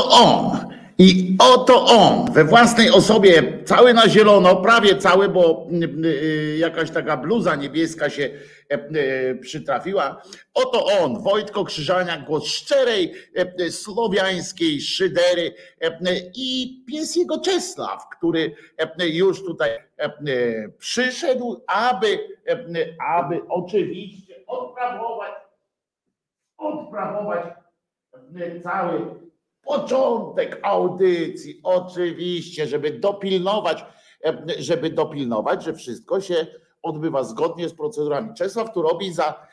oto on. I oto on we własnej osobie, cały na zielono, prawie cały, bo jakaś taka bluza niebieska się przytrafiła. Oto on, Wojtko Krzyżaniak, głos szczerej, słowiańskiej szydery i pies jego Czesław, który już tutaj przyszedł, aby, aby oczywiście odprawować, odprawować cały początek audycji, oczywiście, żeby dopilnować, żeby dopilnować, że wszystko się odbywa zgodnie z procedurami. Czesław tu robi za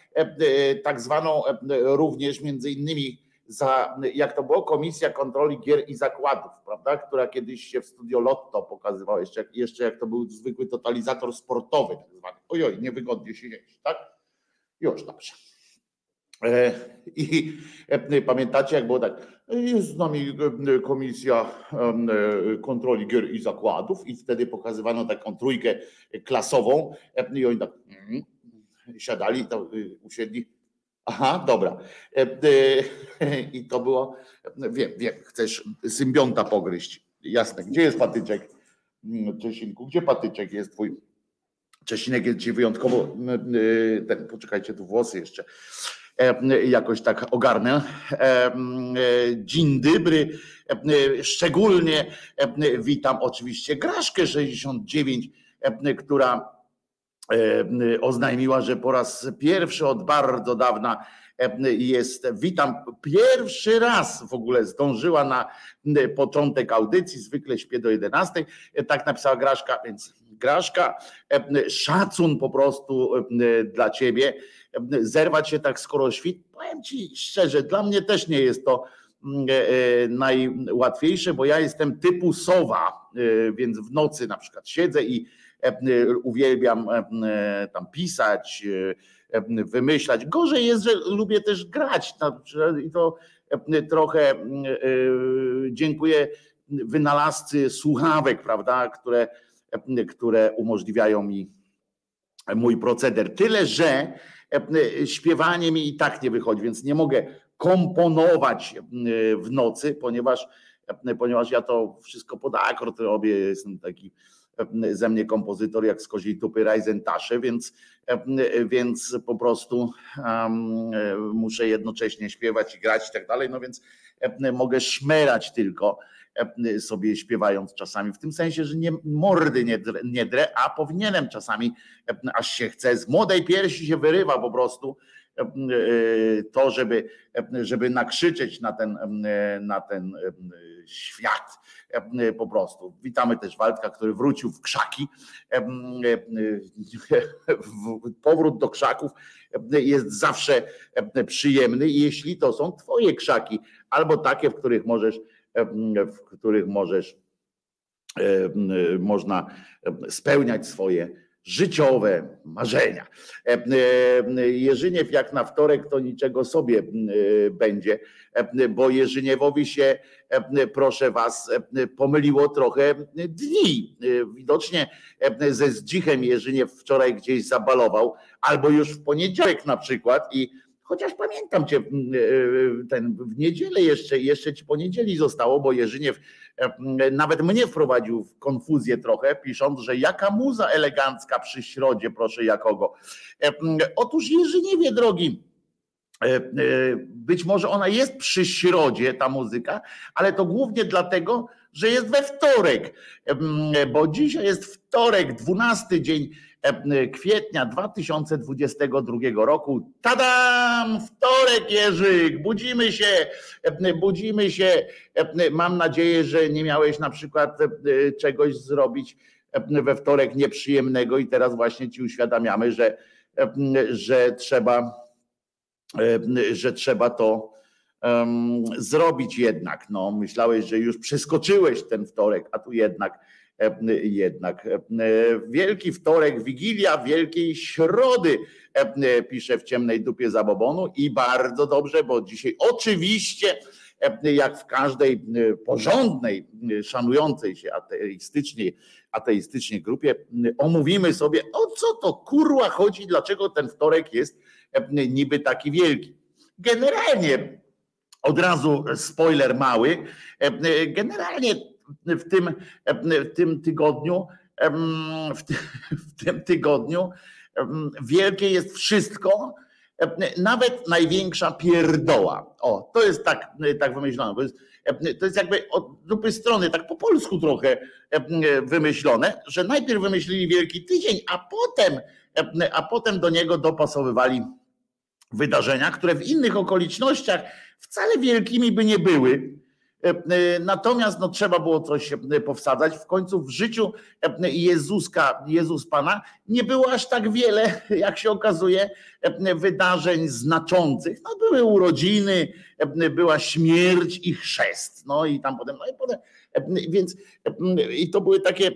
tak zwaną również między innymi za, jak to było, Komisja Kontroli Gier i Zakładów, prawda, która kiedyś się w studio Lotto pokazywała, jeszcze, jeszcze jak to był zwykły totalizator sportowy, tak zwany. Ojoj, niewygodnie się jeść, tak? Już dobrze. E, I e, pamiętacie, jak było tak, jest z nami e, komisja kontroli gier i zakładów i wtedy pokazywano taką trójkę klasową i oni tak mm, siadali, to usiedli, aha, dobra. I to było, wiem, wiem, chcesz symbionta pogryźć, jasne, gdzie jest patyczek? Mm, Czesinku, gdzie patyczek jest twój? Czesinek jest dzisiaj wyjątkowo, ten, poczekajcie, tu włosy jeszcze jakoś tak ogarnę. E, e, dzień dobry. Szczególnie witam oczywiście Graszkę 69, która oznajmiła, że po raz pierwszy od bardzo dawna jest, witam, pierwszy raz w ogóle zdążyła na początek audycji, zwykle śpię do 11, tak napisała Graszka, więc Graszka, szacun po prostu dla ciebie, zerwać się tak skoro świt. Powiem ci szczerze, dla mnie też nie jest to mm, e, e, najłatwiejsze, bo ja jestem typu sowa, e, więc w nocy na przykład siedzę i uwielbiam tam pisać, wymyślać. Gorzej jest, że lubię też grać i to trochę dziękuję wynalazcy słuchawek, prawda, które, które umożliwiają mi mój proceder. Tyle, że E, śpiewanie mi i tak nie wychodzi, więc nie mogę komponować e, w nocy, ponieważ, e, ponieważ ja to wszystko pod akord robię, jestem taki ze mnie kompozytor jak z koziej tupy Rajzentasze, więc, więc po prostu um, muszę jednocześnie śpiewać i grać i tak dalej, no więc mogę szmerać tylko E, sobie śpiewając czasami, w tym sensie, że nie, mordy nie, nie drę, a powinienem czasami, e, aż się chce, z młodej piersi się wyrywa po prostu e, to, żeby, żeby nakrzyczeć na ten, na ten świat po prostu. Witamy też Waldka, który wrócił w krzaki. Powrót do krzaków jest zawsze przyjemny, jeśli to są twoje krzaki, albo takie, w których możesz w których możesz, można spełniać swoje życiowe marzenia. Jerzyniew jak na wtorek to niczego sobie będzie, bo Jerzyniewowi się, proszę was, pomyliło trochę dni. Widocznie ze Zdzichem Jerzyniew wczoraj gdzieś zabalował, albo już w poniedziałek na przykład i Chociaż pamiętam cię mm, e, e, ten, w niedzielę jeszcze, jeszcze ci poniedzieli zostało, bo Jerzyniew e, nawet mnie wprowadził w konfuzję trochę, pisząc, że jaka muza elegancka przy środzie, proszę jakogo. Otóż Jerzyniewie drogi, być może ona jest przy środzie, ta muzyka, ale to głównie dlatego, że jest we wtorek, bo dzisiaj jest wtorek, dwunasty dzień kwietnia 2022 roku. Tadam! Wtorek Jerzyk, budzimy się, e, budzimy się. E, mam nadzieję, że nie miałeś na przykład czegoś zrobić we wtorek nieprzyjemnego i teraz właśnie ci uświadamiamy, że, że trzeba, że trzeba to um, zrobić jednak. No, myślałeś, że już przeskoczyłeś ten wtorek, a tu jednak jednak. Wielki wtorek, Wigilia Wielkiej Środy, pisze w ciemnej dupie zabobonu i bardzo dobrze, bo dzisiaj oczywiście jak w każdej porządnej, szanującej się ateistycznie, ateistycznie grupie, omówimy sobie, o co to kurła chodzi, dlaczego ten wtorek jest niby taki wielki. Generalnie od razu spoiler mały. Generalnie w tym, w tym tygodniu, w, w tym tygodniu wielkie jest wszystko, nawet największa pierdoła. O, to jest tak, tak wymyślone. To jest, to jest jakby od dupy strony, tak po polsku trochę wymyślone, że najpierw wymyślili Wielki Tydzień, a potem, a potem do niego dopasowywali wydarzenia, które w innych okolicznościach wcale wielkimi by nie były, natomiast no, trzeba było coś e, powsadzać. W końcu w życiu Jezuska, Jezus Pana, nie było aż tak wiele, jak się okazuje, wydarzeń znaczących. No, były urodziny, była śmierć i chrzest. No i tam potem, no i potem, więc i to były takie,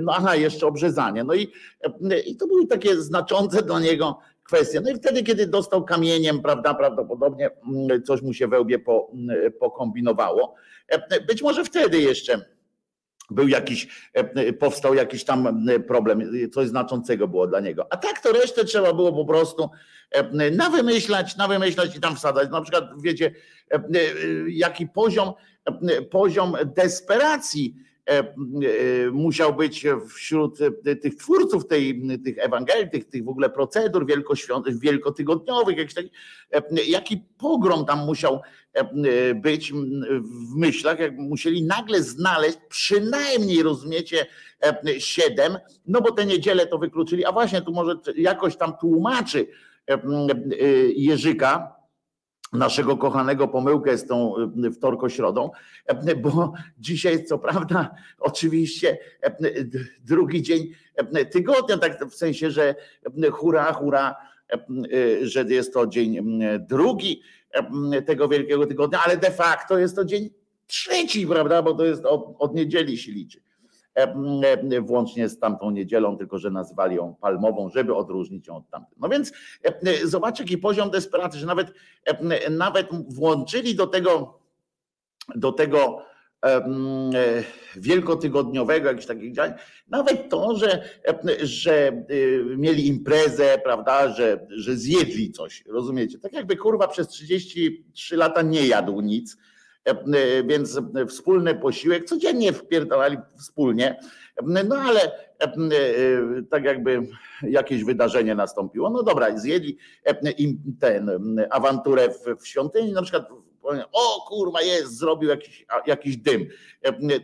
no aha, jeszcze obrzezanie. No i, i to były takie znaczące dla niego kwestie. No i wtedy, kiedy dostał kamieniem, prawda, prawdopodobnie coś mu się we łbie po, pokombinowało. Być może wtedy jeszcze był jakiś, powstał jakiś tam problem, coś znaczącego było dla niego. A tak to resztę trzeba było po prostu nawymyślać, nawymyślać i tam wsadzać. Na przykład wiecie, jaki poziom, poziom desperacji E, e, musiał być wśród tych twórców tej, tych Ewangelii, tych, tych w ogóle procedur wielkoświąt, wielkotygodniowych, jakiś taki, e, jaki pogrom tam musiał być w myślach, jak musieli nagle znaleźć przynajmniej, rozumiecie, siedem, no bo te niedzielę to wykluczyli, a właśnie tu może jakoś tam tłumaczy Jerzyka, naszego kochanego pomyłkę z tą y, wtorko-środą, e, bo dzisiaj co prawda oczywiście e, drugi dzień e, tygodnia, tak w sensie, że hura, hura, że jest to dzień drugi tego wielkiego tygodnia, ale de facto jest to dzień trzeci, prawda, bo to jest od, od niedzieli się liczy. E, e, włącznie z tamtą niedzielą, tylko że nazwali ją palmową, żeby odróżnić ją od tamtej. No więc e, zobacz jaki poziom desperacji, że nawet, nawet włączyli do tego, do tego wielkotygodniowego jakichś takich działań, nawet to, że, że mieli imprezę, prawda, że, że zjedli coś, rozumiecie? Tak jakby kurwa przez 33 lata nie jadł nic, więc wspólny posiłek, codziennie wpierdalali wspólnie, no ale e, tak jakby jakieś wydarzenie nastąpiło. No dobra, zjedli im ten awanturę w świątyni, na przykład o kurwa jest, zrobił jakiś, jakiś dym,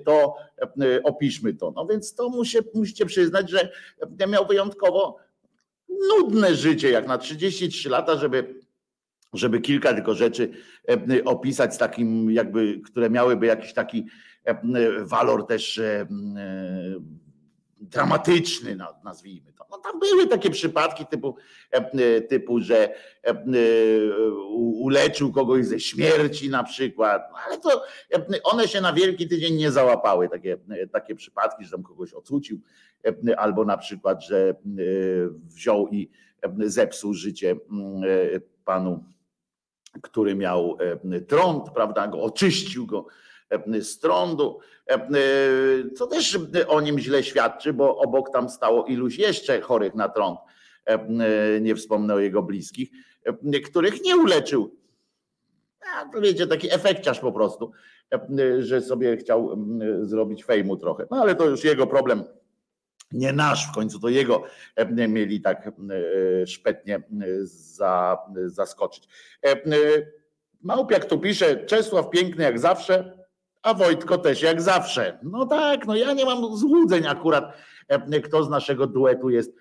to opiszmy to. No więc to musie, musicie przyznać, że miał wyjątkowo nudne życie, jak na 33 lata, żeby żeby kilka tylko rzeczy e, opisać z takim jakby, które miałyby jakiś taki e, walor też e, dramatyczny, nazwijmy to. No tam były takie przypadki typu, typu że uleczył kogoś ze śmierci na przykład, no, ale to one się na Wielki Tydzień nie załapały, takie, takie przypadki, że tam kogoś ocucił, albo na przykład, że wziął i zepsuł życie panu który miał e, trąd, prawda, go oczyścił go e, z trądu, e, co też o nim źle świadczy, bo obok tam stało iluś jeszcze chorych na trąd, nie wspomnę o jego bliskich, których nie uleczył. A, wiecie, taki efekciarz po prostu, że sobie chciał zrobić fejmu trochę. No ale to już jego problem nie nasz, w końcu to jego e, mieli tak e, szpetnie e, za, zaskoczyć. Małpiak tu pisze, Czesław piękny jak zawsze, a Wojtko też jak zawsze. No tak, no ja nie mam złudzeń akurat, kto z naszego duetu jest,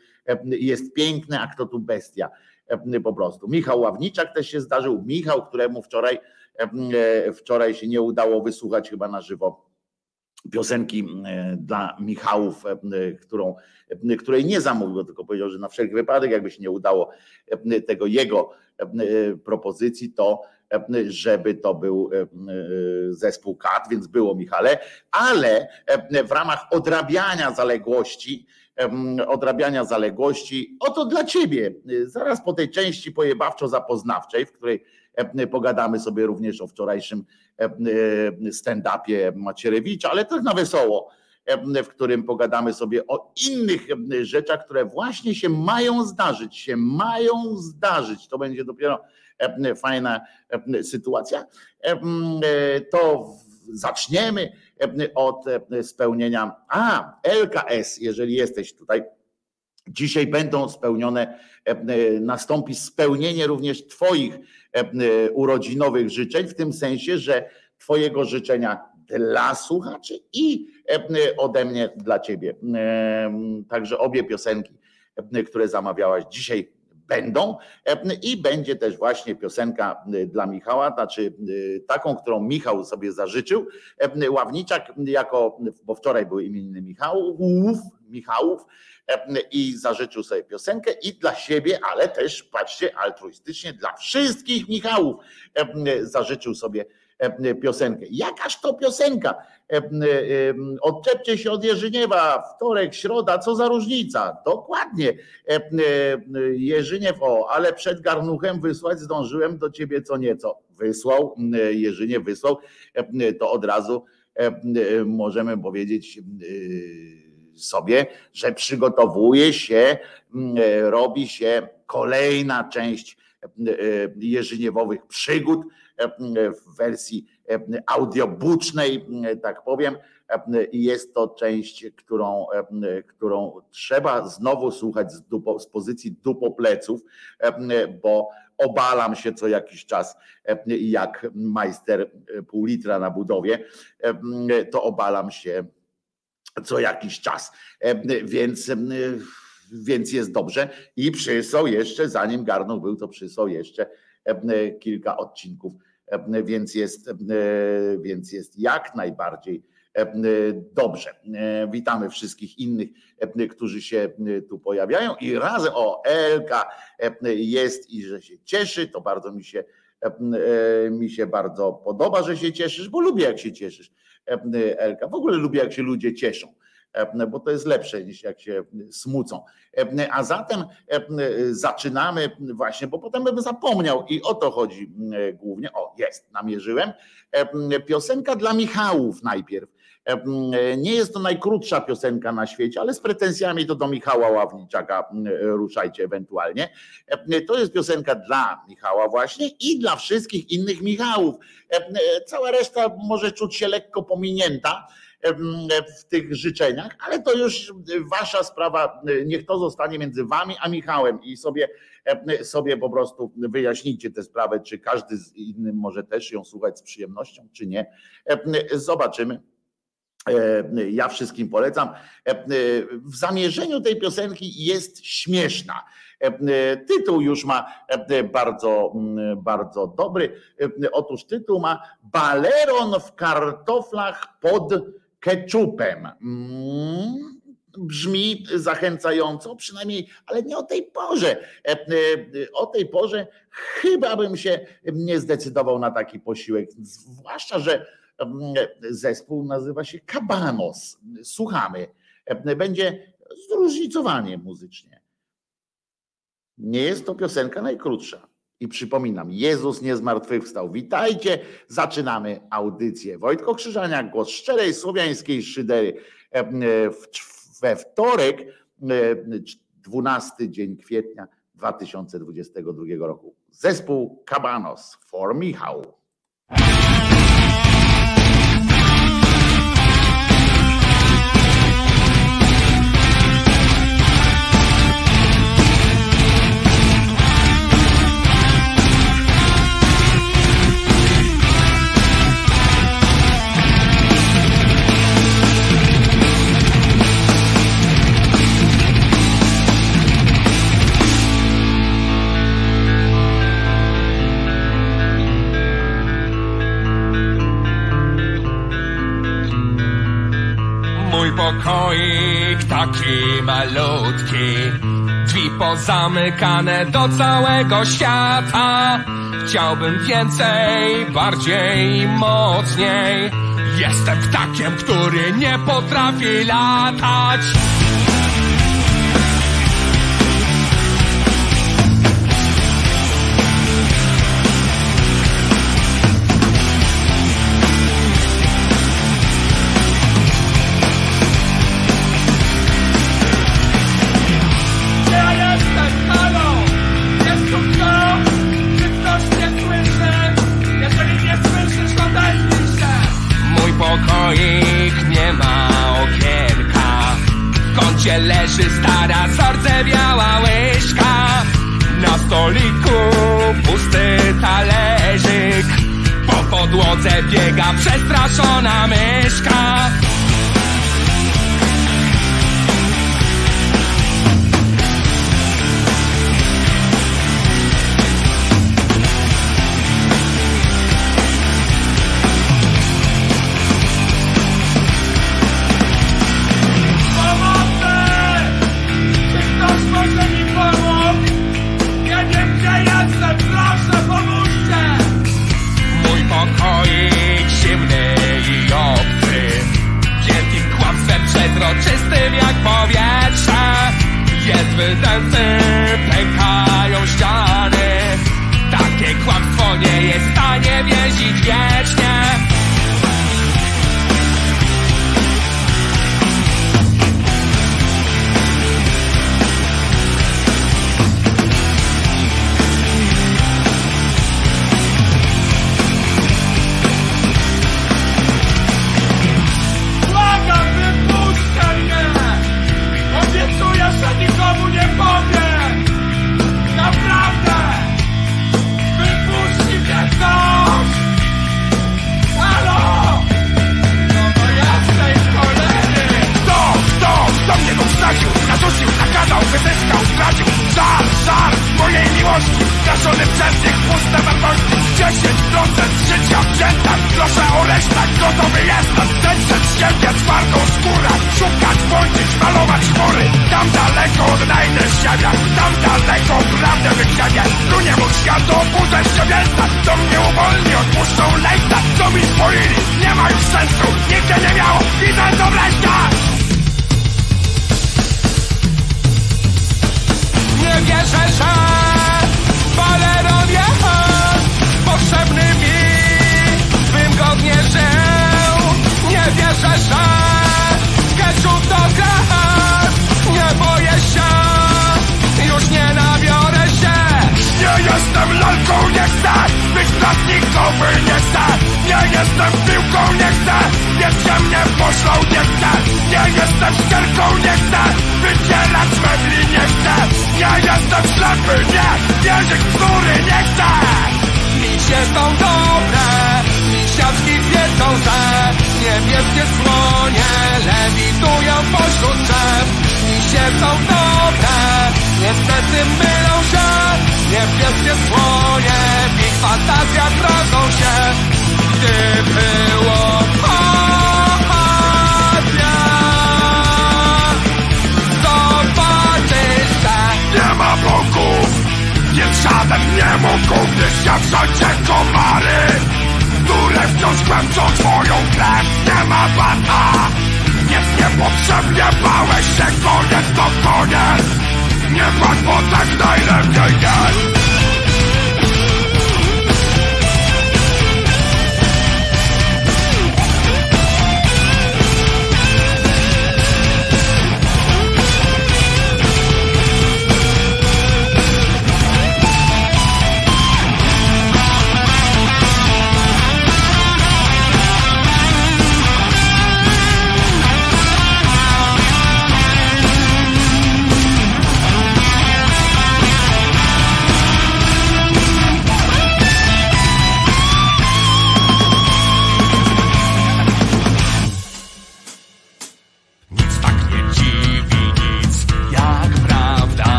jest piękny, a kto tu bestia po prostu. Michał Ławniczak też się zdarzył, Michał, któremu wczoraj, wczoraj się nie udało wysłuchać chyba na żywo piosenki e, dla Michałów, e, którą, e, której nie zamówił, tylko powiedział, że na wszelki wypadek, jakby się nie udało tego jego propozycji, to żeby to był zespół KAT, więc było Michale, ale w ramach odrabiania zaległości, odrabiania zaległości, oto dla ciebie, zaraz po tej części pojebawczo-zapoznawczej, w której pogadamy sobie również o wczorajszym stand-upie Macierewicza, ale to na wesoło w którym pogadamy sobie o innych rzeczach, które właśnie się mają zdarzyć, się mają zdarzyć. To będzie dopiero fajna sytuacja. To zaczniemy od spełnienia. A, LKS, jeżeli jesteś tutaj Dzisiaj będą spełnione, nastąpi spełnienie również Twoich urodzinowych życzeń, w tym sensie, że Twojego życzenia dla słuchaczy i ode mnie dla Ciebie. Także obie piosenki, które zamawiałaś dzisiaj, będą i będzie też właśnie piosenka dla Michała, znaczy taką, którą Michał sobie zażyczył. Ławniczak jako, bo wczoraj były imieniny Michałów, Michałów i zażyczył sobie piosenkę i dla siebie, ale też patrzcie altruistycznie dla wszystkich Michałów zażyczył sobie piosenkę. Jakaż to piosenka? Odczepcie się od Jerzyniewa, wtorek, środa, co za różnica? Dokładnie. Jerzyniew, o, ale przed garnuchem wysłać zdążyłem do ciebie co nieco. Wysłał, Jerzyniew wysłał, to od razu możemy powiedzieć sobie, że przygotowuje się, robi się kolejna część Jerzyniewowych przygód w wersji audiobucznej, tak powiem. Jest to część, którą, którą trzeba znowu słuchać z, dupo, z pozycji dupopleców, bo obalam się co jakiś czas, jak majster pół litra na budowie, to obalam się co jakiś czas. Więc więc jest dobrze. I przysłał jeszcze, zanim Garnął był, to przysłał jeszcze kilka odcinków więc jest, więc jest jak najbardziej dobrze. Witamy wszystkich innych, którzy się tu pojawiają i razem o Elka jest i że się cieszy, to bardzo mi się mi się bardzo podoba, że się cieszysz, bo lubię jak się cieszysz Elka. W ogóle lubię jak się ludzie cieszą bo to jest lepsze niż jak się smucą. A zatem zaczynamy właśnie, bo potem bym zapomniał i o to chodzi głównie. O, jest, namierzyłem. Piosenka dla Michałów najpierw. Nie jest to najkrótsza piosenka na świecie, ale z pretensjami to do Michała Ławniczaka ruszajcie ewentualnie. To jest piosenka dla Michała właśnie i dla wszystkich innych Michałów. Cała reszta może czuć się lekko pominięta, w tych życzeniach, ale to już wasza sprawa, niech to zostanie między wami a Michałem i sobie, sobie po prostu wyjaśnijcie tę sprawę, czy każdy z innym może też ją słuchać z przyjemnością, czy nie. Zobaczymy. Ja wszystkim polecam. W zamierzeniu tej piosenki jest śmieszna. Tytuł już ma bardzo, bardzo dobry. Otóż tytuł ma Baleron w kartoflach pod keczupem. Mm, brzmi zachęcająco, przynajmniej, ale nie o tej porze. E, e, o tej porze chyba bym się nie zdecydował na taki posiłek, zwłaszcza, że mm, zespół nazywa się Kabanos. Słuchamy. Będzie zróżnicowanie muzycznie. Nie jest to piosenka najkrótsza. I przypominam, Jezus nie zmartwychwstał. Witajcie, zaczynamy audycję. Wojtko Krzyżaniak, głos szczerej słowiańskiej szydery. E, we wtorek, 12 e, dzień kwietnia 2022 roku. Zespół Kabanos for Michał. Malutki Drzwi pozamykane do całego świata. Chciałbym więcej, bardziej, mocniej. Jestem ptakiem, który nie potrafi latać leży stara zardzewiała łyżka. Na stoliku pusty talerzyk. Po podłodze biega przestraszona myszka.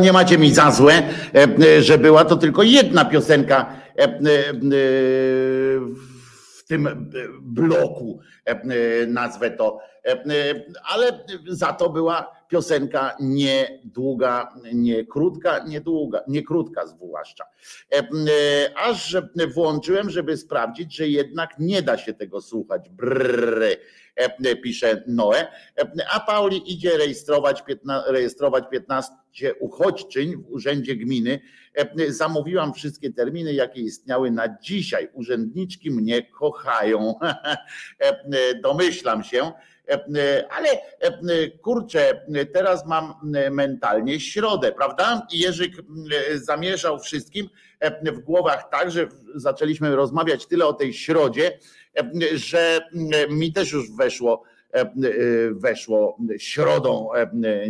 Nie macie mi za złe, e, że była to tylko jedna piosenka e, e, w tym bloku, nazwę to, ale za to była piosenka nie długa, nie krótka, nie długa, nie krótka zwłaszcza. Aż włączyłem, żeby sprawdzić, że jednak nie da się tego słuchać. Brrr E, pisze Noe, e, a Pauli idzie rejestrować, rejestrować 15 uchodźczyń w urzędzie gminy. E, zamówiłam wszystkie terminy, jakie istniały na dzisiaj. Urzędniczki mnie kochają. Domyślam się. Ale kurczę, teraz mam mentalnie środę, prawda? Jerzyk zamieszał wszystkim w głowach tak, że zaczęliśmy rozmawiać tyle o tej środzie, że mi też już weszło, weszło środą,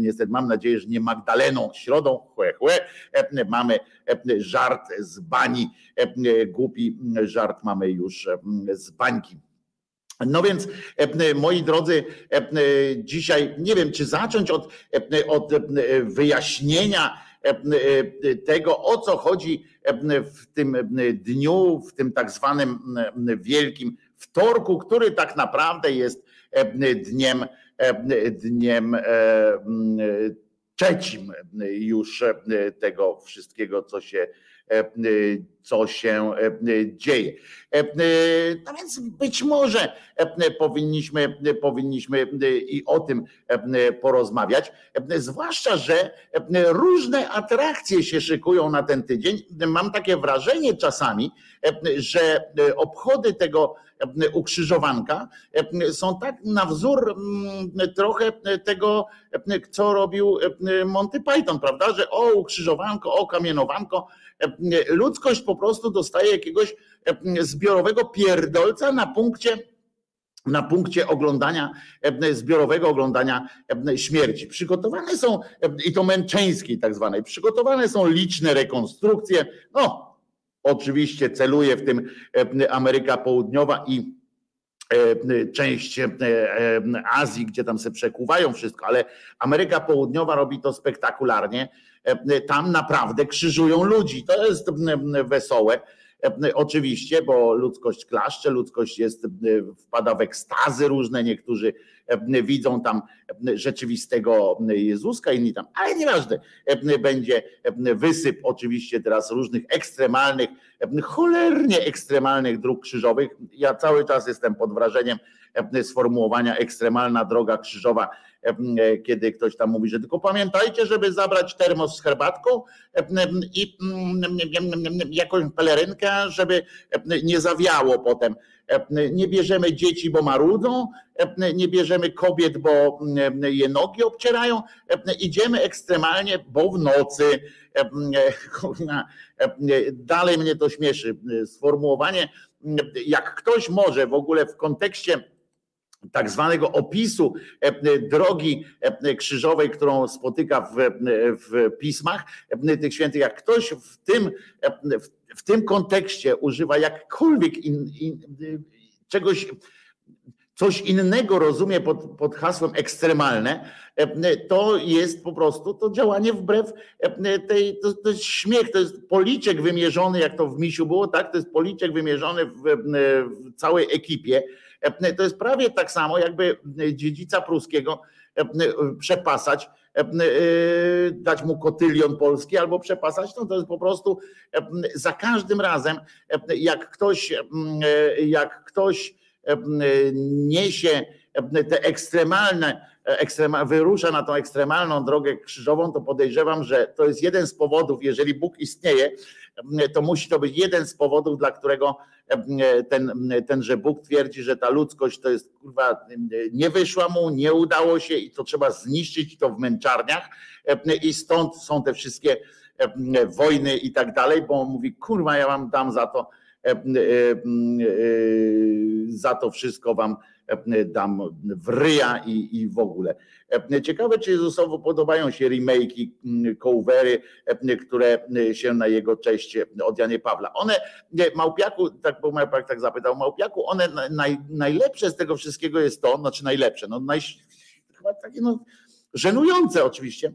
niestety mam nadzieję, że nie Magdaleną, środą, chłe, chłe, mamy żart z bani, głupi żart mamy już z bańki. No więc, moi drodzy, dzisiaj nie wiem, czy zacząć od, od wyjaśnienia tego, o co chodzi w tym dniu, w tym tak zwanym wielkim wtorku, który tak naprawdę jest e, dniem, e, dniem e, trzecim już tego wszystkiego, co się co się dzieje. No więc być może powinniśmy, powinniśmy i o tym porozmawiać, zwłaszcza, że różne atrakcje się szykują na ten tydzień. Mam takie wrażenie czasami, że obchody tego ukrzyżowanka są tak na wzór mm, trochę tego, co robił Monty Python, prawda? Że o ukrzyżowanko, o kamienowanko, ludzkość po prostu dostaje jakiegoś zbiorowego pierdolca na punkcie na punkcie oglądania, zbiorowego oglądania śmierci. Przygotowane są, i to męczeńskiej tak zwanej, przygotowane są liczne rekonstrukcje. No, oczywiście celuje w tym Ameryka Południowa i część Azji, gdzie tam se przekuwają wszystko, ale Ameryka Południowa robi to spektakularnie. Tam naprawdę krzyżują ludzi. To jest wesołe. Oczywiście, bo ludzkość klaszcze, ludzkość jest, wpada w ekstazy różne, niektórzy widzą tam rzeczywistego Jezuska, inni tam, ale nieważne, będzie wysyp oczywiście teraz różnych ekstremalnych, cholernie ekstremalnych dróg krzyżowych. Ja cały czas jestem pod wrażeniem sformułowania ekstremalna droga krzyżowa, kiedy ktoś tam mówi, że tylko pamiętajcie, żeby zabrać termos z herbatką i jakąś pelerynkę, żeby nie zawiało potem nie bierzemy dzieci, bo marudzą, nie bierzemy kobiet, bo je nogi obcierają, idziemy ekstremalnie, bo w nocy. Dalej mnie to śmieszy. Sformułowanie, jak ktoś może w ogóle w kontekście tak zwanego opisu drogi krzyżowej, którą spotyka w, w pismach tych świętych, jak ktoś w tym, w tym kontekście używa jakkolwiek in, in, czegoś, coś innego rozumie pod, pod hasłem ekstremalne, to jest po prostu to działanie wbrew tej, to, to jest śmiech, to jest policzek wymierzony, jak to w misiu było, tak? To jest policzek wymierzony w, w całej ekipie. To jest prawie tak samo, jakby dziedzica pruskiego przepasać E, e, dać mu kotylion polski albo przepasać, no to jest po prostu e, za każdym razem, jak ktoś, jak ktoś niesie te ekstremalne, ekstremal, wyrusza na tą ekstremalną drogę krzyżową, to podejrzewam, że to jest jeden z powodów, jeżeli Bóg istnieje, to musi to być jeden z powodów, dla którego ten, tenże Bóg twierdzi, że ta ludzkość to jest kurwa, nie wyszła mu, nie udało się i to trzeba zniszczyć to w męczarniach. I stąd są te wszystkie wojny i tak dalej, bo on mówi, kurwa, ja wam dam za to za to wszystko wam dam w ryja i, i w ogóle. Ciekawe, czy Jezusowo podobają się remake'i, covery, które się na jego cześć od Janie Pawła. One, Małpiaku, tak bo Małpiak tak zapytał, Małpiaku, one naj, najlepsze z tego wszystkiego jest to, znaczy najlepsze, no naj, chyba takie no, żenujące oczywiście,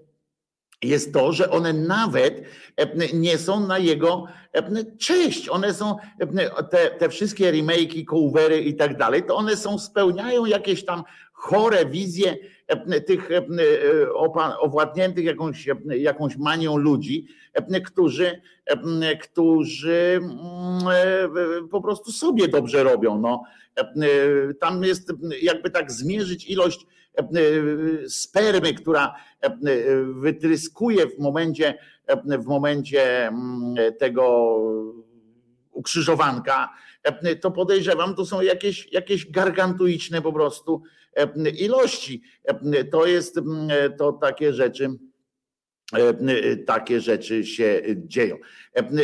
jest to, że one nawet nie są na jego cześć. One są, te, te wszystkie remake'i, covery i tak dalej, to one są, spełniają jakieś tam chore wizje tych owładniętych jakąś, jakąś manią ludzi, którzy, którzy mm, po prostu sobie dobrze robią. No, tam jest jakby tak zmierzyć ilość spermy, która wytryskuje w momencie, w momencie mm, tego ukrzyżowanka, to podejrzewam, to są jakieś, jakieś gargantuiczne po prostu ilości. To jest to takie rzeczy takie rzeczy się dzieją.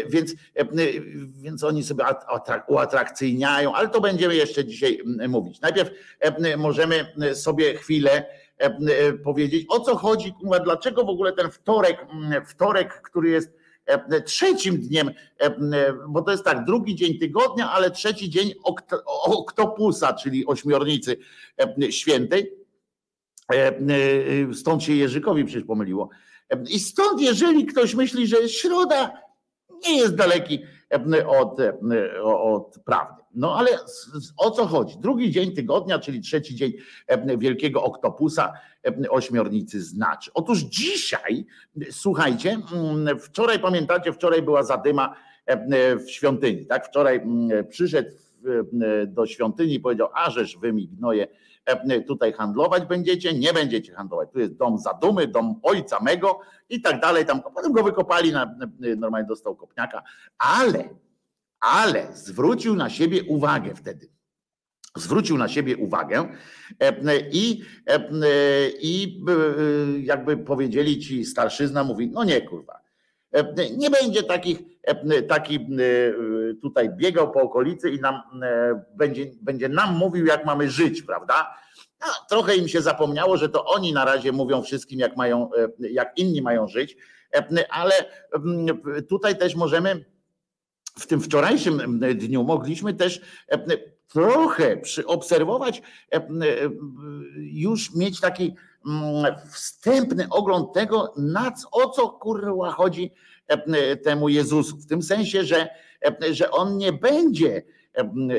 Więc, więc oni sobie uatrakcyjniają, ale to będziemy jeszcze dzisiaj mówić. Najpierw możemy sobie chwilę powiedzieć, o co chodzi, dlaczego w ogóle ten wtorek, wtorek, który jest trzecim dniem, bo to jest tak, drugi dzień tygodnia, ale trzeci dzień oktopusa, czyli ośmiornicy świętej. Stąd się Jerzykowi przecież pomyliło. I stąd, jeżeli ktoś myśli, że środa nie jest daleki od, od prawdy. No ale o co chodzi? Drugi dzień tygodnia, czyli trzeci dzień Wielkiego Oktopusa, ośmiornicy znaczy. Otóż dzisiaj, słuchajcie, wczoraj pamiętacie, wczoraj była zadyma w świątyni, tak? Wczoraj przyszedł do świątyni i powiedział, a żeż wy mi gnoje tutaj handlować będziecie, nie będziecie handlować. Tu jest dom zadumy, dom ojca mego i tak dalej. Tam potem go wykopali, na, normalnie dostał kopniaka, ale, ale zwrócił na siebie uwagę wtedy. Zwrócił na siebie uwagę i, i jakby powiedzieli ci starszyzna, mówi, no nie kurwa, nie będzie takich, taki tutaj biegał po okolicy i nam będzie, będzie nam mówił, jak mamy żyć, prawda? No, trochę im się zapomniało, że to oni na razie mówią wszystkim, jak mają, jak inni mają żyć, ale tutaj też możemy w tym wczorajszym dniu mogliśmy też trochę przyobserwować, już mieć taki wstępny ogląd tego, na co, o co kurwa chodzi temu Jezusu. W tym sensie, że, że on nie będzie,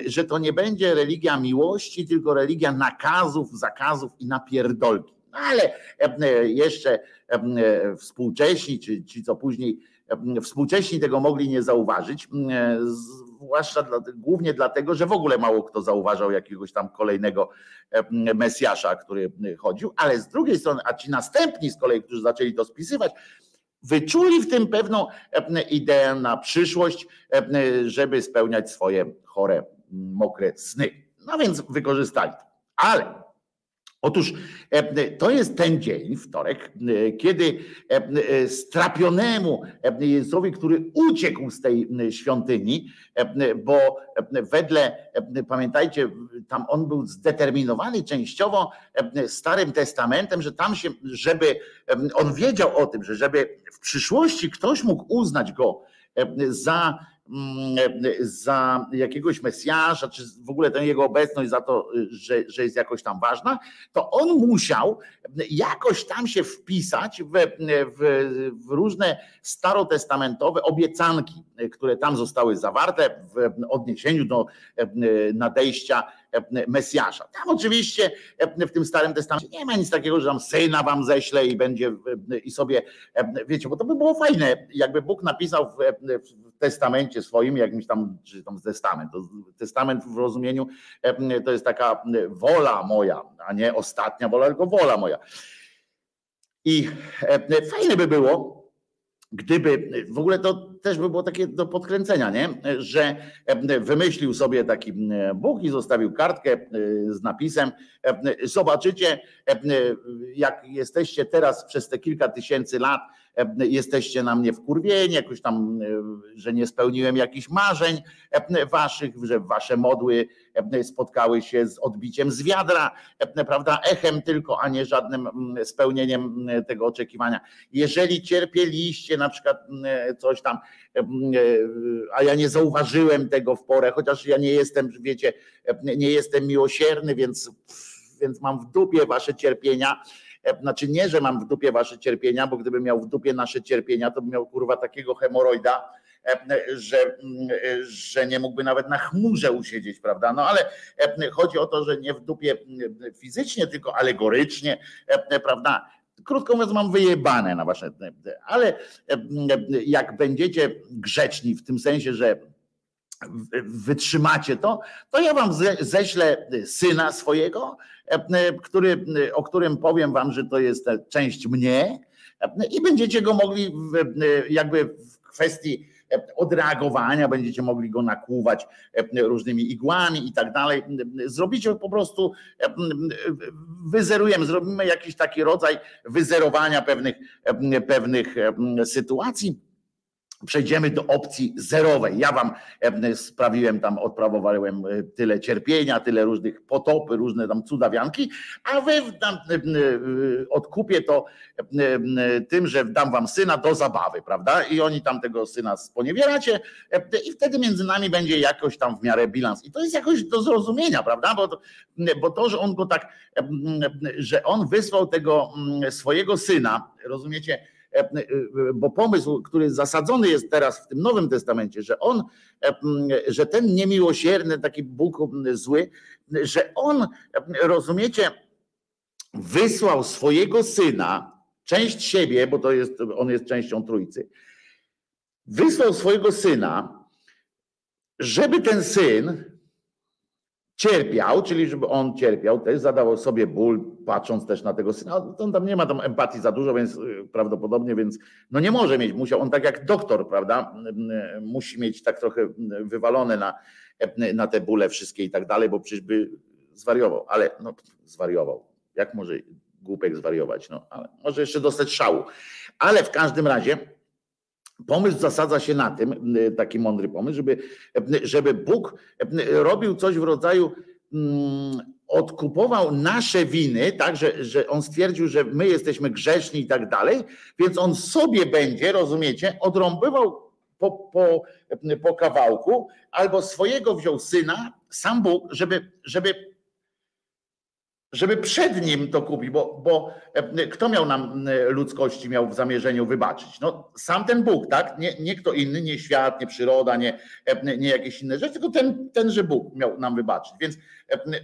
że to nie będzie religia miłości, tylko religia nakazów, zakazów i napierdolki. No ale jeszcze współcześni, czy ci co później współcześni tego mogli nie zauważyć, zwłaszcza dla, głównie dlatego, że w ogóle mało kto zauważał jakiegoś tam kolejnego Mesjasza, który chodził, ale z drugiej strony, a ci następni z kolei, którzy zaczęli to spisywać, wyczuli w tym pewną ideę na przyszłość, żeby spełniać swoje chore, mokre sny. No więc wykorzystali to. Ale Otóż to jest ten dzień, wtorek, kiedy strapionemu Jezusowi, który uciekł z tej świątyni, bo wedle, pamiętajcie, tam on był zdeterminowany częściowo Starym Testamentem, że tam się, żeby on wiedział o tym, że żeby w przyszłości ktoś mógł uznać go za za jakiegoś Mesjasza, czy w ogóle tę jego obecność za to, że, że jest jakoś tam ważna, to on musiał jakoś tam się wpisać w, w, w różne starotestamentowe obiecanki, które tam zostały zawarte w odniesieniu do nadejścia Mesjasza. Tam oczywiście w tym Starym Testamencie nie ma nic takiego, że tam syna wam ześle i będzie i sobie, wiecie, bo to by było fajne, jakby Bóg napisał w, w testamencie swoim, jakimś tam, czy tam testament, to testament w rozumieniu to jest taka wola moja, a nie ostatnia wola, tylko wola moja. I fajne by było, gdyby w ogóle to też by było takie do podkręcenia, nie? Że wymyślił sobie taki Bóg i zostawił kartkę z napisem. Zobaczycie, jak jesteście teraz przez te kilka tysięcy lat E, jesteście na mnie wkurwieni, jakoś tam, e, że nie spełniłem jakichś marzeń e, waszych, że wasze modły spotkały się z odbiciem z wiadra, prawda, echem tylko, a nie żadnym spełnieniem tego oczekiwania. Jeżeli cierpieliście na przykład coś tam, a ja nie zauważyłem tego w porę, chociaż ja nie jestem, wiecie, nie jestem miłosierny, więc, więc mam w dupie wasze cierpienia, E, znaczy nie, że mam w dupie wasze cierpienia, bo gdybym miał w dupie nasze cierpienia, to bym miał kurwa takiego hemoroida, e, że, mm, że nie mógłby nawet na chmurze usiedzieć, prawda? No ale e, chodzi o to, że nie w dupie mm, fizycznie, tylko alegorycznie, prawda? Krótko mówiąc, mam wyjebane na wasze. Ale jak będziecie grzeczni w tym sensie, że wytrzymacie to, to ja wam ześlę syna swojego, który, o którym powiem wam, że to jest część mnie i będziecie go mogli jakby w kwestii odreagowania, będziecie mogli go nakłuwać różnymi igłami i tak dalej. Zrobicie po prostu, wyzerujemy, zrobimy jakiś taki rodzaj wyzerowania pewnych, pewnych sytuacji przejdziemy do opcji zerowej. Ja wam sprawiłem tam, odprawowałem e, tyle cierpienia, tyle różnych potopy, różne tam cudawianki, a wy tam, e, odkupię to tym, że dam wam syna do zabawy, prawda? I oni tam tego syna sponiewieracie i wtedy między nami będzie jakoś tam w miarę bilans. I to jest jakoś do zrozumienia, prawda? Bo to, bo to że on go tak, że on wysłał tego swojego syna, rozumiecie, E, e, bo pomysł, który zasadzony jest teraz w tym Nowym Testamencie, że on, e, że ten niemiłosierny, taki Bóg zły, że on, rozumiecie, wysłał swojego syna, część siebie, bo to jest, on jest częścią trójcy, wysłał swojego syna, żeby ten syn cierpiał, czyli żeby on cierpiał, też zadawał sobie ból, patrząc też na tego syna. On tam nie ma tam empatii za dużo, więc y, prawdopodobnie, więc no nie może mieć, musiał on tak jak doktor, prawda, musi mieć tak trochę wywalone na, na te bóle wszystkie i tak dalej, bo przecież by zwariował, ale no zwariował. Jak może głupek zwariować, no ale może jeszcze dostać szału. Ale w każdym razie Pomysł zasadza się na tym, taki mądry pomysł, żeby, żeby Bóg robił coś w rodzaju mm, odkupował nasze winy, tak, że, że on stwierdził, że my jesteśmy grzeszni i tak dalej, więc on sobie będzie, rozumiecie, odrąbywał po, po, po kawałku, albo swojego wziął syna, sam Bóg, żeby, żeby żeby przed nim to kupić, bo, bo e, kto miał nam e, ludzkości miał w zamierzeniu wybaczyć? No sam ten Bóg, tak? Nie, nie kto inny, nie świat, nie przyroda, nie, e, nie jakieś inne rzeczy, tylko ten, tenże Bóg miał nam wybaczyć. Więc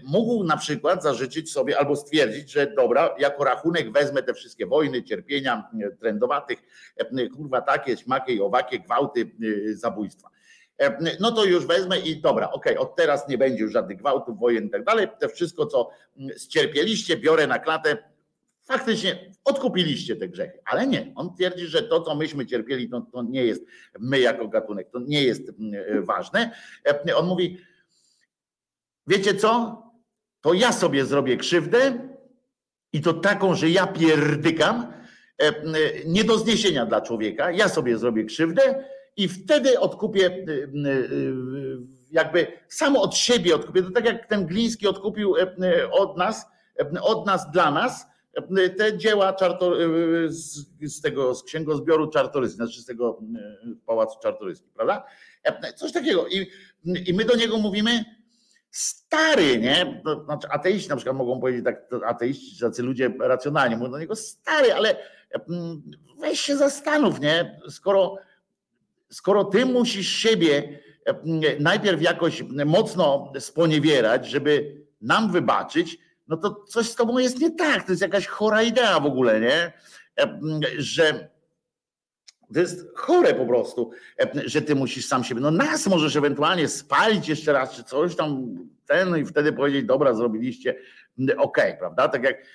mógł na przykład zażyczyć sobie albo stwierdzić, że dobra, jako rachunek wezmę te wszystkie wojny, cierpienia trendowatych, kurwa takie, śmakie i owakie, gwałty, zabójstwa. E, no to już wezmę i dobra, okej, okay, od teraz nie będzie już żadnych gwałtów, wojen i tak dalej. To wszystko, co mm, ścierpieliście, biorę na klatę. Faktycznie odkupiliście te grzechy, ale nie. On twierdzi, że to, co myśmy cierpieli, to, to nie jest my jako gatunek, to nie jest mm, e, ważne. E, on mówi, wiecie co? To ja sobie zrobię krzywdę i to taką, że ja pierdykam, nie do zniesienia dla człowieka. Ja sobie zrobię krzywdę i wtedy odkupię y, y, y, jakby samo od siebie odkupię. To tak jak ten Gliński odkupił od nas, od nas dla nas te dzieła z, z tego z księgozbioru Czartoryski, znaczy z tego pałacu Czartoryski, prawda? Coś takiego. I, I my do niego mówimy, stary, nie? Znaczy ateiści na przykład mogą powiedzieć tak, ateiści, tacy ludzie racjonalnie mówią do niego stary, ale weź się zastanów, nie? Skoro skoro ty musisz siebie e, najpierw jakoś mocno sponiewierać, żeby nam wybaczyć, no to coś z tobą jest nie tak. To jest jakaś chora idea w ogóle, nie? E, że to jest chore po prostu, e, że ty musisz sam siebie. No nas możesz ewentualnie spalić jeszcze raz, czy coś tam, ten i wtedy powiedzieć, dobra, zrobiliście, okej, okay, prawda? Tak jak,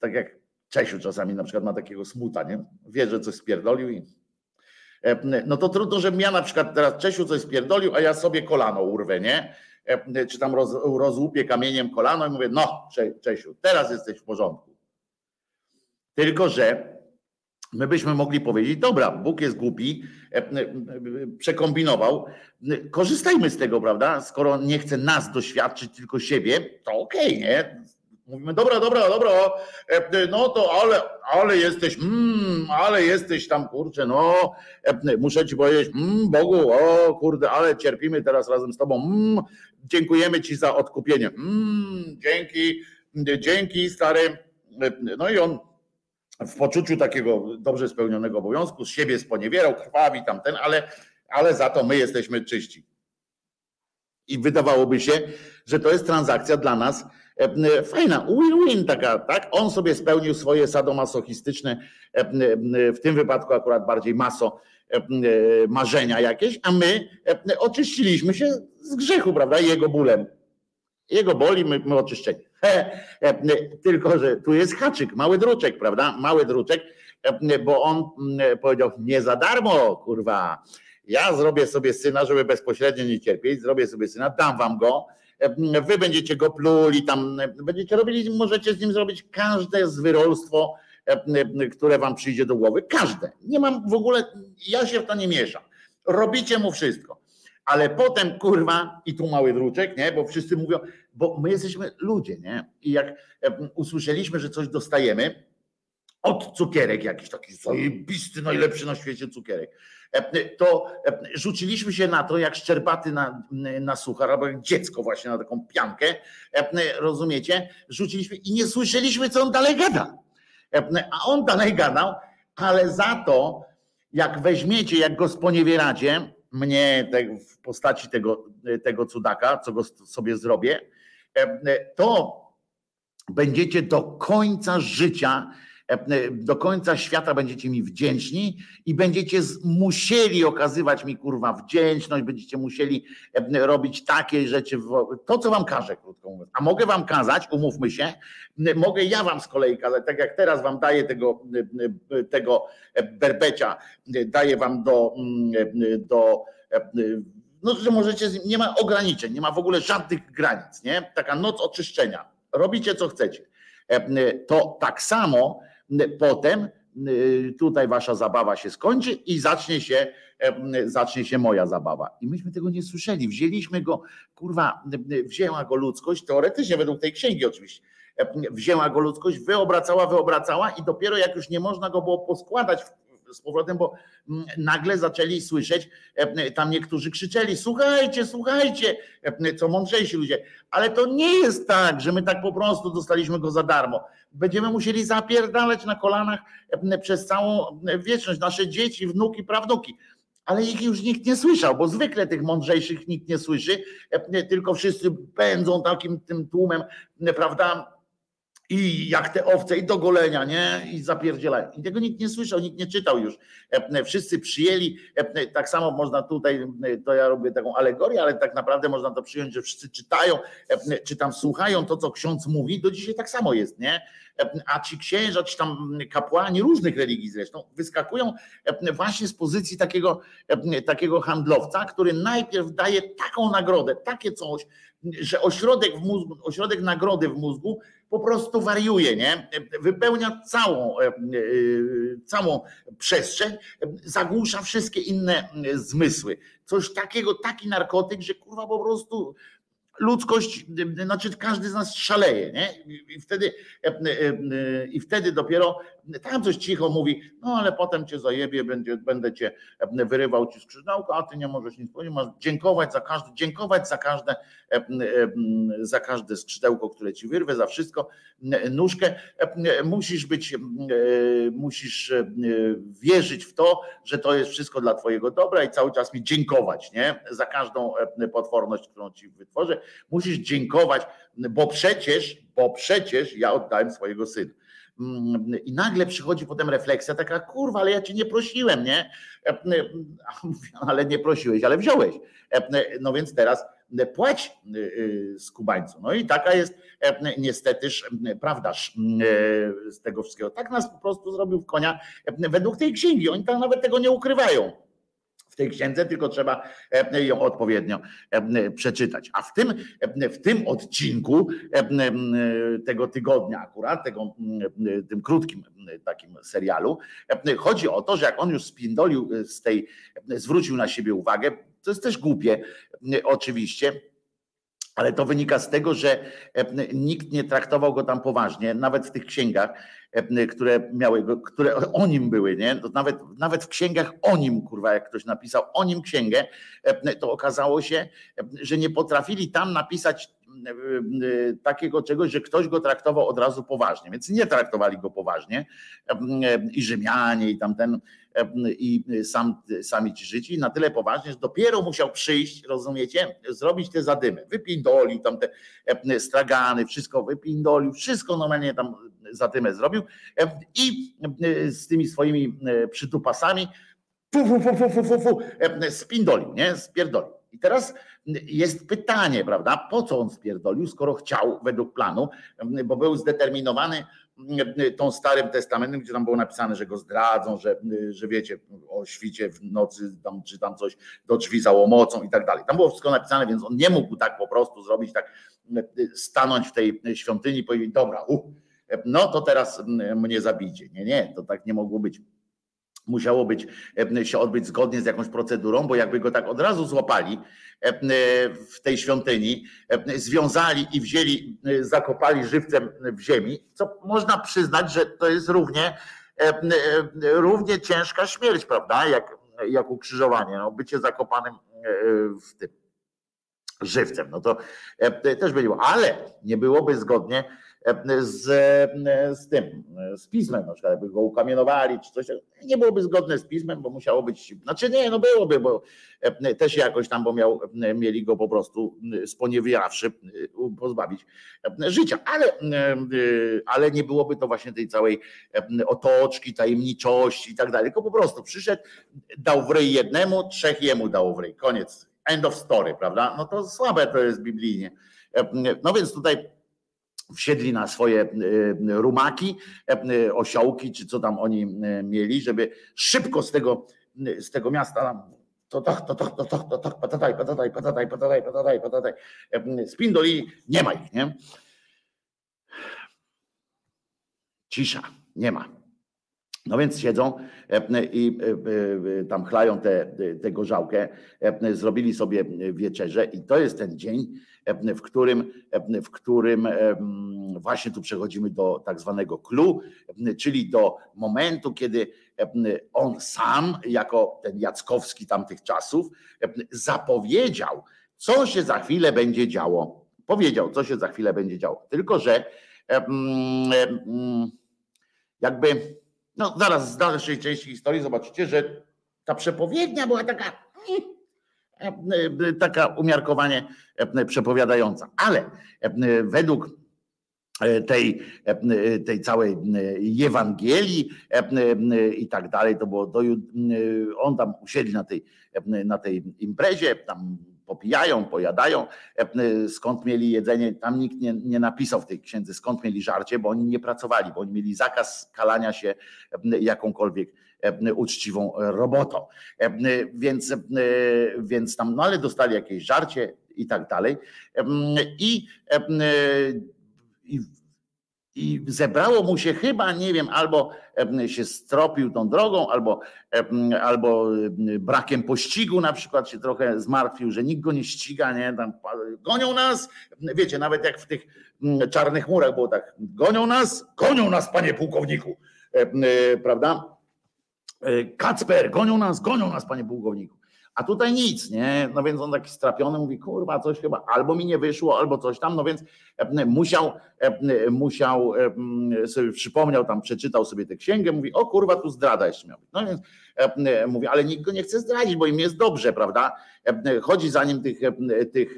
tak jak Czesiu czasami na przykład ma takiego smuta, nie? Wie, że coś spierdolił i no to trudno, żebym ja na przykład teraz Czesiu coś spierdolił, a ja sobie kolano urwę, nie? Czy tam roz, rozłupię kamieniem kolano i mówię, no Czesiu, teraz jesteś w porządku. Tylko, że my byśmy mogli powiedzieć, dobra, Bóg jest głupi, przekombinował, korzystajmy z tego, prawda? Skoro nie chce nas doświadczyć, tylko siebie, to okej, okay, nie? Mówimy, dobra, dobra, dobra, e, no to ale, ale jesteś, mm, ale jesteś tam, kurczę, no, e, muszę ci powiedzieć, mm, Bogu, o kurde, ale cierpimy teraz razem z tobą, mm, dziękujemy ci za odkupienie, mm, dzięki, dzięki stary, e, no i on w poczuciu takiego dobrze spełnionego obowiązku z siebie sponiewierał, krwawi tamten, ale, ale za to my jesteśmy czyści. I wydawałoby się, że to jest transakcja dla nas, fajna, win-win taka, tak? On sobie spełnił swoje sadomasochistyczne, e, w tym wypadku akurat bardziej maso, marzenia jakieś, a my oczyściliśmy się z grzechu, prawda? Jego bólem. Jego boli, my, my oczyszczeni. Tylko, że tu jest haczyk, mały druczek, prawda? Mały druczek, bo on powiedział, nie za darmo, kurwa. Ja zrobię sobie syna, żeby bezpośrednio nie cierpieć, zrobię sobie syna, dam wam go, wy będziecie go pluli, tam będziecie robili, możecie z nim zrobić każde zwyrolstwo, które wam przyjdzie do głowy. Każde. Nie mam w ogóle, ja się w to nie mieszam. Robicie mu wszystko. Ale potem, kurwa, i tu mały druczek, nie? Bo wszyscy mówią, bo my jesteśmy ludzie, nie? I jak usłyszeliśmy, że coś dostajemy, od cukierek jakiś taki zajebisty, najlepszy na świecie cukierek to rzuciliśmy się na to jak szczerbaty na, na suchar, albo jak dziecko właśnie na taką piankę, rozumiecie? Rzuciliśmy i nie słyszeliśmy, co on dalej gada. A on dalej gadał, ale za to, jak weźmiecie, jak go sponiewieracie, mnie w postaci tego, tego cudaka, co go sobie zrobię, to będziecie do końca życia E, do końca świata będziecie mi wdzięczni i będziecie musieli okazywać mi kurwa wdzięczność, będziecie musieli e, robić takie rzeczy, to co wam każę, krótko mówiąc. A mogę wam kazać, umówmy się, mogę ja wam z kolei kazać, tak jak teraz wam daję tego, tego berbecia, daję wam do, do no, że możecie, nie ma ograniczeń, nie ma w ogóle żadnych granic, nie? Taka noc oczyszczenia. Robicie co chcecie. E, to tak samo potem y, tutaj wasza zabawa się skończy i zacznie się, zacznie się moja zabawa. I myśmy tego nie słyszeli. Wzięliśmy go, kurwa, wzięła go ludzkość, teoretycznie według tej księgi oczywiście, wzięła go ludzkość, wyobracała, wyobracała i dopiero jak już nie można go było poskładać z powrotem, bo mm, nagle zaczęli słyszeć, tam niektórzy krzyczeli, słuchajcie, słuchajcie, co mądrzejsi ludzie, ale to nie jest tak, że my tak po prostu dostaliśmy go za darmo. Będziemy musieli zapierdalać na kolanach przez całą wieczność, nasze dzieci, wnuki, prawnuki. Ale ich już nikt nie słyszał, bo zwykle tych mądrzejszych nikt nie słyszy, tylko wszyscy pędzą takim tym tłumem, prawda, i jak te owce i do golenia, nie? I zapierdzielają. I tego nikt nie słyszał, nikt nie czytał już. E, wszyscy przyjęli, e, tak samo można tutaj, e, to ja robię taką alegorię, ale tak naprawdę można to przyjąć, że wszyscy czytają, czy tam słuchają to, co ksiądz mówi, do dzisiaj tak samo jest, nie? A ci księża, czy tam kapłani różnych religii zresztą, wyskakują właśnie z pozycji takiego, takiego handlowca, który najpierw daje taką nagrodę, takie coś, że ośrodek w mózgu, ośrodek nagrody w mózgu po prostu wariuje, nie? Wypełnia całą, e, e, całą przestrzeń, zagłusza wszystkie inne zmysły. Coś takiego, taki narkotyk, że kurwa po prostu ludzkość, znaczy każdy z nas szaleje, nie? I wtedy, i wtedy dopiero tam coś cicho mówi, no ale potem cię zajebie, będzie, będę cię wyrywał ci skrzydełko, a ty nie możesz nic powiedzieć, masz dziękować za każde, dziękować za każde, za każde skrzydełko, które ci wyrwę, za wszystko, nóżkę. Musisz być, musisz wierzyć w to, że to jest wszystko dla twojego dobra i cały czas mi dziękować, nie? Za każdą potworność, którą ci wytworzę. Musisz dziękować, bo przecież, bo przecież ja oddałem swojego syna. I nagle przychodzi potem refleksja taka, kurwa, ale ja cię nie prosiłem, nie? Ale nie prosiłeś, ale wziąłeś. No więc teraz płać z Kubańcu. No i taka jest niestetyż prawdaż z tego wszystkiego. Tak nas po prostu zrobił w konia według tej księgi. Oni tam nawet tego nie ukrywają w tej księdze, tylko trzeba e, ją odpowiednio e, przeczytać. A w tym, e, w tym odcinku tego tygodnia akurat, tego, tym krótkim takim serialu, chodzi o to, że jak on już spindolił z tej, zwrócił na siebie uwagę, to jest też głupie oczywiście, ale to wynika z tego, że nikt nie traktował go tam poważnie, nawet w tych księgach, które miały, które o nim były, nie? Nawet, nawet w księgach o nim, kurwa, jak ktoś napisał o nim księgę, to okazało się, że nie potrafili tam napisać takiego czegoś, że ktoś go traktował od razu poważnie, więc nie traktowali go poważnie i Rzymianie i tamten i sam, sami ci życi na tyle poważnie, że dopiero musiał przyjść, rozumiecie, zrobić te zadymy, wypindoli tam te stragany, wszystko wypindolił, wszystko normalnie tam zadymę zrobił i z tymi swoimi przytupasami fu, fu, fu, fu, fu, fu, fu, spindolił, nie, spierdolił. I teraz jest pytanie, prawda, po co on spierdolił, skoro chciał według planu, bo był zdeterminowany tą Starym Testamentem, gdzie tam było napisane, że go zdradzą, że, że wiecie, o świcie w nocy tam, czy tam coś do drzwi za łomocą i tak dalej. Tam było wszystko napisane, więc on nie mógł tak po prostu zrobić, tak stanąć w tej świątyni i powiedzieć, dobra, uh, no to teraz mnie zabijcie. Nie, nie, to tak nie mogło być musiało być, się odbyć zgodnie z jakąś procedurą, bo jakby go tak od razu złapali w tej świątyni, związali i wzięli, zakopali żywcem w ziemi, co można przyznać, że to jest równie, równie ciężka śmierć, prawda, jak, jak ukrzyżowanie, no, bycie zakopanym w tym żywcem, no to też było, ale nie byłoby zgodnie z, z tym, z pismem, na przykład jakby go ukamienowali czy coś, nie byłoby zgodne z pismem, bo musiało być, znaczy nie, no byłoby, bo też jakoś tam, bo miał, mieli go po prostu sponiewiawszy pozbawić życia, ale, ale nie byłoby to właśnie tej całej otoczki, tajemniczości i tak dalej, tylko po prostu przyszedł, dał w ryj jednemu, trzech jemu dał w ryj, koniec, end of story, prawda? No to słabe to jest biblijnie. No więc tutaj wsiedli na swoje e, rumaki, e, osiołki, czy co tam oni e, mieli, żeby szybko z tego, z tego miasta to tak, to tak, to tak, to tak, patataj, patataj, patataj, patataj, patataj, patataj. Spindoli, nie ma ich, nie? Cisza, nie ma. No więc siedzą i tam chlają te, tę gorzałkę, zrobili sobie wieczerze i to jest ten dzień, w którym, w którym właśnie tu przechodzimy do tak zwanego clue, czyli do momentu, kiedy on sam, jako ten Jackowski tamtych czasów, zapowiedział, co się za chwilę będzie działo. Powiedział, co się za chwilę będzie działo. Tylko, że jakby, no zaraz z dalszej części historii zobaczycie, że ta przepowiednia była taka e, taka umiarkowanie e, przepowiadająca. Ale według tej, tej całej Ewangelii i tak dalej, to było do, on tam usiedli na tej, na tej imprezie, tam popijają, pojadają, skąd mieli jedzenie, tam nikt nie, nie napisał w tej księdze, skąd mieli żarcie, bo oni nie pracowali, bo oni mieli zakaz kalania się jakąkolwiek E, uczciwą robotą. E, więc, e, więc tam, no ale dostali jakieś żarcie i tak dalej. I, i, i zebrało mu się chyba, nie wiem, albo się stropił tą drogą, albo, albo brakiem pościgu na przykład się trochę zmartwił, że nikt go nie ściga, nie? Tam gonią nas, wiecie, nawet jak w tych czarnych murach było tak, gonią nas, gonią nas, panie pułkowniku, prawda? E, Kacper, gonią nas, gonią nas, panie pułkowniku. A tutaj nic, nie? No więc on taki strapiony mówi, kurwa, coś chyba albo mi nie wyszło, albo coś tam, no więc e, musiał, e, musiał sobie przypomniał tam, przeczytał sobie tę księgę, mówi, o kurwa, tu zdrada jeszcze miał No więc mówi, ale nikt go nie chce zdradzić, bo im jest dobrze, prawda? Chodzi za nim tych, tych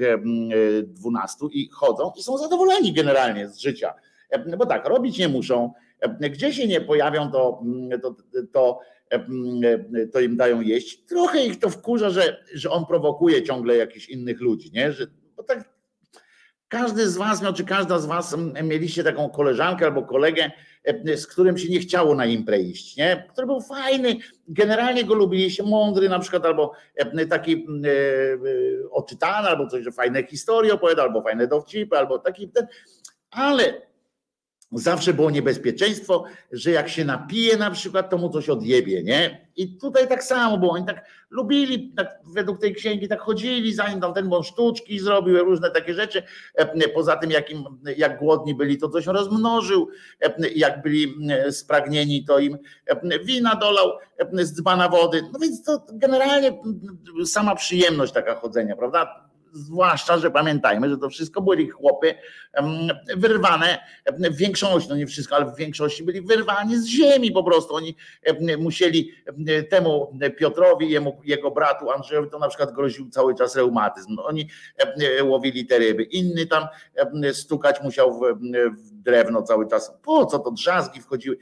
dwunastu i chodzą i są zadowoleni generalnie z życia. Bo tak, robić nie muszą, gdzie się nie pojawią, to, to, to to im dają jeść. Trochę ich to wkurza, że, że on prowokuje ciągle jakichś innych ludzi, nie? Że, bo tak każdy z was miał, czy każda z was mieliście taką koleżankę albo kolegę, z którym się nie chciało na imprę iść, nie? który był fajny, generalnie go lubiliście, mądry na przykład, albo taki oczytany, albo coś, że fajne historie opowiada, albo fajne dowcipy, albo taki ten, ale zawsze było niebezpieczeństwo, że jak się napije na przykład, to mu coś odjebie, nie? I tutaj tak samo było, oni tak lubili, tak według tej księgi tak chodzili za nim, tam ten bon sztuczki zrobił, różne takie rzeczy, e, poza tym jak, im, jak głodni byli, to coś rozmnożył, e, jak byli e, spragnieni, to im wina dolał z dzbana wody, no więc to generalnie sama przyjemność taka chodzenia, prawda? Zwłaszcza, że pamiętajmy, że to wszystko byli chłopy wyrwane, w większości, no nie wszystko, ale w większości byli wyrwani z ziemi po prostu. Oni musieli temu Piotrowi, jemu, jego bratu Andrzejowi, to na przykład groził cały czas reumatyzm. Oni łowili te ryby. Inny tam stukać musiał w, w drewno cały czas. Po co to drzazgi wchodziły?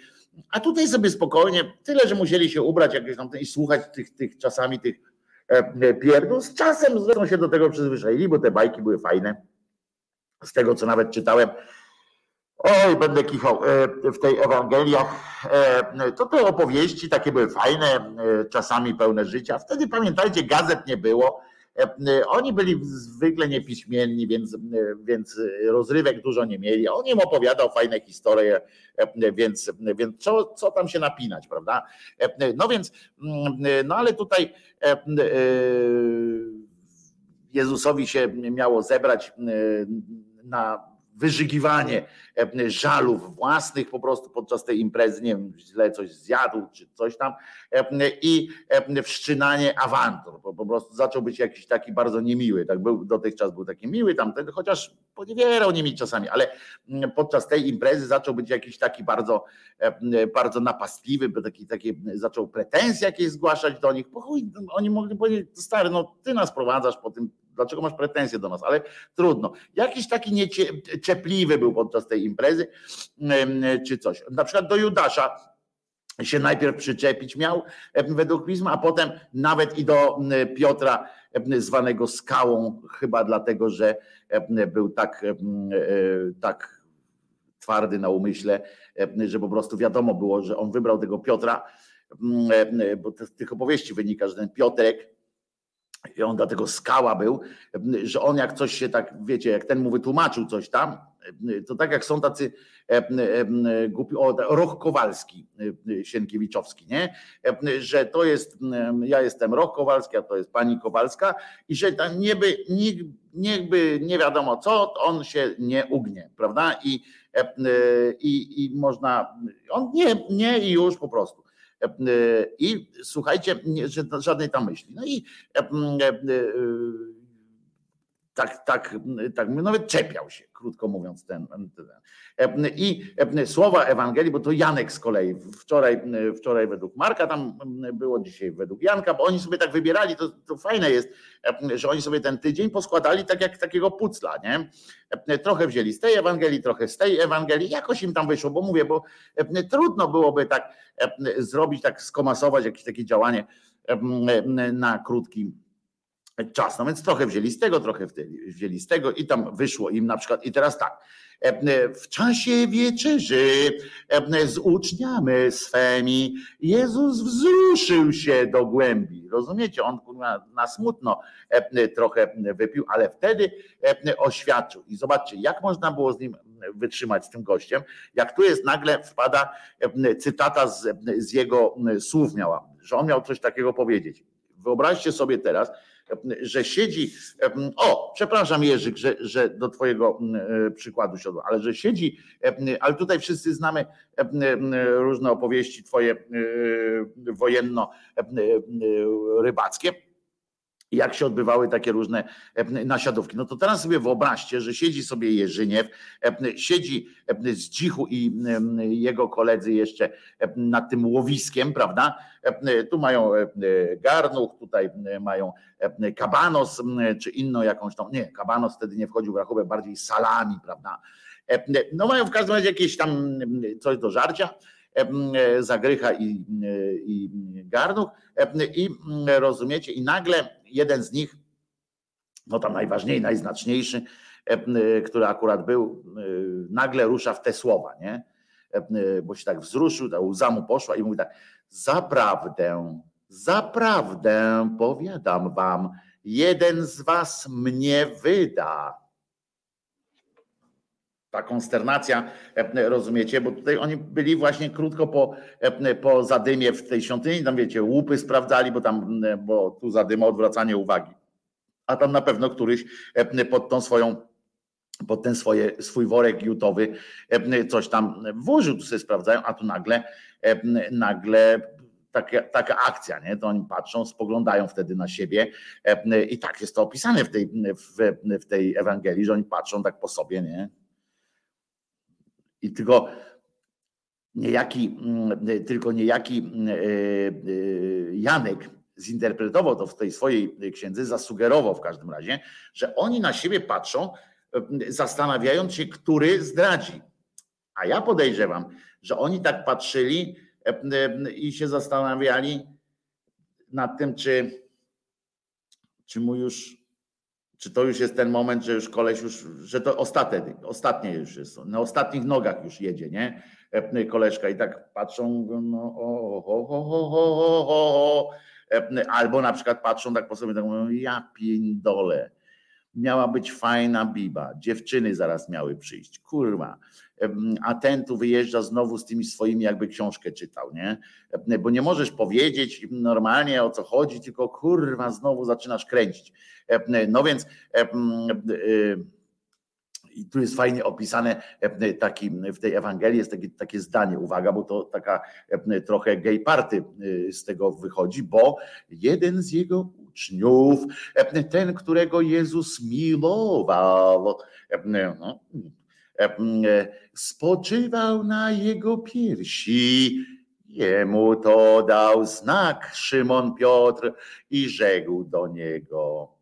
A tutaj sobie spokojnie, tyle, że musieli się ubrać jakieś tam i słuchać tych, tych czasami tych pierdół. Z czasem zresztą się do tego przyzwyczaili, bo te bajki były fajne. Z tego, co nawet czytałem, oj, będę kichał e, w tej Ewangeliach, e, to te opowieści takie były fajne, czasami pełne życia. Wtedy pamiętajcie, gazet nie było E, oni byli zwykle niepiśmienni, więc, więc rozrywek dużo nie mieli. On im opowiadał fajne historie, e, więc, więc co, co tam się napinać, prawda? E, no więc, no ale tutaj Jezusowi się miało zebrać na wyżygiwanie e, żalów własnych po prostu podczas tej imprezy, nie wiem, źle coś zjadł czy coś tam e, i e, wszczynanie awantur, po prostu zaczął być jakiś taki bardzo niemiły, tak był, dotychczas był taki miły tam, chociaż poniewierał nimi czasami, ale mm, podczas tej imprezy zaczął być jakiś taki bardzo, bardzo napastliwy, bo taki, taki zaczął pretensje jakieś zgłaszać do nich, bo chuj, oni mogli powiedzieć, stary, no ty nas prowadzasz po tym dlaczego masz pretensje do nas, ale trudno. Jakiś taki nieczepliwy był podczas tej imprezy, czy coś. Na przykład do Judasza się najpierw przyczepić miał według pisma, a potem nawet i do Piotra zwanego skałą, chyba dlatego, że był tak, e, tak twardy na umyśle, że po prostu wiadomo było, że on wybrał tego Piotra, bo z tych opowieści wynika, że ten Piotrek i on dlatego skała był, że on jak coś się tak, wiecie, jak ten mu wytłumaczył coś tam, to tak jak są tacy e, e, głupi, o, Roch Kowalski, e, Sienkiewiczowski, nie? Że to jest, ja jestem Roch Kowalski, a to jest pani Kowalska i że tam nieby, niechby nie wiadomo co, on się nie ugnie, prawda? I, i, i można, on nie, nie i już po prostu. I słuchajcie, żadnej tam myśli. No i e, e, tak, tak, tak, nawet czepiał się, krótko mówiąc, ten, ten. I słowa Ewangelii, bo to Janek z kolei, wczoraj, wczoraj według Marka tam było, dzisiaj według Janka, bo oni sobie tak wybierali, to, to fajne jest, że oni sobie ten tydzień poskładali tak jak takiego pucla, nie? Trochę wzięli z tej Ewangelii, trochę z tej Ewangelii, jakoś im tam wyszło, bo mówię, bo trudno byłoby tak zrobić, tak skomasować jakieś takie działanie na krótki czas. No więc trochę wzięli z tego, trochę wzięli z tego i tam wyszło im na przykład. I teraz tak, w czasie wieczerzy z uczniami swymi Jezus wzruszył się do głębi. Rozumiecie? On na, na smutno trochę wypił, ale wtedy oświadczył. I zobaczcie, jak można było z nim wytrzymać z tym gościem, jak tu jest nagle wpada cytata z, z jego słów miała, że on miał coś takiego powiedzieć. Wyobraźcie sobie teraz, że siedzi, o, przepraszam Jerzyk, że, że do twojego e, przykładu się ale że siedzi, ale tutaj wszyscy znamy różne opowieści twoje e, wojenno-rybackie jak się odbywały takie różne nasiadówki. No to teraz sobie wyobraźcie, że siedzi sobie Jerzyniew, siedzi z Dzichu i jego koledzy jeszcze nad tym łowiskiem, prawda? Tu mają garnuch, tutaj mają kabanos, czy inną jakąś tam, nie, kabanos wtedy nie wchodził w rachubę, bardziej salami, prawda? No mają w każdym razie jakieś tam coś do żarcia zagrycha i, i garnuch i rozumiecie, i nagle jeden z nich, no tam najważniejszy, najznaczniejszy, który akurat był, nagle rusza w te słowa, nie? bo się tak wzruszył, ta łza mu poszła i mówi tak, zaprawdę, zaprawdę powiadam wam, jeden z was mnie wyda ta konsternacja, e, rozumiecie, bo tutaj oni byli właśnie krótko po, e, po zadymie w tej świątyni, tam wiecie, łupy sprawdzali, bo tam, e, bo tu zadyma odwracanie uwagi. A tam na pewno któryś pod tą swoją, pod ten swoje, swój worek jutowy coś tam włożył, tu sobie sprawdzają, a tu nagle, nagle taka, taka akcja, nie? To oni patrzą, spoglądają wtedy na siebie i tak jest to opisane w tej, w, w tej Ewangelii, że oni patrzą tak po sobie, nie? I tylko niejaki, mm, tylko niejaki mm, e, e, Janek zinterpretował to w tej swojej księdze, zasugerował w każdym razie, że oni na siebie patrzą, mm, zastanawiając się, który zdradzi. A ja podejrzewam, że oni tak patrzyli e, i się zastanawiali nad tym, czy, czy mu już czy to już jest ten moment, że już koleś już, że to ostatnie, ostatnie już jest, na ostatnich nogach już jedzie, nie? Koleżka i tak patrzą, no o, o, o, o, o, albo na przykład patrzą tak po sobie, tak mówią, ja piędolę, miała być fajna biba, dziewczyny zaraz miały przyjść, kurwa, a ten tu wyjeżdża znowu z tymi swoimi, jakby książkę czytał, nie? Bo nie możesz powiedzieć normalnie o co chodzi, tylko kurwa, znowu zaczynasz kręcić. No więc y, i tu jest fajnie opisane taki, w tej Ewangelii jest takie, takie zdanie, uwaga, bo to taka trochę gay party y, z tego wychodzi, bo jeden z jego uczniów, ten, którego Jezus miłował, no, spoczywał na jego piersi. Jemu to dał znak Szymon Piotr i rzekł do niego: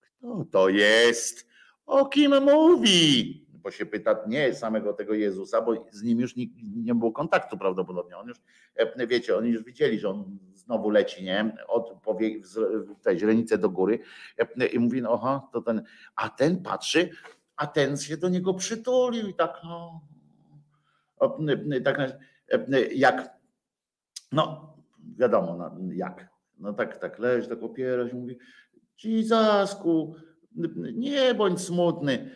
Kto to jest? O kim mówi? Bo się pyta nie samego tego Jezusa, bo z nim już nie, nie było kontaktu prawdopodobnie. On już, wiecie, oni już widzieli, że on znowu leci, nie? Od powie, tej źrenicy do góry i mówi, no to ten, a ten patrzy, a ten się do niego przytulił i tak, no, tak jak, no wiadomo no, jak, no tak, tak leży, tak opiera się, mówi, Jezusku, nie bądź smutny,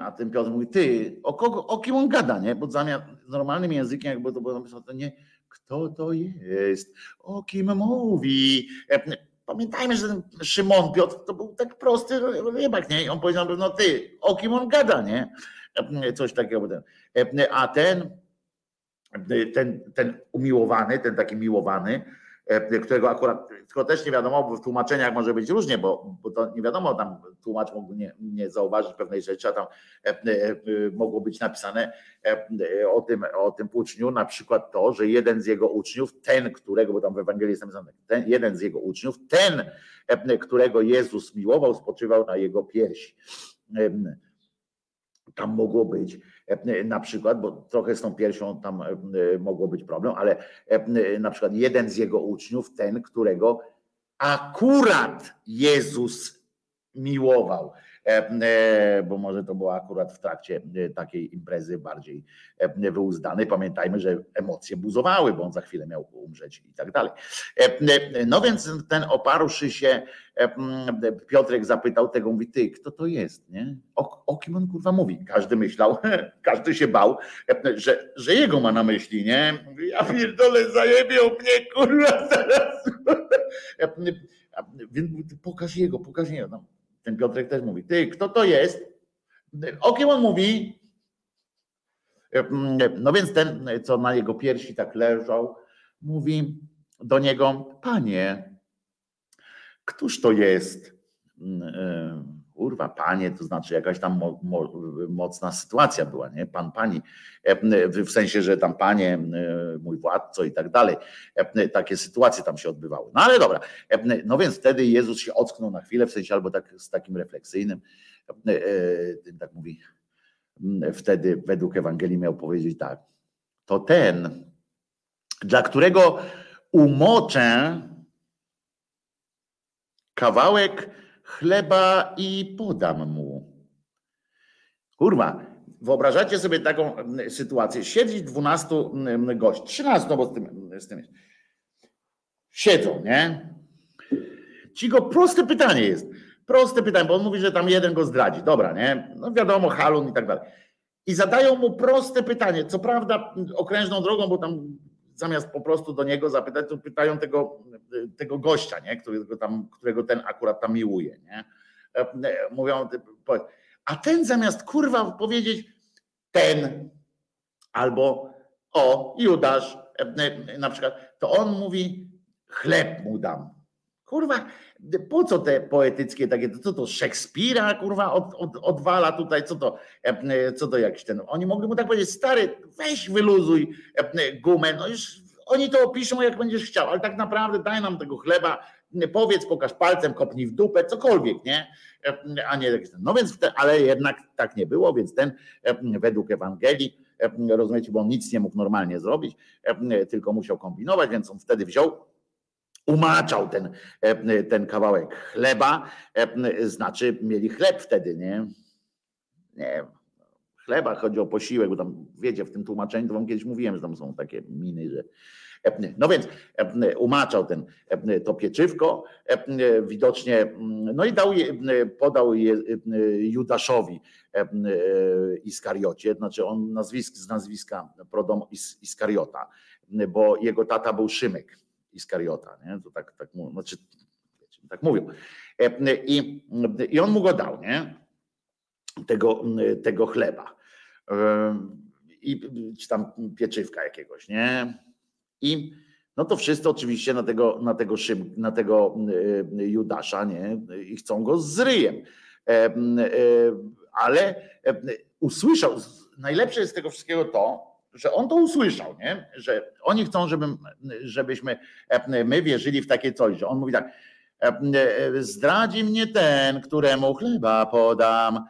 a ten Piotr mówi, ty, o, kogo, o kim on gada, nie? Bo zamiast normalnym językiem, jakby to było napisane, to nie, kto to jest, o kim mówi. Pamiętajmy, że ten Szymon Piotr to był tak prosty rybak, nie? I on powiedział, no ty, o kim on gada, nie? Coś takiego. A ten, ten, ten umiłowany, ten taki miłowany, którego akurat, tylko też nie wiadomo, bo w tłumaczeniach może być różnie, bo, bo to nie wiadomo, tam tłumacz mógł nie, nie zauważyć pewnej rzeczy, a tam mogło być napisane o tym, o tym uczniu, na przykład to, że jeden z jego uczniów, ten, którego, bo tam w Ewangelii jest napisane, ten, jeden z jego uczniów, ten, którego Jezus miłował, spoczywał na jego piersi. Tam mogło być na przykład, bo trochę z tą piersią tam mogło być problem, ale na przykład jeden z jego uczniów, ten, którego akurat Jezus miłował. E, e, bo może to było akurat w trakcie e, takiej imprezy bardziej wyuzdany. Pamiętajmy, że emocje buzowały, bo on za chwilę miał umrzeć i tak dalej. No więc ten oparłszy się, Piotrek zapytał tego, mówi, ty, kto to jest, nie? O, o kim on kurwa mówi? Każdy myślał, każdy się bał, że, że jego ma na myśli, nie? Ja pierdolę, zajebią mnie, kurwa, zaraz. Więc pokaż jego, pokaż jego. No ten Piotrek też mówi, ty, kto to jest? O kim on mówi? No więc ten, co na jego piersi tak leżał, mówi do niego, panie, któż to jest? Urwa, panie, to znaczy jakaś tam mo, mo, mocna sytuacja była, nie? Pan, pani, w sensie, że tam panie, mój władco i tak dalej. Takie sytuacje tam się odbywały. No ale dobra. No więc wtedy Jezus się ocknął na chwilę, w sensie albo tak z takim refleksyjnym, tak mówi, wtedy według Ewangelii miał powiedzieć tak. To ten, dla którego umoczę kawałek chleba i podam mu. Kurwa, wyobrażacie sobie taką sytuację, siedzi 12 gości, 13, no bo z tym, z tym jest. Siedzą, nie? Ci go proste pytanie jest. Proste pytanie, bo on mówi, że tam jeden go zdradzi. Dobra, nie? No wiadomo, halun i tak dalej. I zadają mu proste pytanie. Co prawda okrężną drogą, bo tam zamiast po prostu do niego zapytać, to pytają tego, tego gościa, nie? Którego, tam, którego ten akurat tam miłuje. Nie? Mówią, a ten zamiast kurwa powiedzieć ten albo o Judasz na przykład, to on mówi chleb mu dam. Kurwa, po co te poetyckie takie, co to Szekspira kurwa od, od, odwala tutaj, co to, co to jakiś ten, oni mogli mu tak powiedzieć, stary, weź wyluzuj gumę, no już oni to opiszą jak będziesz chciał, ale tak naprawdę daj nam tego chleba, powiedz, pokaż palcem, kopnij w dupę, cokolwiek, nie? A nie No więc, ale jednak tak nie było, więc ten według Ewangelii, rozumiecie, bo on nic nie mógł normalnie zrobić, tylko musiał kombinować, więc on wtedy wziął umaczał ten, ten kawałek chleba, znaczy mieli chleb wtedy, nie? Nie, chleba chodzi o posiłek, bo tam wiecie, w tym tłumaczeniu to wam kiedyś mówiłem, że tam są takie miny, że no więc umaczał ten, to pieczywko, widocznie, no i dał podał je Judaszowi Iskariocie, znaczy on nazwisk, z nazwiska Prodom Iskariota, bo jego tata był Szymek Iskariota, nie? To tak, tak, znaczy, tak mówią. I, I on mu go dał, nie? Tego, tego chleba. I, czy tam pieczywka jakiegoś, nie? I no to wszyscy oczywiście na tego, na tego, szym, na tego Judasza, nie? I chcą go z ryjem. Ale usłyszał, najlepsze jest z tego wszystkiego to, że on to usłyszał, nie? że oni chcą, żeby, żebyśmy my wierzyli w takie coś, że on mówi tak, zdradzi mnie ten, któremu chleba podam,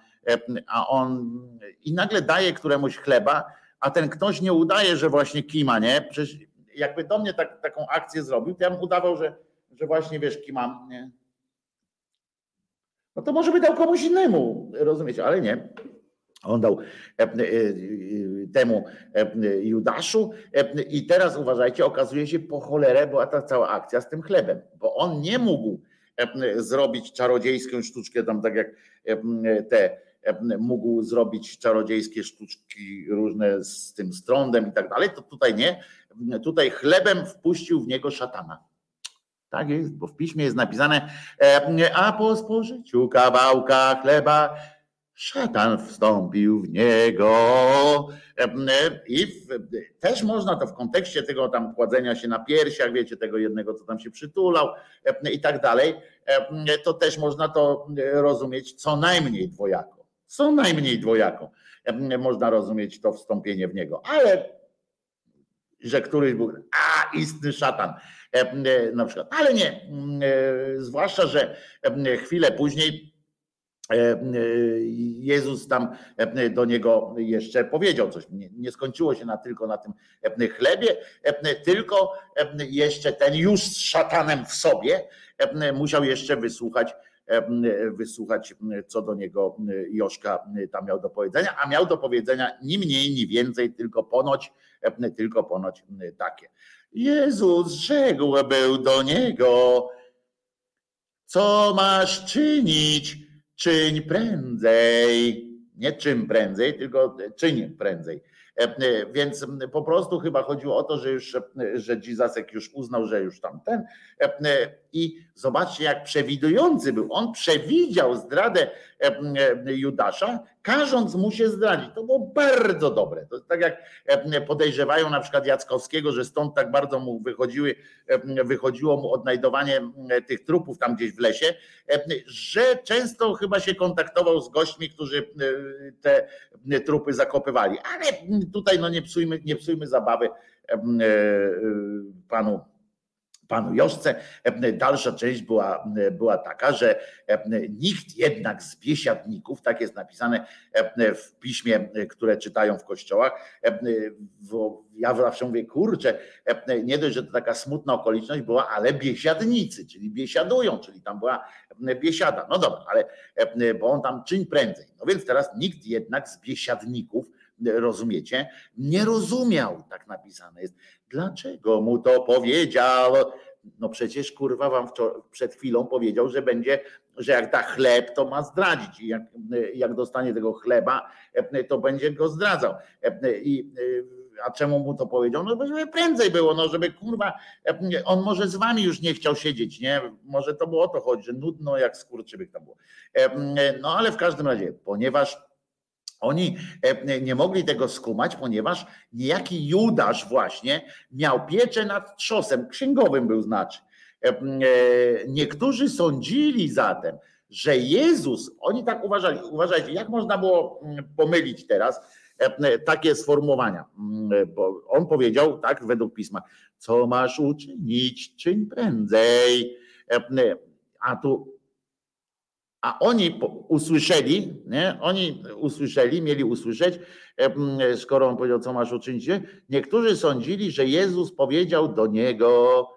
a on i nagle daje któremuś chleba, a ten ktoś nie udaje, że właśnie kima, nie? Przecież jakby do mnie tak, taką akcję zrobił, to ja bym udawał, że, że właśnie wiesz, kimam, nie? No to może by dał komuś innemu, rozumiecie, ale nie. On dał e, e, temu e, Judaszu i teraz uważajcie, okazuje się po cholerę była ta cała akcja z tym chlebem, bo on nie mógł zrobić czarodziejską sztuczkę tam tak jak te mógł zrobić czarodziejskie sztuczki różne z tym strądem i tak dalej, to tutaj nie. Tutaj chlebem wpuścił w niego szatana. Tak jest, bo w piśmie jest napisane, a po spożyciu kawałka chleba szatan wstąpił w niego. I w, też można to w kontekście tego tam kładzenia się na piersiach, wiecie, tego jednego, co tam się przytulał i tak dalej, to też można to rozumieć co najmniej dwojako. Co najmniej dwojako można rozumieć to wstąpienie w niego, ale że któryś był, a istny szatan na przykład, ale nie, zwłaszcza, że chwilę później E, e, Jezus tam e, do niego jeszcze powiedział coś. Nie, nie, skończyło się na, tylko na tym chlebie, tylko jeszcze ten już z szatanem w sobie musiał jeszcze wysłuchać, wysłuchać, co do niego Joszka tam miał do powiedzenia, a miał do powiedzenia ni mniej, ni więcej, tylko ponoć, tylko ponoć takie. Jezus rzekł był do niego, co masz czynić? Czyń prędzej. Nie czym prędzej, tylko czyń prędzej. E, e, więc po prostu chyba chodziło o to, że już, że Dzizasek już uznał, że już tamten. E, I zobaczcie, jak przewidujący był. On przewidział zdradę Judasza, każąc mu się zdradzić. To było bardzo dobre. To tak jak podejrzewają na przykład Jackowskiego, że stąd tak bardzo mu wychodziły, wychodziło mu odnajdowanie tych trupów tam gdzieś w lesie, że często chyba się kontaktował z gośćmi, którzy te trupy zakopywali. Ale tutaj no nie psujmy, nie psujmy zabawy e, e, panu panu Joszce. Dalsza część była, była taka, że nikt jednak z biesiadników, tak jest napisane w piśmie, które czytają w kościołach, ja zawsze mówię, kurczę, nie dość, że to taka smutna okoliczność była, ale biesiadnicy, czyli biesiadują, czyli tam była biesiada. No dobra, ale bo on tam czyń prędzej. No więc teraz nikt jednak z biesiadników, rozumiecie, nie rozumiał, tak napisane jest, Dlaczego mu to powiedział? No przecież kurwa wam przed chwilą powiedział, że będzie, że jak da chleb, to ma zdradzić. I jak, jak dostanie tego chleba, to będzie go zdradzał. I, a czemu mu to powiedział? No żeby prędzej było, no żeby kurwa, on może z wami już nie chciał siedzieć, nie? Może to było o to chodzi, że nudno jak skurczybyk tam było. No ale w każdym razie, ponieważ oni e, nie mogli tego skumać, ponieważ niejaki Judasz właśnie miał pieczę nad trzosem, księgowym był znaczy. E, e, niektórzy sądzili zatem, że Jezus, oni tak uważali, uważajcie, jak można było pomylić teraz takie sformułowania, bo on powiedział tak według pisma, co masz uczynić, czyń prędzej, a tu a oni usłyszeli, nie? oni usłyszeli, mieli usłyszeć, skoro on powiedział, co masz uczynić, niektórzy sądzili, że Jezus powiedział do niego,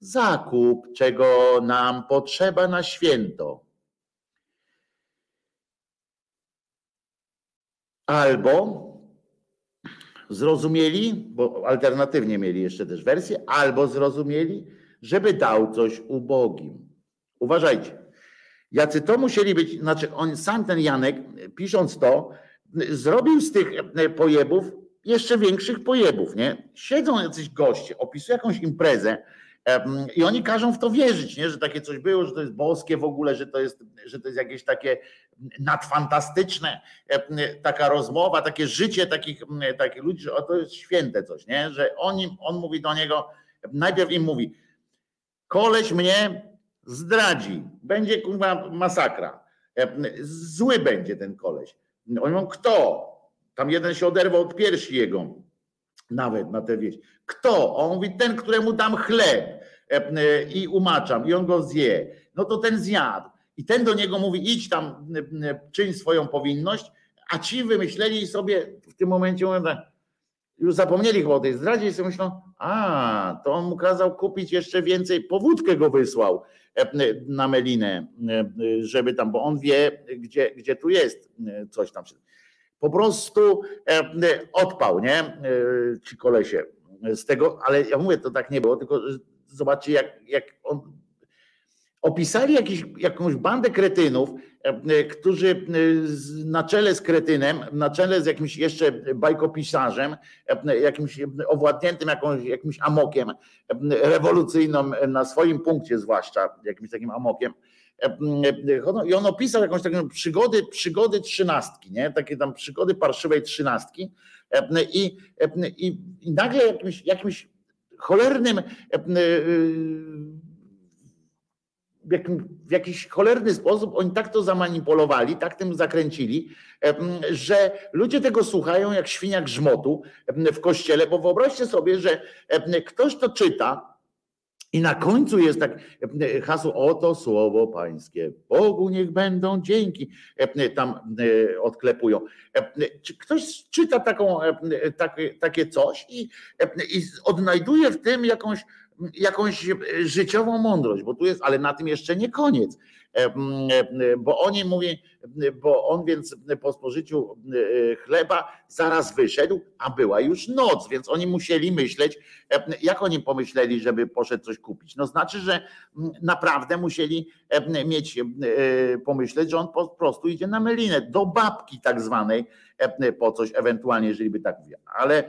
zakup, czego nam potrzeba na święto. Albo zrozumieli, bo alternatywnie mieli jeszcze też wersję, albo zrozumieli, żeby dał coś ubogim. Uważajcie. Jacy to musieli być, znaczy on sam ten Janek, pisząc to, zrobił z tych e, pojebów jeszcze większych pojebów, nie? Siedzą jacyś goście, opisują jakąś imprezę i oni każą w to wierzyć, nie? że takie coś było, że to jest boskie w ogóle, że to jest, że to jest jakieś takie nadfantastyczne, taka rozmowa, takie życie takich, takich ludzi, że to jest święte coś, nie? Że oni, on mówi do niego, najpierw im mówi, koleś mnie zdradzi, będzie kurwa masakra. E, zły będzie ten koleś. Oni mówią, kto? Tam jeden się oderwał od piersi jego, nawet na tę wieś. Kto? On mówi, ten, któremu dam chleb e, i umaczam i on go zje. No to ten zjadł. I ten do niego mówi, idź tam, czyń swoją powinność, a ci wymyśleli sobie w tym momencie, mówią tak, już zapomnieli chyba o tej zdradzie i sobie myślą, a, to on mu kazał kupić jeszcze więcej, powódkę go wysłał e, na Melinę, e, żeby tam, bo on wie, gdzie, gdzie tu jest e, coś tam. Po prostu odpał, nie? Ci kolesie z tego, ale ja mówię, to tak nie było, tylko zobaczcie, jak, jak on opisali jakiś, jakąś bandę kretynów, e, którzy e, na czele z kretynem, na czele z jakimś jeszcze bajkopisarzem, e, jakimś owładniętym jakąś, jakimś amokiem rewolucyjną na swoim punkcie zwłaszcza, jakimś takim amokiem, i on opisał jakąś taką przygody, przygody trzynastki, nie? takie tam przygody parszywej trzynastki i, i, i nagle jakimś, jakimś cholernym w jakiś cholerny sposób oni tak to zamanipulowali, tak tym zakręcili, że ludzie tego słuchają jak świnia grzmotu w kościele, bo wyobraźcie sobie, że ktoś to czyta, i na końcu jest tak hasło, oto słowo pańskie. Bogu niech będą dzięki. Tam odklepują. Czy ktoś czyta taką, takie, takie coś i, i odnajduje w tym jakąś jakąś e, życiową mądrość, bo tu jest, ale na tym jeszcze nie koniec. E, e, bo oni mówi, bo on więc po spożyciu chleba zaraz wyszedł, a była już noc, więc oni musieli myśleć, jak oni pomyśleli, żeby poszedł coś kupić. No znaczy, że naprawdę musieli mieć, pomyśleć, że on po prostu idzie na melinę, do babki tak zwanej, po coś, ewentualnie, jeżeli by tak mówił. Ale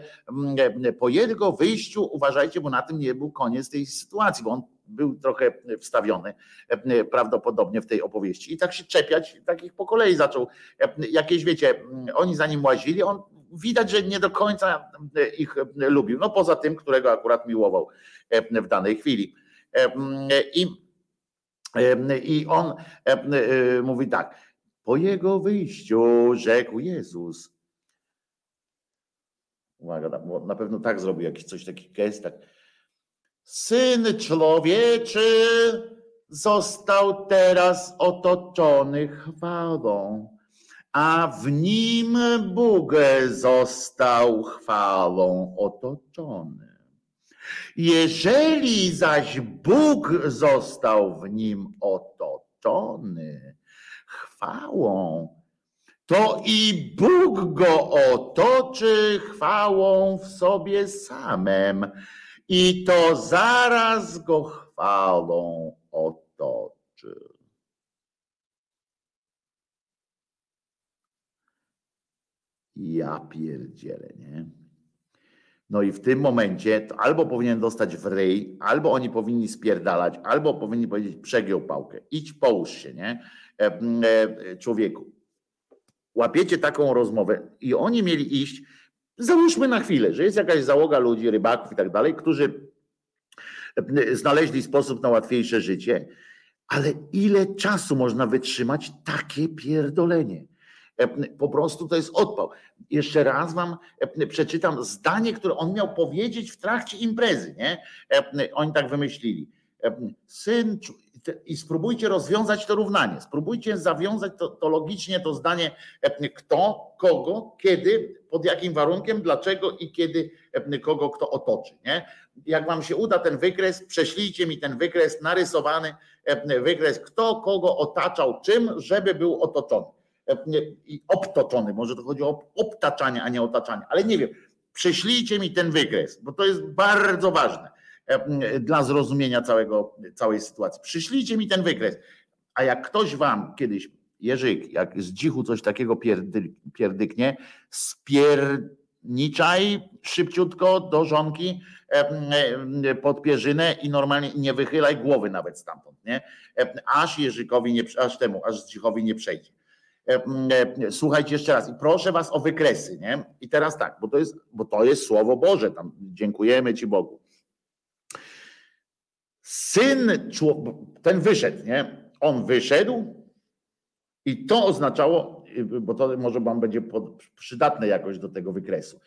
po jego wyjściu, uważajcie, bo na tym nie był koniec tej sytuacji, bo on był trochę wstawiony prawdopodobnie w tej opowieści i tak się czepiać, takich po kolei zaczął. Jakieś wiecie, oni za nim łazili, on widać, że nie do końca ich lubił. No poza tym, którego akurat miłował w danej chwili. I, i on mówi tak, po jego wyjściu rzekł Jezus. Uwaga, na pewno tak zrobił jakiś coś taki gest, tak Syn człowieczy został teraz otoczony chwałą, a w nim Bóg został chwałą otoczony. Jeżeli zaś Bóg został w nim otoczony chwałą, to i Bóg go otoczy chwałą w sobie samym i to zaraz go chwałą otoczy. Ja pierdzielę, nie? No i w tym momencie albo powinien dostać w ryj, albo oni powinni spierdalać, albo powinni powiedzieć przegiął pałkę. Idź połóż się, nie? E, e, człowieku. Łapiecie taką rozmowę i oni mieli iść, załóżmy na chwilę, że jest jakaś załoga ludzi, rybaków i tak dalej, którzy e, znaleźli sposób na łatwiejsze życie, ale ile czasu można wytrzymać takie pierdolenie? Po prostu to jest odpał. Jeszcze raz wam przeczytam zdanie, które on miał powiedzieć w trakcie imprezy. Nie? Oni tak wymyślili. Syn, i spróbujcie rozwiązać to równanie. Spróbujcie zawiązać to, to logicznie to zdanie, kto, kogo, kiedy, pod jakim warunkiem, dlaczego i kiedy kogo kto otoczy. Nie? Jak wam się uda ten wykres, prześlijcie mi ten wykres, narysowany wykres, kto kogo otaczał czym, żeby był otoczony i obtoczony, może to chodzi o obtaczanie, a nie otaczanie, ale nie wiem, prześlijcie mi ten wykres, bo to jest bardzo ważne dla zrozumienia całego, całej sytuacji. Przyślijcie mi ten wykres, a jak ktoś wam kiedyś, Jerzyk, jak z dzichu coś takiego pierdy, pierdyknie, spierniczaj szybciutko do żonki pod pierzynę i normalnie nie wychylaj głowy nawet stamtąd, nie? Aż Jerzykowi nie, aż temu, aż Zdzichowi nie przejdzie. E, e, słuchajcie jeszcze raz i proszę was o wykresy, nie? I teraz tak, bo to jest, bo to jest słowo Boże, tam dziękujemy Ci Bogu. Syn, ten wyszedł, nie? On wyszedł i to oznaczało, bo to może wam będzie przydatne jakoś do tego wykresu.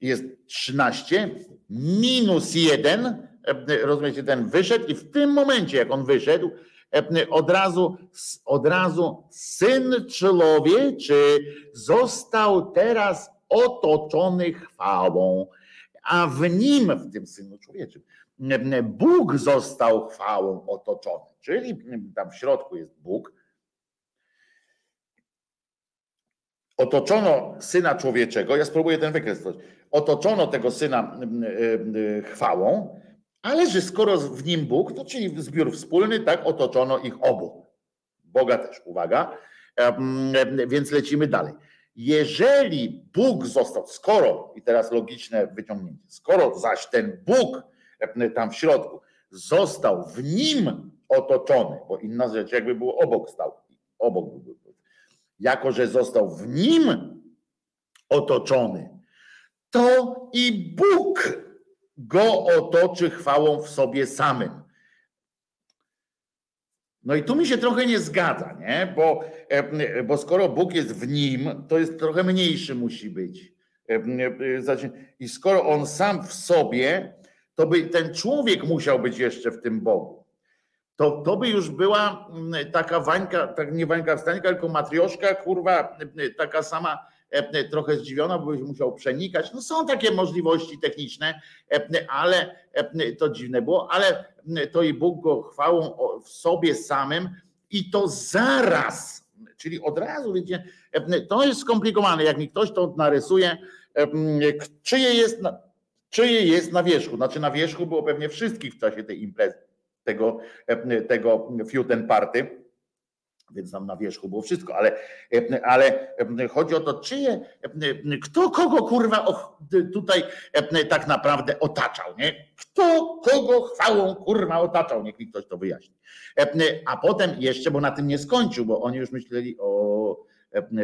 Jest 13 minus 1, e, rozumiecie, ten wyszedł i w tym momencie, jak on wyszedł, E, od razu, od razu syn człowieczy został teraz otoczony chwałą, a w nim, w tym synu człowieczym, Bóg został chwałą otoczony. Czyli tam w środku jest Bóg. Otoczono syna człowieczego, ja spróbuję ten wykres. Otoczono tego syna chwałą, ale że skoro w nim Bóg, to czyli zbiór wspólny, tak otoczono ich obu. Boga też, uwaga. Więc lecimy dalej. Jeżeli Bóg został, skoro, i teraz logiczne wyciągnięcie, skoro zaś ten Bóg tam w środku został w nim otoczony, bo inna rzecz jakby było obok stał, obok był, jako że został w nim otoczony, to i Bóg go otoczy chwałą w sobie samym. No i tu mi się trochę nie zgadza, nie? Bo, e, bo skoro Bóg jest w nim, to jest trochę mniejszy musi być. E, e, I skoro on sam w sobie, to by ten człowiek musiał być jeszcze w tym Bogu. To, to by już była mm, taka wańka, tak nie wańka wstańka, tylko matrioszka, kurwa, taka sama E, e, trochę zdziwiona, bo byś musiał przenikać. No są takie możliwości techniczne, e, ale to dziwne było, ale to i Bóg go chwałą w sobie samym i to zaraz, czyli od razu, wiecie, to jest skomplikowane. Jak mi ktoś to narysuje, czyje jest czyje jest na wierzchu. Znaczy na wierzchu było pewnie wszystkich w czasie tej imprezy, tego, tego Fiuten Party więc tam na wierzchu było wszystko, ale, ale chodzi o to, czyje, kto kogo kurwa tutaj tak naprawdę otaczał, nie? Kto kogo chwałą kurwa otaczał, niech mi ktoś to wyjaśni. A potem jeszcze, bo na tym nie skończył, bo oni już myśleli o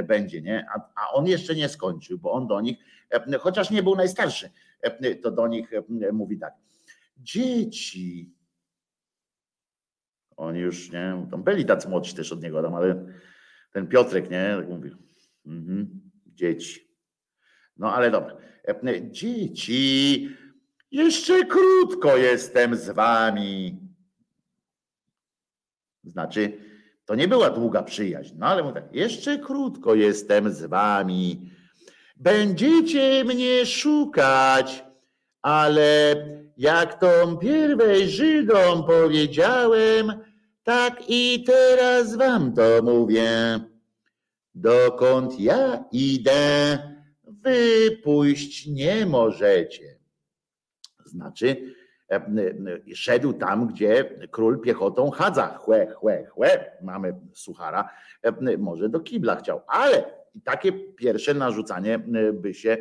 będzie, nie? A, a on jeszcze nie skończył, bo on do nich, chociaż nie był najstarszy, to do nich mówi tak. Dzieci, oni już, nie, tam byli tacy młodsi też od niego, tam, ale ten Piotrek, nie, tak mówi, mhm, dzieci. No ale dobra. Dzieci, Jeszcze krótko jestem z wami. Znaczy, to nie była długa przyjaźń, no ale mówię tak, jeszcze krótko jestem z wami. Będziecie mnie szukać, ale jak tą pierwej Żydom powiedziałem, tak i teraz wam to mówię. Dokąd ja idę, wy pójść nie możecie. Znaczy, e, szedł tam, gdzie król piechotą chadza, chłe, chłe, chłe, mamy suchara, e, może do kibla chciał, ale i takie pierwsze narzucanie by się,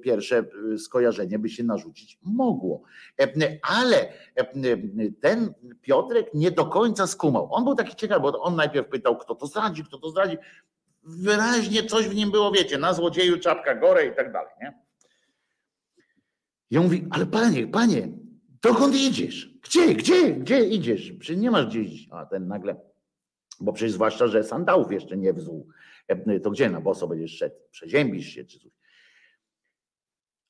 pierwsze skojarzenie by się narzucić mogło. Ale ten Piotrek nie do końca skumał. On był taki ciekawy, bo on najpierw pytał, kto to zdradzi, kto to zdradzi. Wyraźnie coś w nim było, wiecie, na złodzieju czapka gore i tak dalej. Nie? I on mówi, ale panie, panie, dokąd idziesz? Gdzie, gdzie, gdzie idziesz? Przecież nie masz gdzie iść. A ten nagle, bo przecież zwłaszcza, że sandałów jeszcze nie wzół. E, to gdzie na boso będziesz szedł? Przeziębisz się czy coś.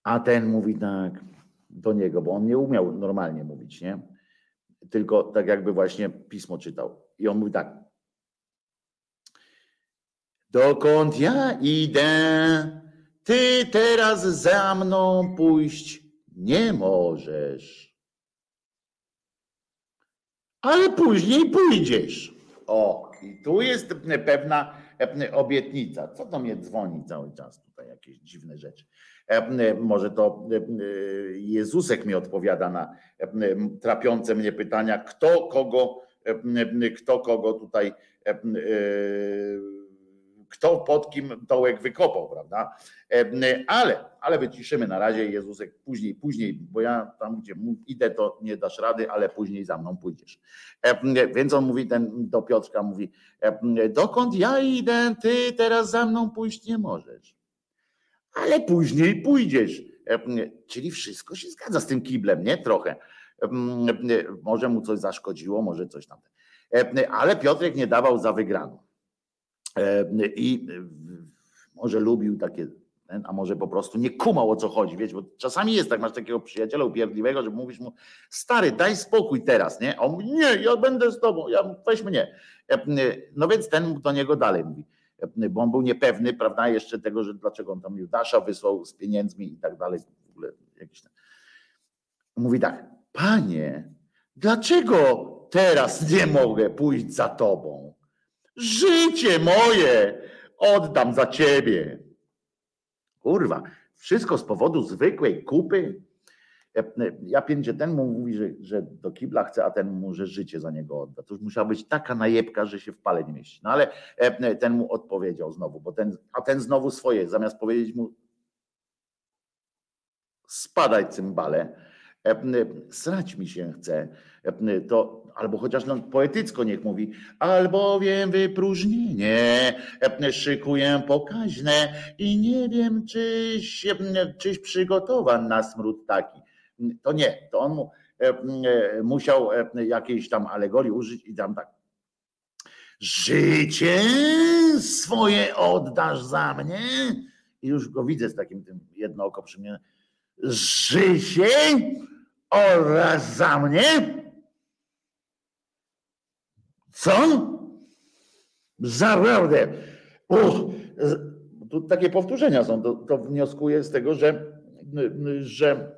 A ten mówi tak do niego, bo on nie umiał normalnie mówić, nie? Tylko tak jakby właśnie pismo czytał. I on mówi tak. Dokąd ja idę, ty teraz za mną pójść nie możesz. Ale później pójdziesz. O, i tu jest pewna obietnica. Co to mnie dzwoni cały czas tutaj, jakieś dziwne rzeczy. Może to Jezusek mi odpowiada na trapiące mnie pytania, kto kogo, kto kogo tutaj kto pod kim dołek wykopał, prawda? Ale, ale wyciszymy na razie Jezusek później, później, bo ja tam, gdzie idę, to nie dasz rady, ale później za mną pójdziesz. Więc on mówi, ten do Piotrka mówi, dokąd ja idę, ty teraz za mną pójść nie możesz. Ale później pójdziesz. Czyli wszystko się zgadza z tym kiblem, nie? Trochę. Może mu coś zaszkodziło, może coś tam. Ale Piotrek nie dawał za wygraną. E, I e, może lubił takie, a może po prostu nie kumał o co chodzi, wiecie, bo czasami jest tak, masz takiego przyjaciela upierdliwego, że mówisz mu, stary, daj spokój teraz, nie? A on mówi, nie, ja będę z tobą, ja, weź mnie. E, no więc ten do niego dalej mówi, bo on był niepewny, prawda, jeszcze tego, że dlaczego on tam Judasza wysłał z pieniędzmi i tak dalej, w ogóle jakieś tam. Mówi tak, panie, dlaczego teraz nie mogę pójść za tobą? Życie moje oddam za ciebie. Kurwa, wszystko z powodu zwykłej kupy. Ja pięcie ten mu mówi, że, że do kibla chce, a ten mu, że życie za niego odda. To już musiała być taka najebka, że się w pale nie mieści. No ale ten mu odpowiedział znowu, bo ten, a ten znowu swoje, zamiast powiedzieć mu spadaj cymbale, srać mi się chce, to albo chociaż no, poetycko niech mówi, albowiem wypróżnienie szykuję pokaźne i nie wiem, czyś, czyś przygotowan na smród taki. To nie, to on mu, musiał jakiejś tam alegorii użyć i tam tak. Życie swoje oddasz za mnie? I już go widzę z takim tym jedno oko przy mnie. Życie oraz za mnie? Co? Naprawdę. Uch, tu takie powtórzenia są. To, to wnioskuje z tego, że, że,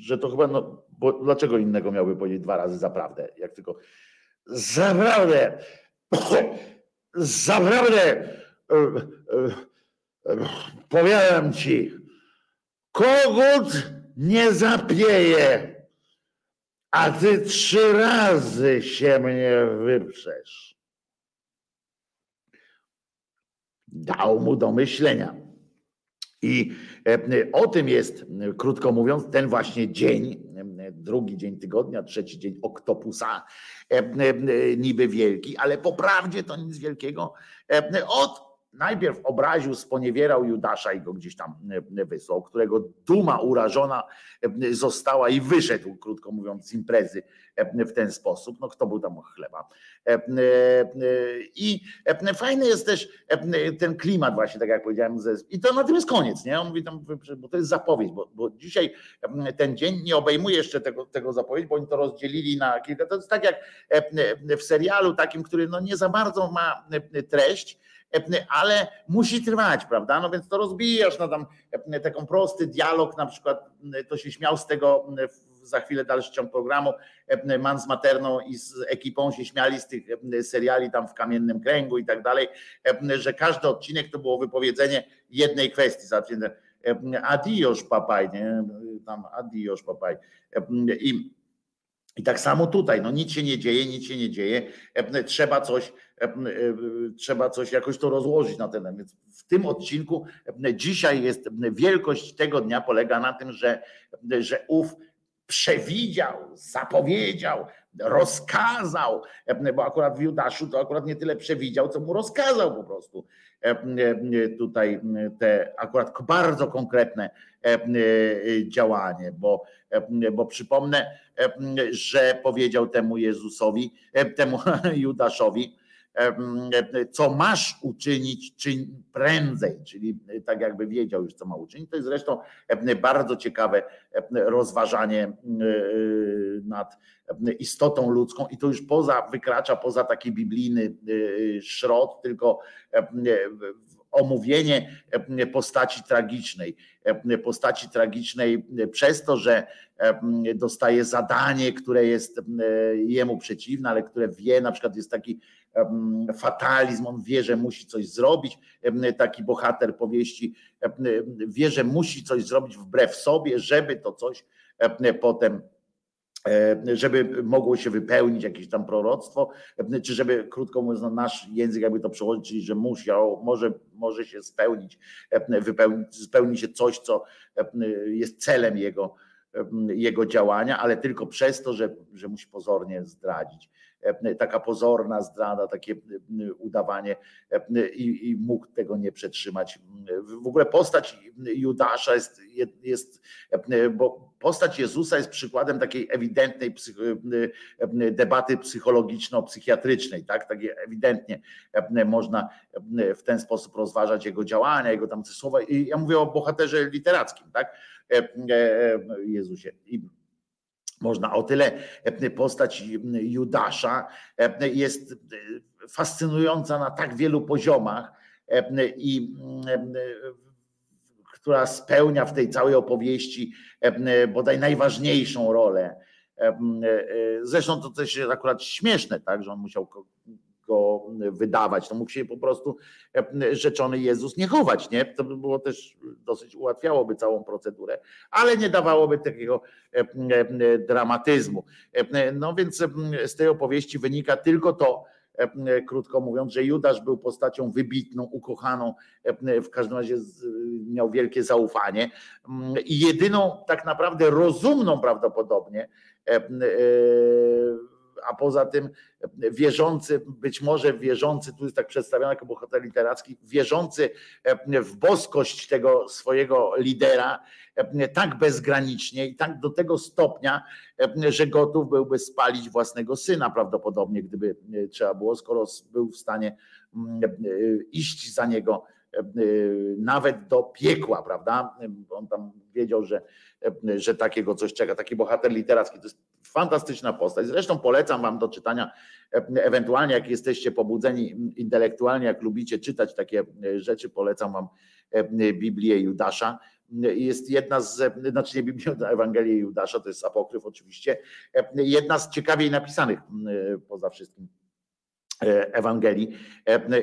że to chyba, no, bo dlaczego innego miałby powiedzieć dwa razy zaprawdę, jak tylko zaprawdę, zaprawdę, powiadam ci, kogut nie zapieje a ty trzy razy się mnie wyprzesz. Dał mu do myślenia. I e, o tym jest, krótko mówiąc, ten właśnie dzień, drugi dzień tygodnia, trzeci dzień oktopusa, e, e, niby wielki, ale po prawdzie to nic wielkiego. Od najpierw obraził, sponiewierał Judasza i go gdzieś tam wysłał, którego duma urażona została i wyszedł, krótko mówiąc, z imprezy w ten sposób. No kto był tam chleba. I fajny jest też ten klimat właśnie, tak jak powiedziałem, i to na tym jest koniec, nie? On mówi tam, bo to jest zapowiedź, bo, bo dzisiaj ten dzień nie obejmuje jeszcze tego, tego zapowiedź, bo oni to rozdzielili na kilka, to jest tak jak w serialu takim, który no nie za bardzo ma treść, ale musi trwać, prawda? No więc to rozbijasz na tam taką prosty dialog, na przykład to się śmiał z tego za chwilę dalszy ciąg programu. Man z Materną i z ekipą się śmiali z tych seriali tam w Kamiennym Kręgu i tak dalej, że każdy odcinek to było wypowiedzenie jednej kwestii. Adios papaj, nie? Tam adios papaj. I i tak samo tutaj, no nic się nie dzieje, nic się nie dzieje. Trzeba coś, trzeba coś jakoś to rozłożyć na ten. Więc w tym odcinku dzisiaj jest wielkość tego dnia polega na tym, że, że ów przewidział, zapowiedział, rozkazał, bo akurat w Judaszu to akurat nie tyle przewidział, co mu rozkazał po prostu tutaj te akurat bardzo konkretne działanie, bo, bo przypomnę, że powiedział temu Jezusowi, temu Judaszowi, co masz uczynić, czyń prędzej, czyli tak jakby wiedział już, co ma uczynić. To jest zresztą bardzo ciekawe rozważanie nad istotą ludzką i to już poza, wykracza poza taki biblijny szrot, tylko omówienie postaci tragicznej. Postaci tragicznej przez to, że dostaje zadanie, które jest jemu przeciwne, ale które wie, na przykład jest taki fatalizm, on wie, że musi coś zrobić, taki bohater powieści wie, że musi coś zrobić wbrew sobie, żeby to coś potem żeby mogło się wypełnić jakieś tam proroctwo, czy żeby, krótko mówiąc, no nasz język jakby to przełożyć, czyli że musiał, może, może się spełnić, wypełnić, spełni się coś, co jest celem jego, jego działania, ale tylko przez to, że, że musi pozornie zdradzić. Taka pozorna zdrada, takie udawanie i, i mógł tego nie przetrzymać. W ogóle postać Judasza jest, jest bo postać Jezusa jest przykładem takiej ewidentnej debaty psychologiczno-psychiatrycznej, tak? Takie ewidentnie można w ten sposób rozważać jego działania, jego tam słowa. I ja mówię o bohaterze literackim, tak? Jezusie. I można o tyle postać Judasza jest fascynująca na tak wielu poziomach i która spełnia w tej całej opowieści bodaj najważniejszą rolę. Zresztą to też jest akurat śmieszne, tak, że on musiał wydawać. To mógł się po prostu e, rzeczony Jezus nie chować, nie? To by było też dosyć ułatwiałoby całą procedurę, ale nie dawałoby takiego e, e, dramatyzmu. No więc z tej opowieści wynika tylko to, krótko mówiąc, że Judasz był postacią wybitną, ukochaną, w każdym razie miał wielkie zaufanie i jedyną tak naprawdę rozumną prawdopodobnie a poza tym wierzący, być może wierzący, tu jest tak przedstawiony jako bohater literacki, wierzący w boskość tego swojego lidera tak bezgranicznie i tak do tego stopnia, że gotów byłby spalić własnego syna prawdopodobnie, gdyby trzeba było, skoro był w stanie iść za niego nawet do piekła, prawda? On tam wiedział, że, że takiego coś czeka, taki bohater literacki. To jest fantastyczna postać. Zresztą polecam wam do czytania, ewentualnie jak jesteście pobudzeni intelektualnie, jak lubicie czytać takie rzeczy, polecam wam Biblię Judasza. Jest jedna z, znaczy nie Biblię, Ewangelię Judasza, to jest apokryf oczywiście, jedna z ciekawiej napisanych poza wszystkim Ewangelii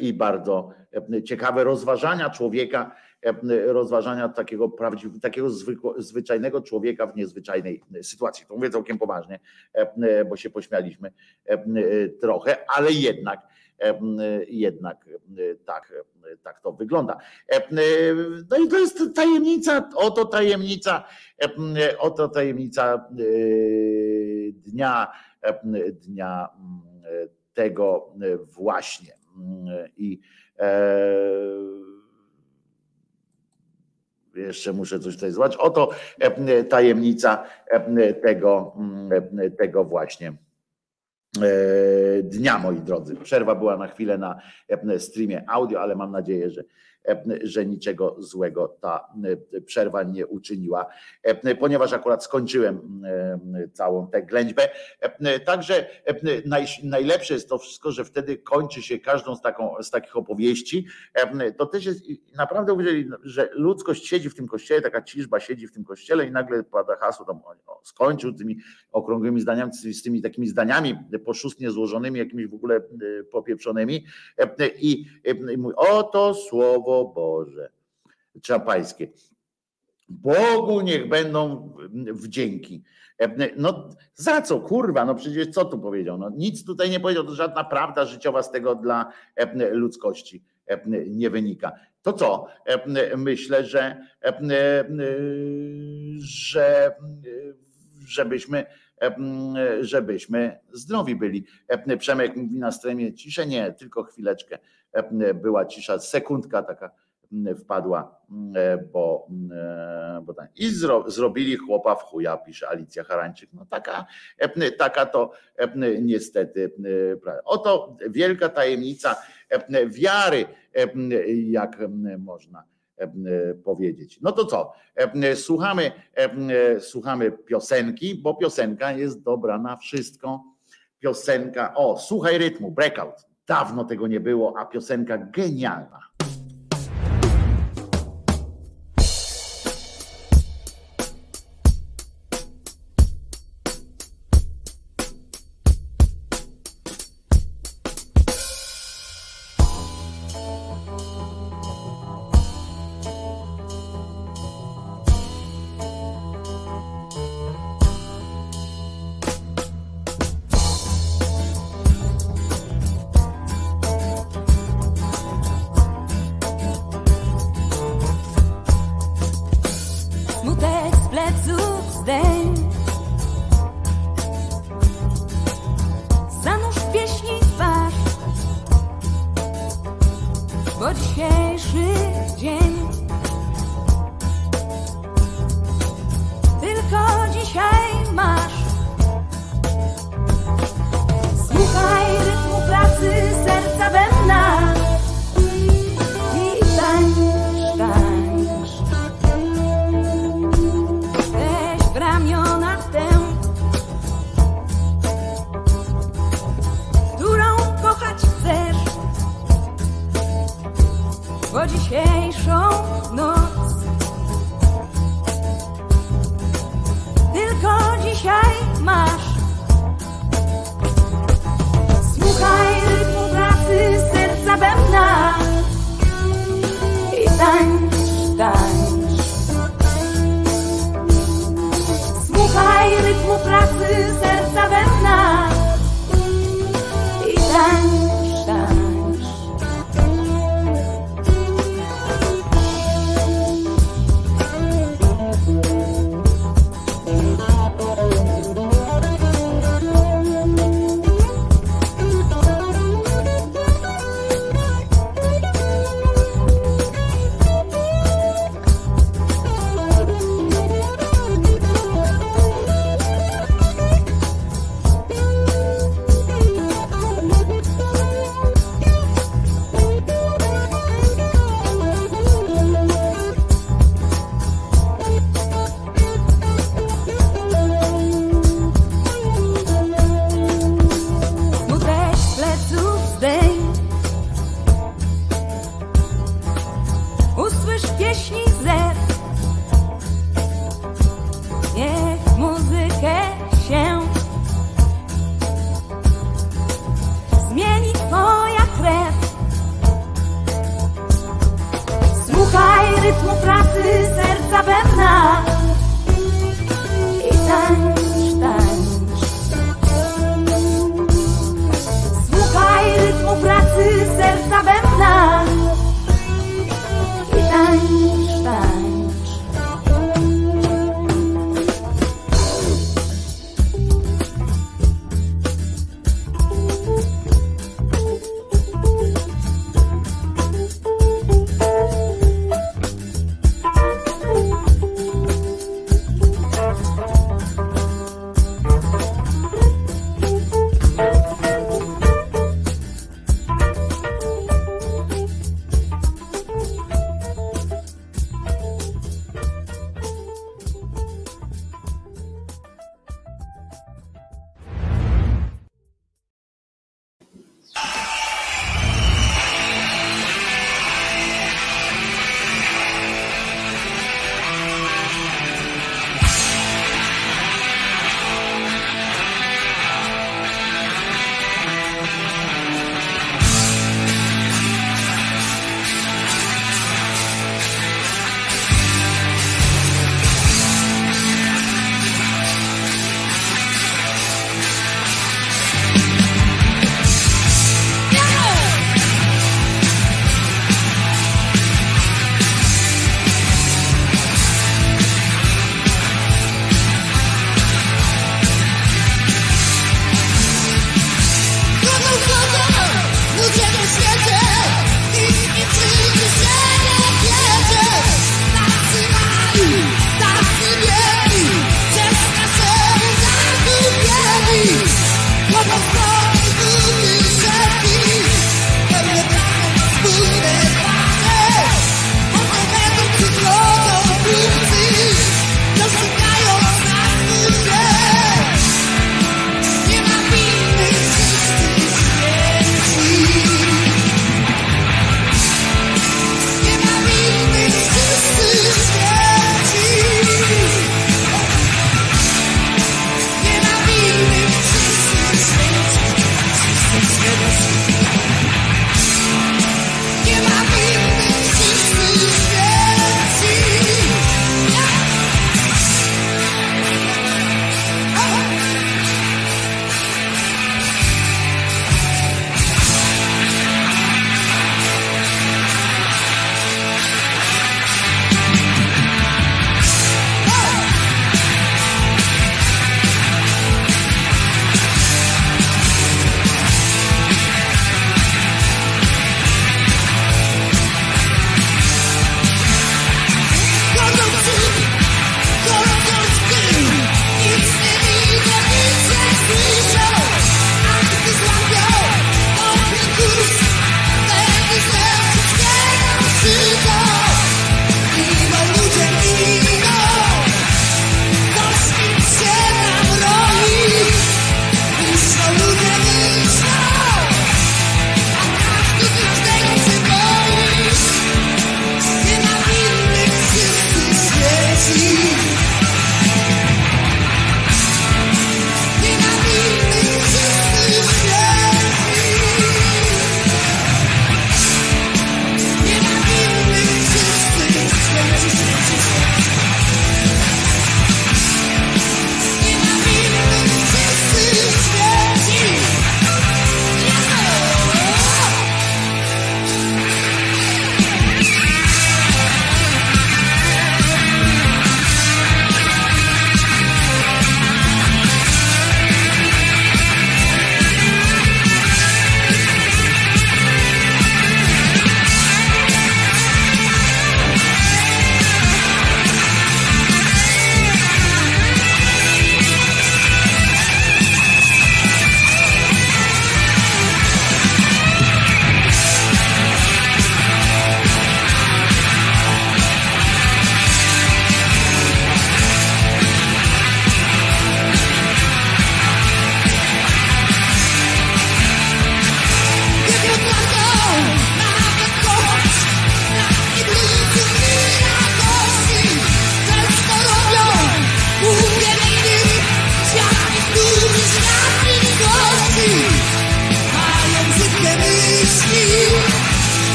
i bardzo ciekawe rozważania człowieka, rozważania takiego prawdziwego, takiego zwykło, zwyczajnego człowieka w niezwyczajnej sytuacji. To mówię całkiem poważnie, bo się pośmialiśmy trochę, ale jednak jednak tak, tak to wygląda. No i to jest tajemnica, oto tajemnica, oto tajemnica dnia, dnia tego właśnie. I jeszcze muszę coś tutaj zobaczyć. Oto tajemnica tego, tego właśnie dnia, moi drodzy. Przerwa była na chwilę na streamie audio, ale mam nadzieję, że że niczego złego ta przerwa nie uczyniła, ponieważ akurat skończyłem całą tę ględźbę. Także najlepsze jest to wszystko, że wtedy kończy się każdą z, taką, z takich opowieści. To też jest naprawdę uwierzyli, że ludzkość siedzi w tym kościele, taka ciżba siedzi w tym kościele i nagle pada hasło tam skończył tymi okrągłymi zdaniami, z tymi takimi zdaniami poszustnie złożonymi, jakimiś w ogóle popieprzonymi i, i mówi, oto słowo Boże, Czapańskie. Bogu niech będą wdzięki. No za co, kurwa, no przecież co tu powiedział? No, nic tutaj nie powiedział, to żadna prawda życiowa z tego dla ludzkości nie wynika. To co? Myślę, że, że żebyśmy, żebyśmy zdrowi byli. Przemek mówi na stronie ciszę, nie, tylko chwileczkę. Była cisza, sekundka taka wpadła, bo, bo tak. i zro, zrobili chłopa w chuja, pisze Alicja Harańczyk. No taka, taka to niestety. Oto wielka tajemnica wiary, jak można powiedzieć. No to co? Słuchamy, słuchamy piosenki, bo piosenka jest dobra na wszystko. Piosenka, o, słuchaj rytmu, breakout. Dawno tego nie było, a piosenka genialna.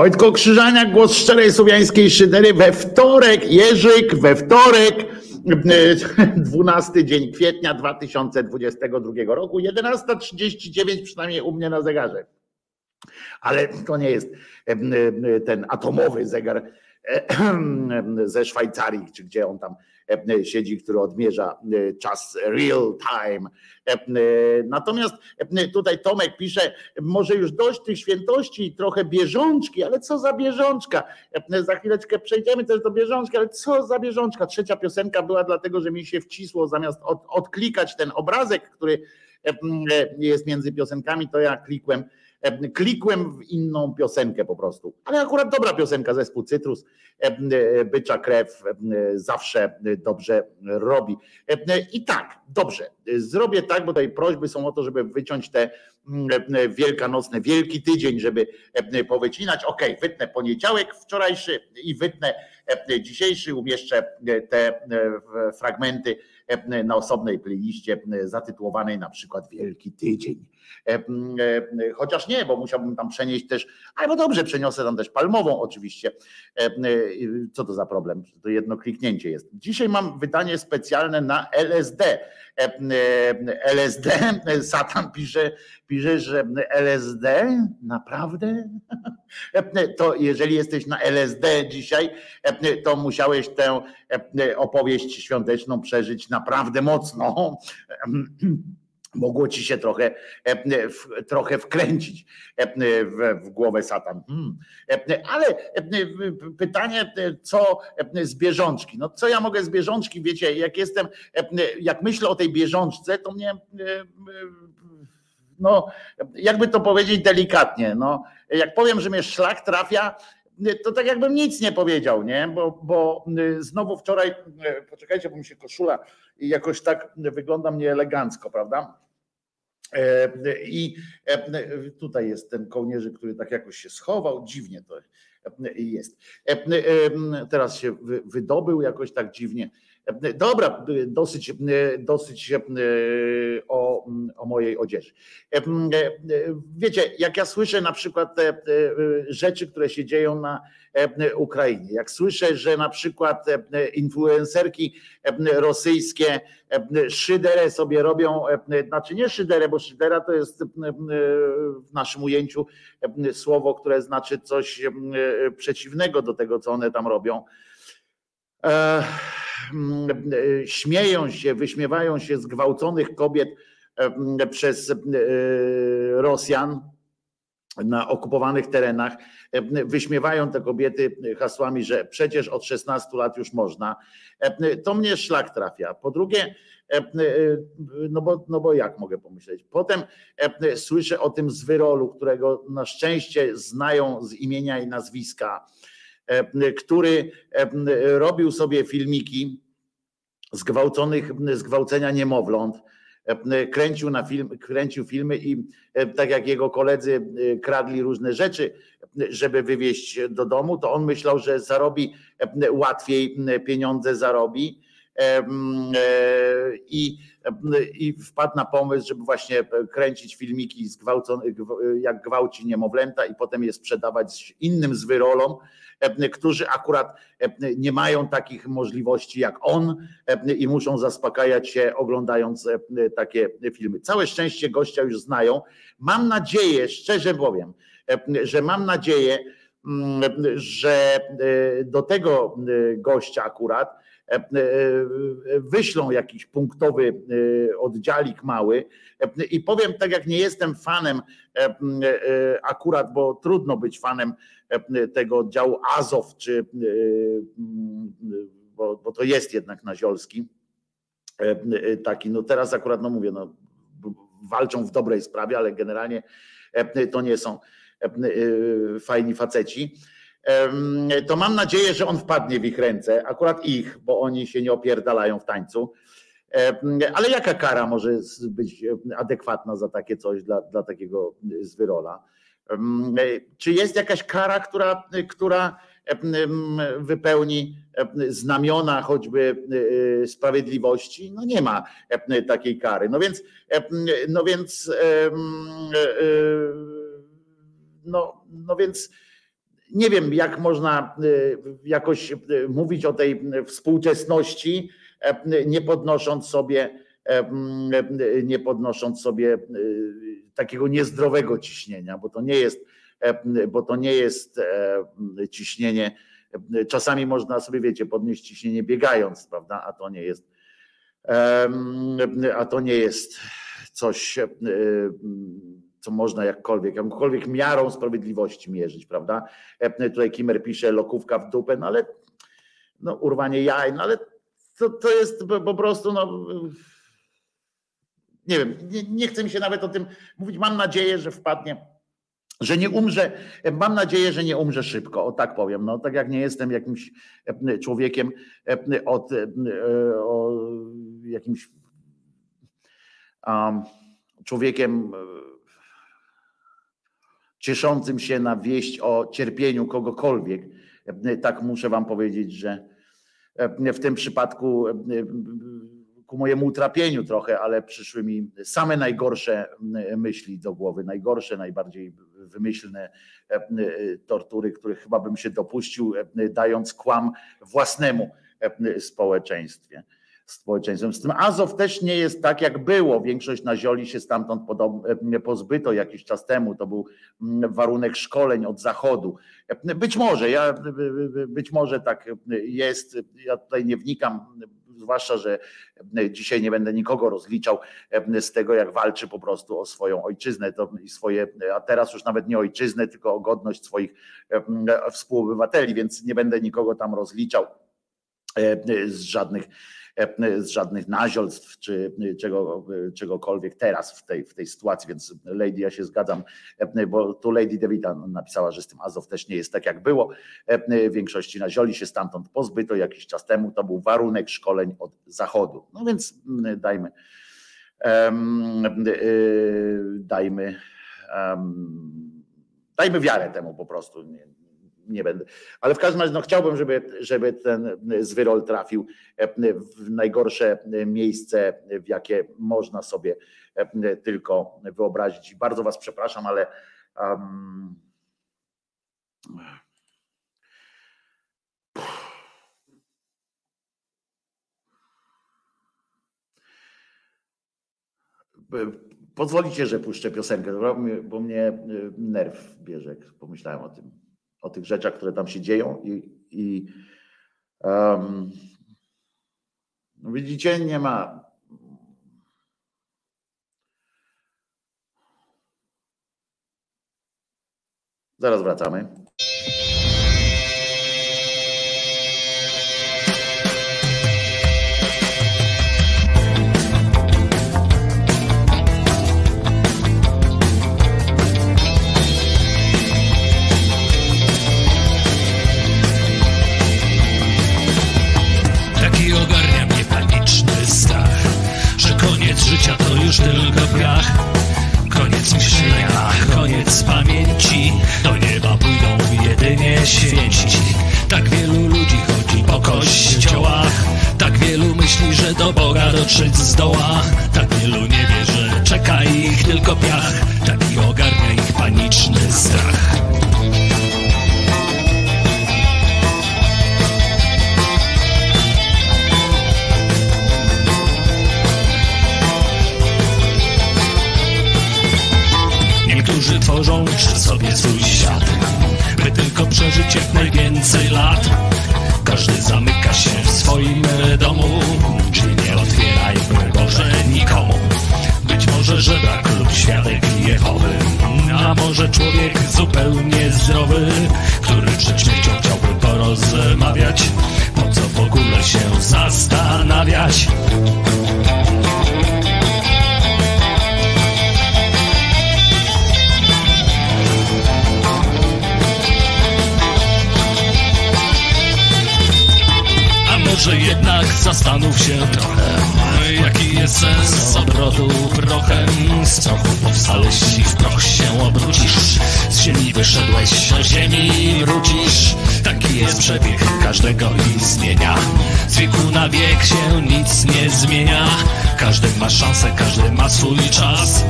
Wojtko Krzyżaniak, głos szczerej słowiańskiej szydery we wtorek, Jerzyk, we wtorek, 12 dzień kwietnia 2022 roku, 11.39 przynajmniej u mnie na zegarze. Ale to nie jest ten atomowy zegar ze Szwajcarii, czy gdzie on tam siedzi, który odmierza czas real time. Natomiast tutaj Tomek pisze, może już dość tych świętości, trochę bieżączki, ale co za bieżączka? Za chwileczkę przejdziemy też do bieżączki, ale co za bieżączka? Trzecia piosenka była dlatego, że mi się wcisło zamiast od, odklikać ten obrazek, który jest między piosenkami, to ja klikłem klikłem w inną piosenkę po prostu. Ale akurat dobra piosenka, zespół Cytrus, bycza krew zawsze dobrze robi. I tak, dobrze, zrobię tak, bo tutaj prośby są o to, żeby wyciąć te wielkanocne, wielki tydzień, żeby powycinać. Ok, wytnę poniedziałek wczorajszy i wytnę dzisiejszy, umieszczę te fragmenty na osobnej playliście zatytułowanej na przykład Wielki Tydzień. Chociaż nie, bo musiałbym tam przenieść też, albo dobrze, przeniosę tam też palmową oczywiście. Co to za problem? To jedno kliknięcie jest. Dzisiaj mam wydanie specjalne na LSD. LSD, Satan pisze, pisze, że LSD, naprawdę? To jeżeli jesteś na LSD dzisiaj, to musiałeś tę opowieść świąteczną przeżyć naprawdę mocno mogło ci się trochę, trochę wkręcić w, w głowę satan. Ale pytanie, co z bieżączki? No co ja mogę z bieżączki? Wiecie, jak jestem, jak myślę o tej bieżączce, to mnie no, jakby to powiedzieć delikatnie, no, jak powiem, że mnie szlak trafia, to tak jakbym nic nie powiedział, nie? Bo, bo znowu wczoraj, poczekajcie, bo mi się koszula jakoś tak wygląda mnie elegancko, prawda? I tutaj jest ten kołnierzyk, który tak jakoś się schował, dziwnie to jest. Teraz się wydobył jakoś tak dziwnie. Dobra, dosyć, dosyć o, o mojej odzieży. Wiecie, jak ja słyszę na przykład te rzeczy, które się dzieją na Ukrainie, jak słyszę, że na przykład influencerki rosyjskie szyderę sobie robią, znaczy nie szyderę, bo szydera to jest w naszym ujęciu słowo, które znaczy coś przeciwnego do tego, co one tam robią śmieją się, wyśmiewają się z gwałconych kobiet przez Rosjan na okupowanych terenach, wyśmiewają te kobiety hasłami, że przecież od 16 lat już można. To mnie szlak trafia. Po drugie, no bo, no bo jak mogę pomyśleć? Potem słyszę o tym zwyrolu, którego na szczęście znają z imienia i nazwiska E, który e, robił sobie filmiki zgwałconych, zgwałcenia niemowląt, e, kręcił, na film, kręcił filmy i tak jak jego koledzy kradli różne rzeczy, żeby wywieźć do domu, to on myślał, że zarobi łatwiej pieniądze zarobi i, i wpadł na pomysł, żeby właśnie kręcić filmiki jak gwałci niemowlęta i potem je sprzedawać innym zwyrolom, którzy akurat nie mają takich możliwości jak on i muszą zaspokajać się oglądając takie filmy. Całe szczęście gościa już znają. Mam nadzieję, szczerze powiem, że mam nadzieję, że do tego gościa akurat wyślą jakiś punktowy oddziałik mały i powiem tak jak nie jestem fanem akurat, bo trudno być fanem tego oddziału Azow, czy bo, bo to jest jednak Naziolski taki, no teraz akurat no mówię, no walczą w dobrej sprawie, ale generalnie to nie są fajni faceci to mam nadzieję, że on wpadnie w ich ręce, akurat ich, bo oni się nie opierdalają w tańcu. Ale jaka kara może być adekwatna za takie coś dla, dla takiego zwyrola? Czy jest jakaś kara, która, która wypełni znamiona choćby sprawiedliwości? No nie ma takiej kary. No więc, no więc, no, no więc nie wiem, jak można jakoś mówić o tej współczesności, e, nie podnosząc sobie, e, nie podnosząc sobie y, takiego niezdrowego ciśnienia, bo to nie jest, e, bo to nie jest ciśnienie. Czasami można sobie, wiecie, podnieść ciśnienie biegając, prawda? A to nie jest, a to nie jest coś co można jakkolwiek, jakąkolwiek miarą sprawiedliwości mierzyć, prawda? E, tutaj Kimer pisze lokówka w dupę, no ale no, urwanie jaj, no ale to, to jest po prostu, no nie wiem, nie, nie chcę mi się nawet o tym mówić. Mam nadzieję, że wpadnie, że nie umrze. Mam nadzieję, że nie umrze szybko, o tak powiem. No, tak jak nie jestem jakimś e, człowiekiem e, od o jakimś um, człowiekiem cieszącym się na wieść o cierpieniu kogokolwiek. Tak muszę wam powiedzieć, że w tym przypadku ku mojemu utrapieniu trochę, ale przyszły mi same najgorsze myśli do głowy, najgorsze, najbardziej wymyślne tortury, których chyba bym się dopuścił, dając kłam własnemu społeczeństwie społeczeństwem. Z tym Azow też nie jest tak, jak było. Większość na Zioli się stamtąd e, pozbyto jakiś czas temu. To był warunek szkoleń od zachodu. E, być może, ja, być może tak jest. Ja tutaj nie wnikam, zwłaszcza, że dzisiaj nie będę nikogo rozliczał e, z tego, jak walczy po prostu o swoją ojczyznę. I swoje, a teraz już nawet nie ojczyznę, tylko o godność swoich współobywateli, więc nie będę nikogo tam rozliczał z żadnych E, z żadnych naziolstw czy czego, czegokolwiek teraz w tej, w tej sytuacji, więc Lady, ja się zgadzam, e, bo tu Lady Devita napisała, że z tym Azow też nie jest tak jak było. E, w większości nazioli się stamtąd pozbyto jakiś czas temu, to był warunek szkoleń od zachodu. No więc dajmy, dajmy, dajmy wiarę temu po prostu. Nie, będę. Ale w każdym razie no, chciałbym, żeby, żeby ten zwyrol trafił e, w najgorsze miejsce, w jakie można sobie e, tylko wyobrazić. Bardzo Was przepraszam, ale. Um, Pozwolicie, że puszczę piosenkę, bo mnie nerw bierze, pomyślałem o tym o tych rzeczach, które tam się dzieją i, i um, widzicie, nie ma. Zaraz wracamy. Już tylko piach Koniec myślenia, koniec pamięci. Do nieba pójdą jedynie święci. Tak wielu ludzi chodzi po kościołach. Tak wielu myśli, że do Boga dotrzeć zdoła. Tak wielu nie wie, że czeka ich tylko piach. Taki ogarnia ich paniczny strach tworzą przed sobie swój świat. By tylko przeżyć jak najwięcej lat. Każdy zamyka się w swoim domu Czy nie otwierajmy Boże nikomu. Być może żebrak lub świadek Jehowy A może człowiek zupełnie zdrowy Który przed śmiercią chciałby porozmawiać. Po co w ogóle się zastanawiać? Może jednak zastanów się trochę, jaki jest sens obrotu prochem. Z prochu powstałeś i w proch się obrócisz. Z ziemi wyszedłeś, do ziemi wrócisz. Taki jest przebieg każdego istnienia. Z wieku na wiek się nic nie zmienia. Każdy ma szansę, każdy ma swój czas.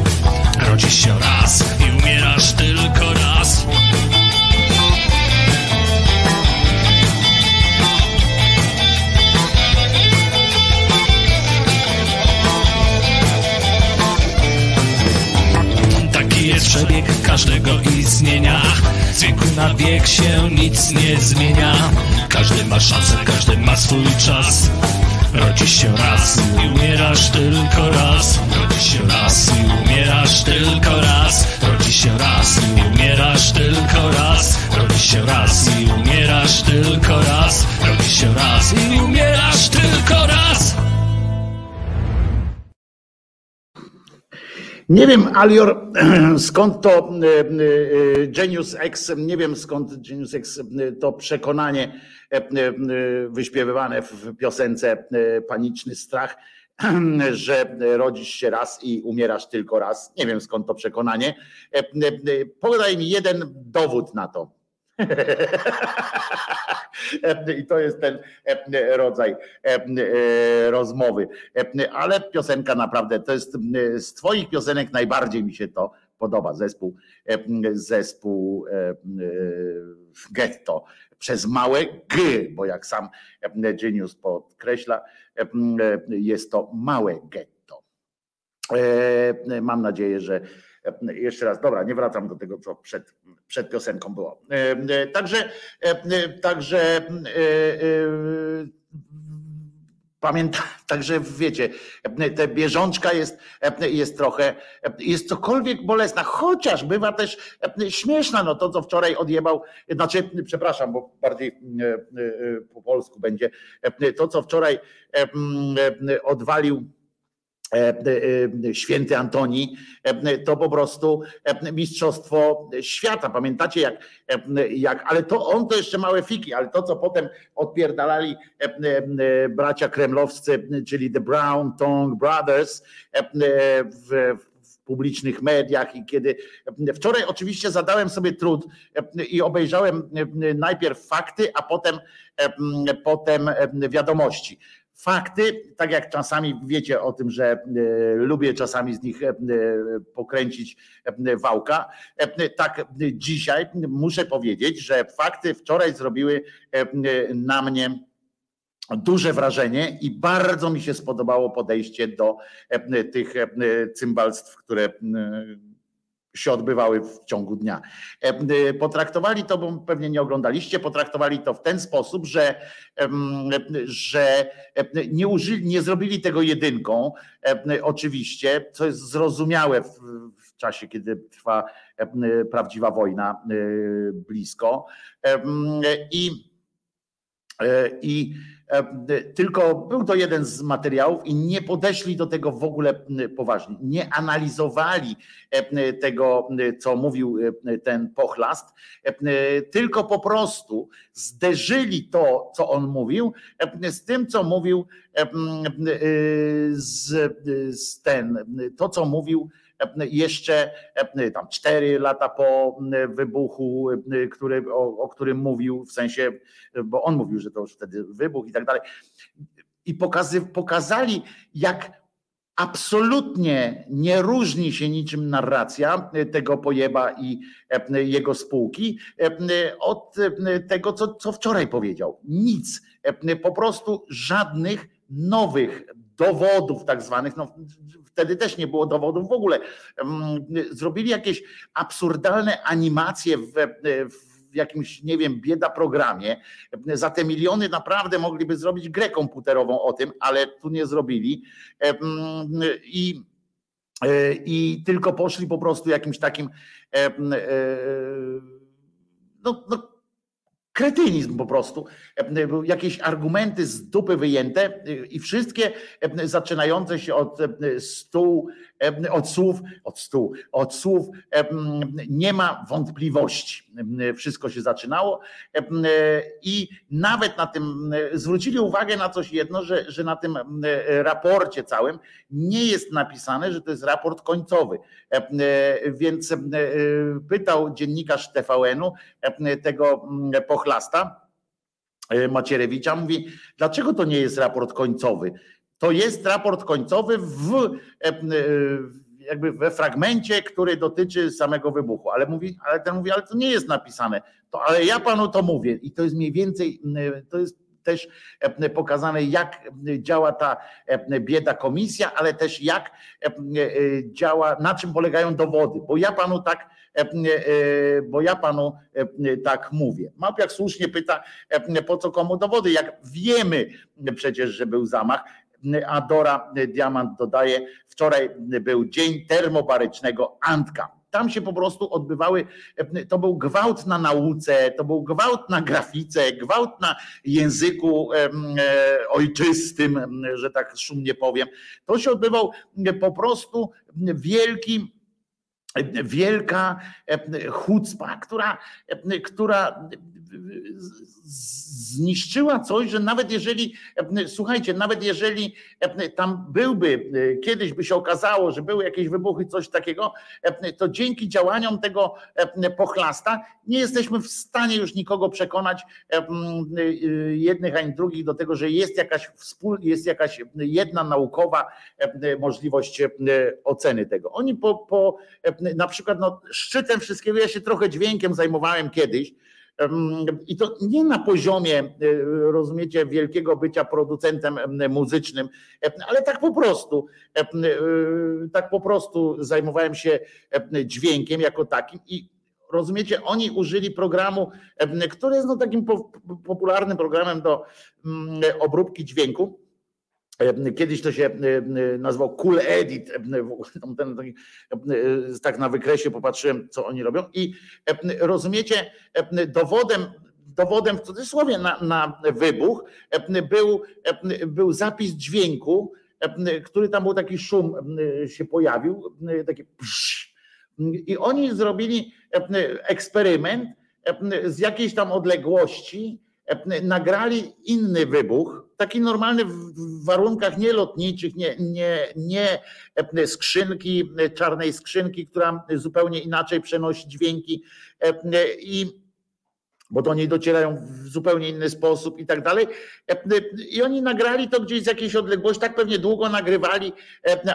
Rodzisz się raz i umierasz tylko raz. Przebieg każdego istnienia. Z wieku na wiek się nic nie zmienia. Każdy ma szansę, każdy ma swój czas. Rodzisz się raz i umierasz tylko raz. Rodzisz się raz i umierasz tylko raz. Rodzisz się raz i umierasz tylko raz. Rodzisz się raz i umierasz tylko raz. Rodzisz się raz i umierasz tylko raz. Nie wiem, Alior, skąd to e, e, Genius X, nie wiem skąd Genius X e, to przekonanie e, e, wyśpiewywane w piosence e, Paniczny Strach, że rodzisz się raz i umierasz tylko raz. Nie wiem skąd to przekonanie. E, e, Podaj mi jeden dowód na to. I to jest ten rodzaj e, rozmowy. Ale piosenka naprawdę to jest e, z Twoich piosenek najbardziej mi się to podoba. Zespół, zespół e, Getto przez małe G, bo jak sam Genius podkreśla, jest to małe getto. Mam nadzieję, że jeszcze raz, dobra, nie wracam do tego, co przed, przed piosenką było. E, e, Także, e, także Pamiętam, także wiecie, ta bieżączka jest, jest trochę, jest cokolwiek bolesna, chociaż bywa też śmieszna, no to co wczoraj odjebał, znaczy, przepraszam, bo bardziej po polsku będzie, to co wczoraj odwalił święty Antoni, e, to po prostu e, mistrzostwo świata. Pamiętacie jak, e, jak, ale to on to jeszcze małe fiki, ale to co potem odpierdalali e, e, bracia kremlowscy, czyli The Brown Tongue Brothers e, e, w, publicznych mediach i kiedy wczoraj oczywiście zadałem sobie trud e, i obejrzałem e, najpierw fakty, a potem, e, potem e, wiadomości fakty, tak jak czasami wiecie o tym, że e, lubię czasami z nich e, pokręcić e, wałka, e, tak dzisiaj muszę powiedzieć, że fakty wczoraj zrobiły na mnie duże wrażenie i bardzo mi się spodobało podejście do tych cymbalstw, które się odbywały w ciągu dnia. E, e, Potraktowali to, bo pewnie nie oglądaliście, potraktowali to w ten sposób, że, że nie, użyli, nie zrobili tego jedynką, e, oczywiście, co jest zrozumiałe w, w czasie, kiedy trwa e, prawdziwa wojna e, blisko. I E, I e, tylko był to jeden z materiałów i nie podeszli do tego w ogóle poważnie. Nie analizowali e, tego, co mówił ten pochlast, tylko po prostu zderzyli to, co on mówił, z tym, co mówił z, z ten, to, co mówił jeszcze tam cztery lata po wybuchu, który, o, o którym mówił, w sensie, bo on mówił, że to już wtedy wybuch i tak dalej. I pokazy, pokazali, jak absolutnie nie różni się niczym narracja tego pojeba i jego spółki od tego, co, co wczoraj powiedział. Nic. Po prostu żadnych nowych dowodów, tak zwanych. No, wtedy też nie było dowodów w ogóle. Mm, Zrobili jakieś absurdalne animacje w, w w jakimś, nie wiem, bieda programie. Za te miliony naprawdę mogliby zrobić grę komputerową o tym, ale tu nie zrobili. I, i tylko poszli po prostu jakimś takim no, no kretynizm po prostu, jakieś argumenty z dupy wyjęte i wszystkie zaczynające się od stół, od słów, od od słów nie ma wątpliwości. Wszystko się zaczynało i nawet na tym zwrócili uwagę na coś jedno, że, że na tym raporcie całym nie jest napisane, że to jest raport końcowy. Więc pytał dziennikarz TVN-u tego pochlasta Macierewicza, mówi, dlaczego to nie jest raport końcowy? To jest raport końcowy w, e, e, jakby we fragmencie, który dotyczy samego wybuchu. Ale mówi, ale ten mówi, ale to nie jest napisane. To, ale ja panu to mówię. I to jest mniej więcej, to jest też e, pokazane, jak działa ta bieda komisja, ale też jak działa, na czym polegają dowody. Bo ja panu tak, bo ja panu tak mówię. Małpiak słusznie pyta, po co komu dowody, jak wiemy przecież, że był zamach, a Dora Diamant dodaje, wczoraj był dzień termobarycznego Antka. Tam się po prostu odbywały, to był gwałt na nauce, to był gwałt na grafice, gwałt na języku e, ojczystym, że tak szumnie powiem. To się odbywał po prostu wielki wielka chucpa, która, która zniszczyła coś, że nawet jeżeli, słuchajcie, nawet jeżeli tam byłby, kiedyś by się okazało, że były jakieś wybuchy, coś takiego, to dzięki działaniom tego pochlasta nie jesteśmy w stanie już nikogo przekonać, jednych ani drugich, do tego, że jest jakaś wspól, jest jakaś jedna naukowa możliwość oceny tego. Oni po, po na przykład no, szczytem wszystkiego, ja się trochę dźwiękiem zajmowałem kiedyś, i to nie na poziomie, e, rozumiecie, wielkiego bycia producentem muzycznym, ale tak po prostu, e, tak po prostu zajmowałem się dźwiękiem jako takim i rozumiecie, oni użyli programu, który jest no takim popularnym programem do obróbki dźwięku Kiedyś to się nazywał Cool Edit. Tak na wykresie popatrzyłem, co oni robią. I rozumiecie, dowodem, dowodem w cudzysłowie na, na wybuch był, był zapis dźwięku, który tam był taki szum się pojawił, taki psz. I oni zrobili eksperyment z jakiejś tam odległości, nagrali inny wybuch, taki normalny w warunkach nielotniczych, nie, nie, nie skrzynki, czarnej skrzynki, która zupełnie inaczej przenosi dźwięki i bo do niej docierają w zupełnie inny sposób i tak dalej. I oni nagrali to gdzieś z jakiejś odległości, tak pewnie długo nagrywali,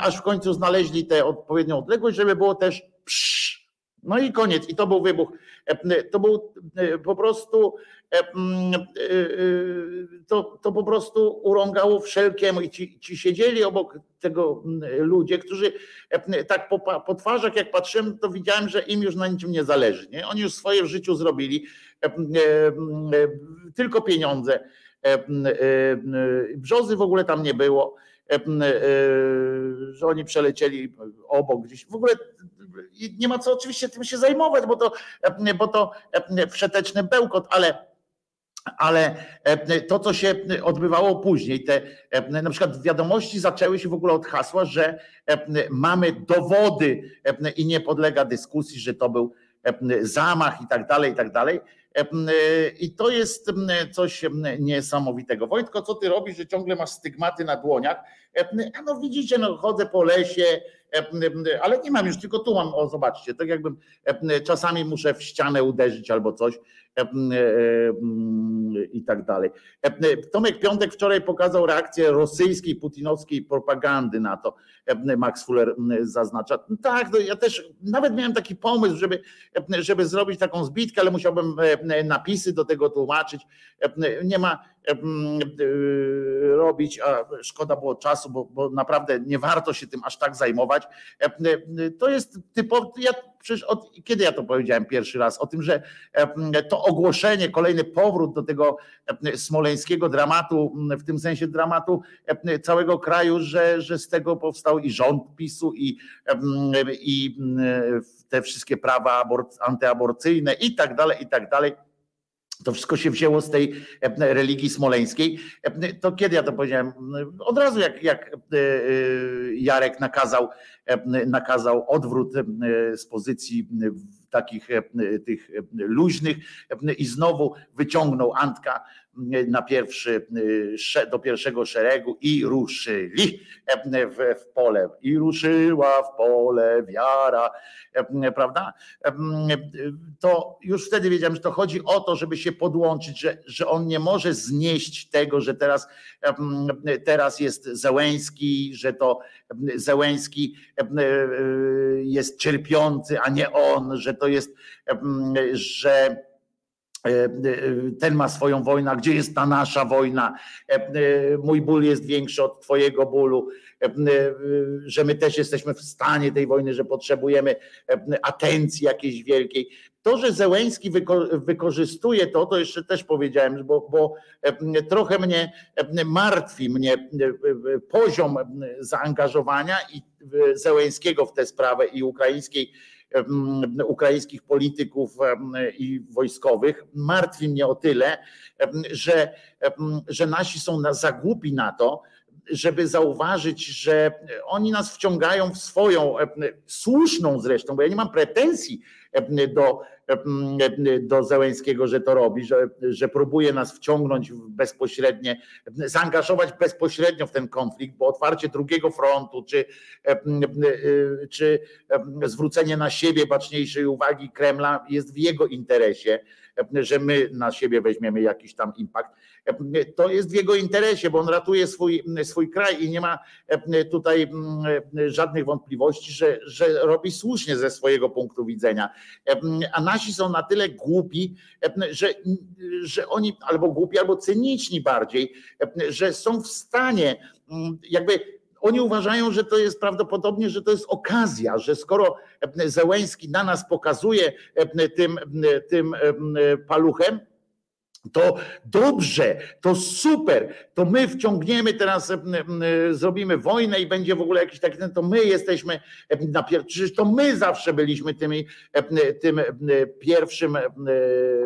aż w końcu znaleźli tę odpowiednią odległość, żeby było też psz, no i koniec. I to był wybuch. To był po prostu to, to po prostu urągało wszelkiemu i ci, ci siedzieli obok tego ludzie, którzy tak po, po twarzach jak patrzyłem, to widziałem, że im już na niczym nie zależy. Nie? Oni już swoje w życiu zrobili, tylko pieniądze. Brzozy w ogóle tam nie było, że oni przelecieli obok gdzieś. W ogóle nie ma co oczywiście tym się zajmować, bo to, bo to wszeteczny bełkot, ale ale to, co się odbywało później, te na przykład wiadomości zaczęły się w ogóle od hasła, że mamy dowody i nie podlega dyskusji, że to był zamach i tak dalej, i tak dalej. I to jest coś niesamowitego. Wojtko, co ty robisz, że ciągle masz stygmaty na dłoniach? A no widzicie, no chodzę po lesie, ale nie mam już, tylko tu mam, o zobaczcie, tak jakbym czasami muszę w ścianę uderzyć albo coś i tak dalej. Tomek Piątek wczoraj pokazał reakcję rosyjskiej, putinowskiej propagandy na to. Max Fuller zaznacza. Tak, no ja też nawet miałem taki pomysł, żeby, żeby zrobić taką zbitkę, ale musiałbym napisy do tego tłumaczyć. Nie ma, robić, a szkoda było czasu, bo, bo naprawdę nie warto się tym aż tak zajmować. To jest typowo, ja przecież od, kiedy ja to powiedziałem pierwszy raz, o tym, że to ogłoszenie, kolejny powrót do tego smoleńskiego dramatu, w tym sensie dramatu całego kraju, że, że z tego powstał i rząd PiSu i, i te wszystkie prawa antyaborcyjne i tak dalej, i tak dalej. To wszystko się wzięło z tej religii smoleńskiej. To kiedy ja to powiedziałem? Od razu jak, jak Jarek nakazał, nakazał odwrót z pozycji takich tych luźnych i znowu wyciągnął Antka na pierwszy, do pierwszego szeregu i ruszyli w, w pole. I ruszyła w pole wiara, prawda? To już wtedy wiedziałem, że to chodzi o to, żeby się podłączyć, że, że on nie może znieść tego, że teraz, teraz jest Zełęski, że to Zełęski jest cierpiący, a nie on, że to jest, że E, e, ten ma swoją wojnę, gdzie jest ta nasza wojna? E, mój ból jest większy od Twojego bólu, że my też jesteśmy w stanie tej wojny, że potrzebujemy atencji jakiejś wielkiej. To, że Zełęński wykorzystuje to, to jeszcze też powiedziałem, bo, bo trochę mnie martwi mnie poziom zaangażowania i Zełęńskiego w tę sprawę i ukraińskiej ukraińskich polityków i wojskowych. Martwi mnie o tyle, że, że nasi są na zagłupi na to, żeby zauważyć, że oni nas wciągają w swoją, słuszną zresztą, bo ja nie mam pretensji do, do Zełęńskiego, że to robi, że, że próbuje nas wciągnąć bezpośrednie, zaangażować bezpośrednio w ten konflikt, bo otwarcie drugiego frontu, czy, czy zwrócenie na siebie baczniejszej uwagi Kremla jest w jego interesie, że my na siebie weźmiemy jakiś tam impact to jest w jego interesie, bo on ratuje swój, swój kraj i nie ma tutaj mm, żadnych wątpliwości, że, że robi słusznie ze swojego punktu widzenia. A nasi są na tyle głupi, że, że oni albo głupi, albo cyniczni bardziej, że są w stanie mm, jakby oni uważają, że to jest prawdopodobnie, że to jest okazja, że skoro Zełęński na nas pokazuje tym, tym paluchem, to dobrze, to super, to my wciągniemy teraz, zrobimy wojnę i będzie w ogóle jakiś taki, to my jesteśmy na przecież to my zawsze byliśmy tymi, tym pierwszym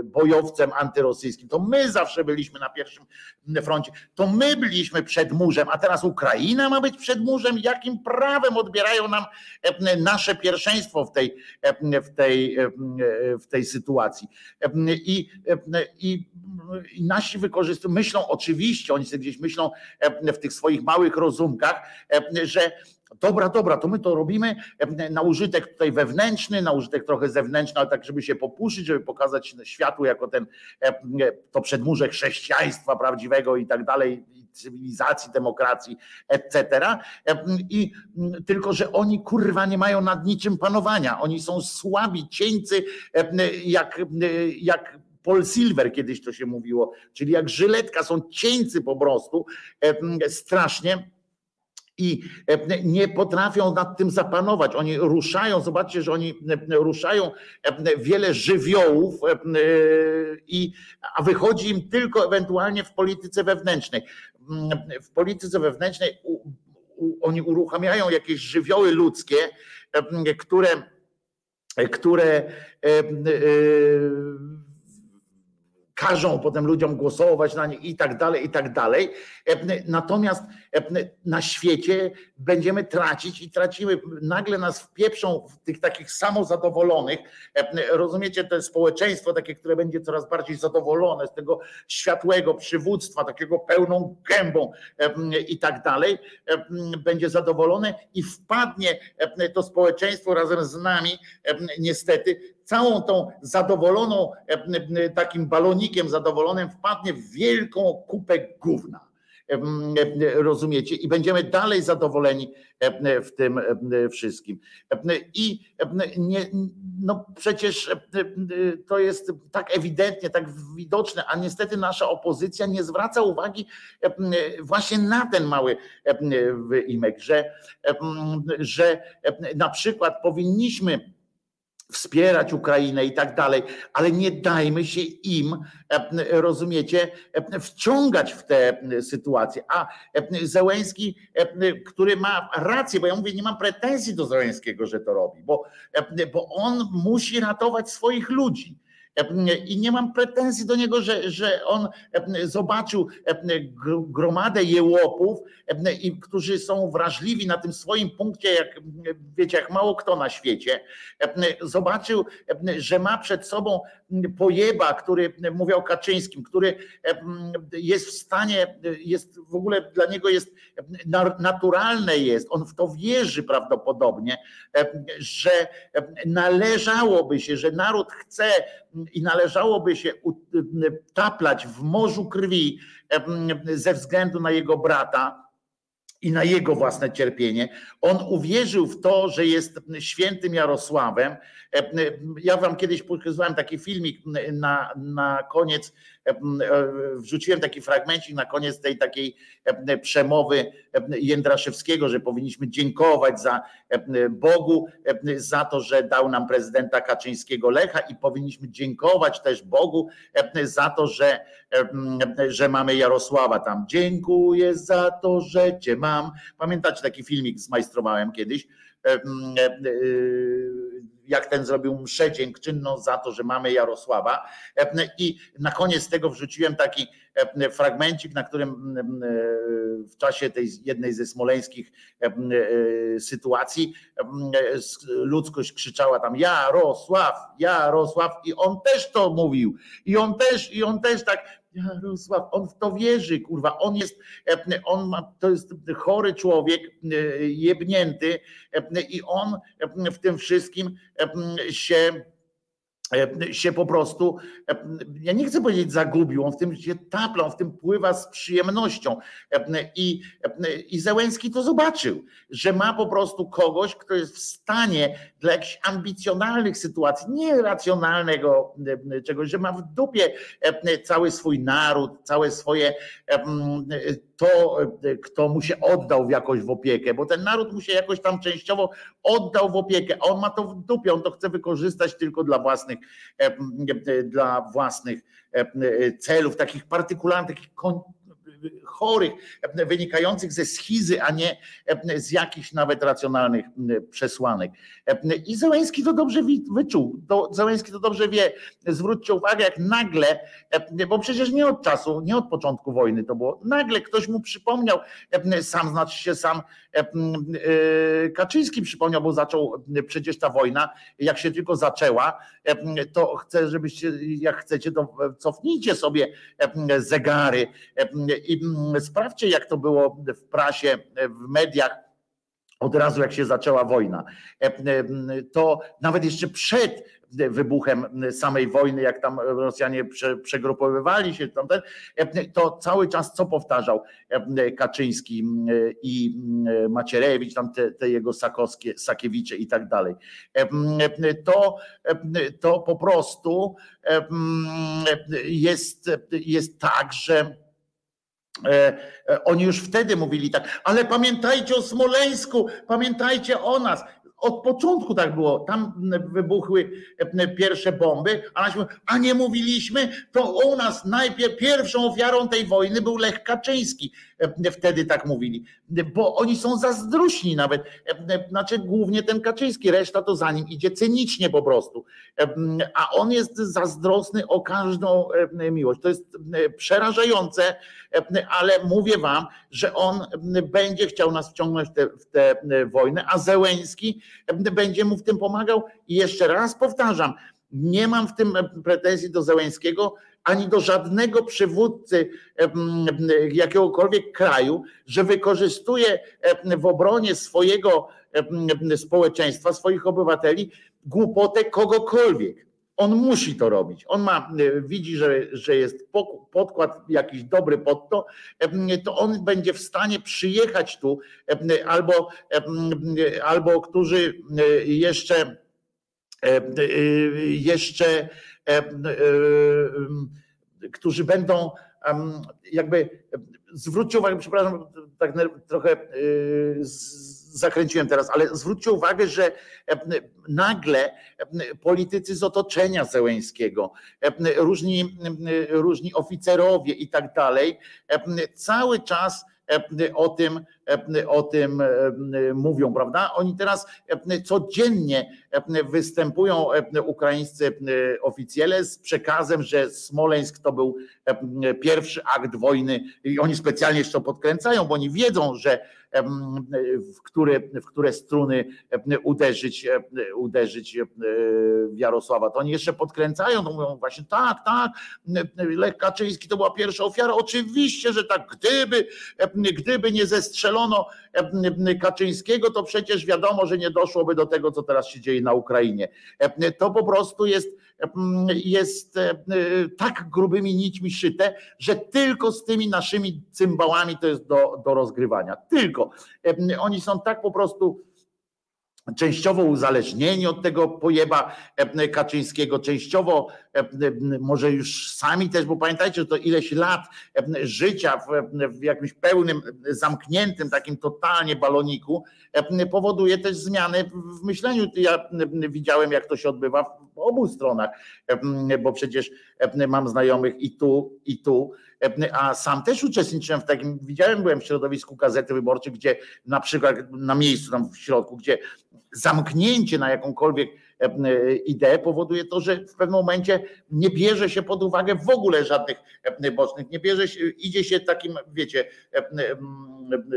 bojowcem antyrosyjskim, to my zawsze byliśmy na pierwszym froncie, to my byliśmy przed murzem, a teraz Ukraina ma być przed murzem, jakim prawem odbierają nam nasze pierwszeństwo w tej, w tej, w tej sytuacji. I, i i nasi wykorzystują, myślą oczywiście, oni sobie gdzieś myślą e, w tych swoich małych rozumkach, e, że dobra, dobra, to my to robimy e, na użytek tutaj wewnętrzny, na użytek trochę zewnętrzny, ale tak, żeby się popuszyć, żeby pokazać światu jako ten, to przedmurze chrześcijaństwa prawdziwego i tak dalej, cywilizacji, demokracji, etc. I tylko, że oni kurwa nie mają nad niczym panowania. Oni są słabi, cieńcy, jak, jak Paul Silver kiedyś to się mówiło, czyli jak żyletka, są cieńcy po prostu, strasznie i nie potrafią nad tym zapanować. Oni ruszają, zobaczcie, że oni ruszają wiele żywiołów, i, a wychodzi im tylko ewentualnie w polityce wewnętrznej. W polityce wewnętrznej oni uruchamiają jakieś żywioły ludzkie, które, które każą potem ludziom głosować na nie i tak dalej, i tak dalej. Natomiast na świecie będziemy tracić i tracimy. Nagle nas wpieprzą w tych takich samozadowolonych. Rozumiecie, to społeczeństwo takie, które będzie coraz bardziej zadowolone z tego światłego przywództwa, takiego pełną gębą i tak dalej. Będzie zadowolone i wpadnie to społeczeństwo razem z nami, niestety, całą tą zadowoloną, takim balonikiem zadowolonym wpadnie w wielką kupę gówna rozumiecie, i będziemy dalej zadowoleni w tym wszystkim. I nie, no przecież to jest tak ewidentnie, tak widoczne, a niestety nasza opozycja nie zwraca uwagi właśnie na ten mały imek, że, że na przykład powinniśmy wspierać Ukrainę i tak dalej, ale nie dajmy się im, e, rozumiecie, e, wciągać w te sytuacje. A e, Zełęski, który ma rację, bo ja mówię, nie mam pretensji do Zełęskiego, że to robi, bo, bo on musi ratować swoich ludzi i nie mam pretensji do niego, że, że on zobaczył gromadę jełopów, którzy są wrażliwi na tym swoim punkcie, jak wiecie, jak mało kto na świecie. Zobaczył, że ma przed sobą pojeba, który mówię o Kaczyńskim, który jest w stanie, jest w ogóle dla niego jest naturalne jest, on w to wierzy prawdopodobnie, że należałoby się, że naród chce i należałoby się taplać w morzu krwi ze względu na jego brata, i na jego własne cierpienie. On uwierzył w to, że jest świętym Jarosławem. Ja wam kiedyś pokazywałem taki filmik na, na koniec wrzuciłem taki fragmencik na koniec tej takiej przemowy Jędraszewskiego, że powinniśmy dziękować za Bogu za to, że dał nam prezydenta Kaczyńskiego Lecha i powinniśmy dziękować też Bogu za to, że, że mamy Jarosława tam. Dziękuję za to, że cię mam. Pamiętacie taki filmik zmajstrowałem kiedyś jak ten zrobił mszę dziękczynną za to, że mamy Jarosława. I na koniec tego wrzuciłem taki fragmencik, na którym w czasie tej jednej ze smoleńskich sytuacji ludzkość krzyczała tam Jarosław, Jarosław i on też to mówił. I on też, i on też tak Jarosław, on w to wierzy, kurwa, on jest, on ma, to jest chory człowiek, jebnięty i on w tym wszystkim się E, się po prostu, e, ja nie chcę powiedzieć zagubił, on w tym się tapla, on w tym pływa z przyjemnością. E, I, I Zełenski to zobaczył, że ma po prostu kogoś, kto jest w stanie dla jakichś ambicjonalnych sytuacji, nie racjonalnego czegoś, że ma w dupie cały swój naród, całe swoje to, kto mu się oddał w jakoś w opiekę, bo ten naród mu się jakoś tam częściowo oddał w opiekę, a on ma to w dupie, on to chce wykorzystać tylko dla własnych, dla własnych celów, takich partykularnych, takich chorych, wynikających ze schizy, a nie z jakichś nawet racjonalnych przesłanek. I Zełenski to dobrze wyczuł. Zełenski to dobrze wie. Zwróćcie uwagę, jak nagle, bo przecież nie od czasu, nie od początku wojny to było, nagle ktoś mu przypomniał, sam znaczy się sam Kaczyński przypomniał, bo zaczął przecież ta wojna, jak się tylko zaczęła, to chcę, żebyście, jak chcecie, to cofnijcie sobie zegary i sprawdźcie, jak to było w prasie, w mediach od razu jak się zaczęła wojna. E, e, to nawet jeszcze przed wybuchem samej wojny, jak tam Rosjanie prze, przegrupowywali się, e, to cały czas co powtarzał Kaczyński i Macierewicz, tam te, te jego sakowskie, Sakiewicze i tak dalej. To, to po prostu jest, jest tak, że oni już wtedy mówili tak, ale pamiętajcie o Smoleńsku, pamiętajcie o nas. Od początku tak było. Tam wybuchły e, pierwsze bomby, a, a nie mówiliśmy, to u nas najpierw pierwszą ofiarą tej wojny był Lech Kaczyński. E, wtedy tak mówili, bo oni są zazdrośni nawet, e, znaczy głównie ten Kaczyński, reszta to za nim idzie cynicznie po prostu, a on jest zazdrosny o każdą miłość. To jest przerażające, ale mówię wam, że on będzie chciał nas wciągnąć w tę, wojnę, a Zełęński będzie mu w tym pomagał i jeszcze raz powtarzam, nie mam w tym pretensji do Zełęńskiego, ani do żadnego przywódcy jakiegokolwiek kraju, że wykorzystuje w obronie swojego społeczeństwa, swoich obywateli głupotę kogokolwiek. On musi to robić. On ma, widzi, że, że jest podkład jakiś dobry pod to, to on będzie w stanie przyjechać tu, albo, albo którzy jeszcze jeszcze którzy będą jakby zwróćcie uwagę, przepraszam, tak trochę y, zakręciłem teraz, ale zwróćcie uwagę, że nagle politycy z otoczenia Zełęńskiego, różni, różni oficerowie i tak dalej, cały czas o tym, o tym mówią, prawda? Oni teraz codziennie występują ukraińscy oficjele z przekazem, że Smoleńsk to był pierwszy akt wojny i oni specjalnie jeszcze podkręcają, bo oni wiedzą, że w które, w które struny uderzyć, uderzyć w Jarosława. To oni jeszcze podkręcają, to mówią właśnie tak, tak, Lech Kaczyński to była pierwsza ofiara. Oczywiście, że tak, gdyby, gdyby nie zestrzelono Kaczyńskiego, to przecież wiadomo, że nie doszłoby do tego, co teraz się dzieje na Ukrainie. To po prostu jest jest tak grubymi nićmi szyte, że tylko z tymi naszymi cymbałami to jest do, do rozgrywania. Tylko. Oni są tak po prostu częściowo uzależnieni od tego pojeba Kaczyńskiego, częściowo może już sami też, bo pamiętajcie, że to ileś lat życia w, w jakimś pełnym, zamkniętym, takim totalnie baloniku powoduje też zmiany w myśleniu. Ja widziałem, jak to się odbywa w obu stronach, bo przecież mam znajomych i tu, i tu, a sam też uczestniczyłem w takim, widziałem, byłem w środowisku Gazety Wyborczej, gdzie na przykład na miejscu tam w środku, gdzie zamknięcie na jakąkolwiek ideę powoduje to, że w pewnym momencie nie bierze się pod uwagę w ogóle żadnych bocznych, nie bierze się, idzie się takim, wiecie,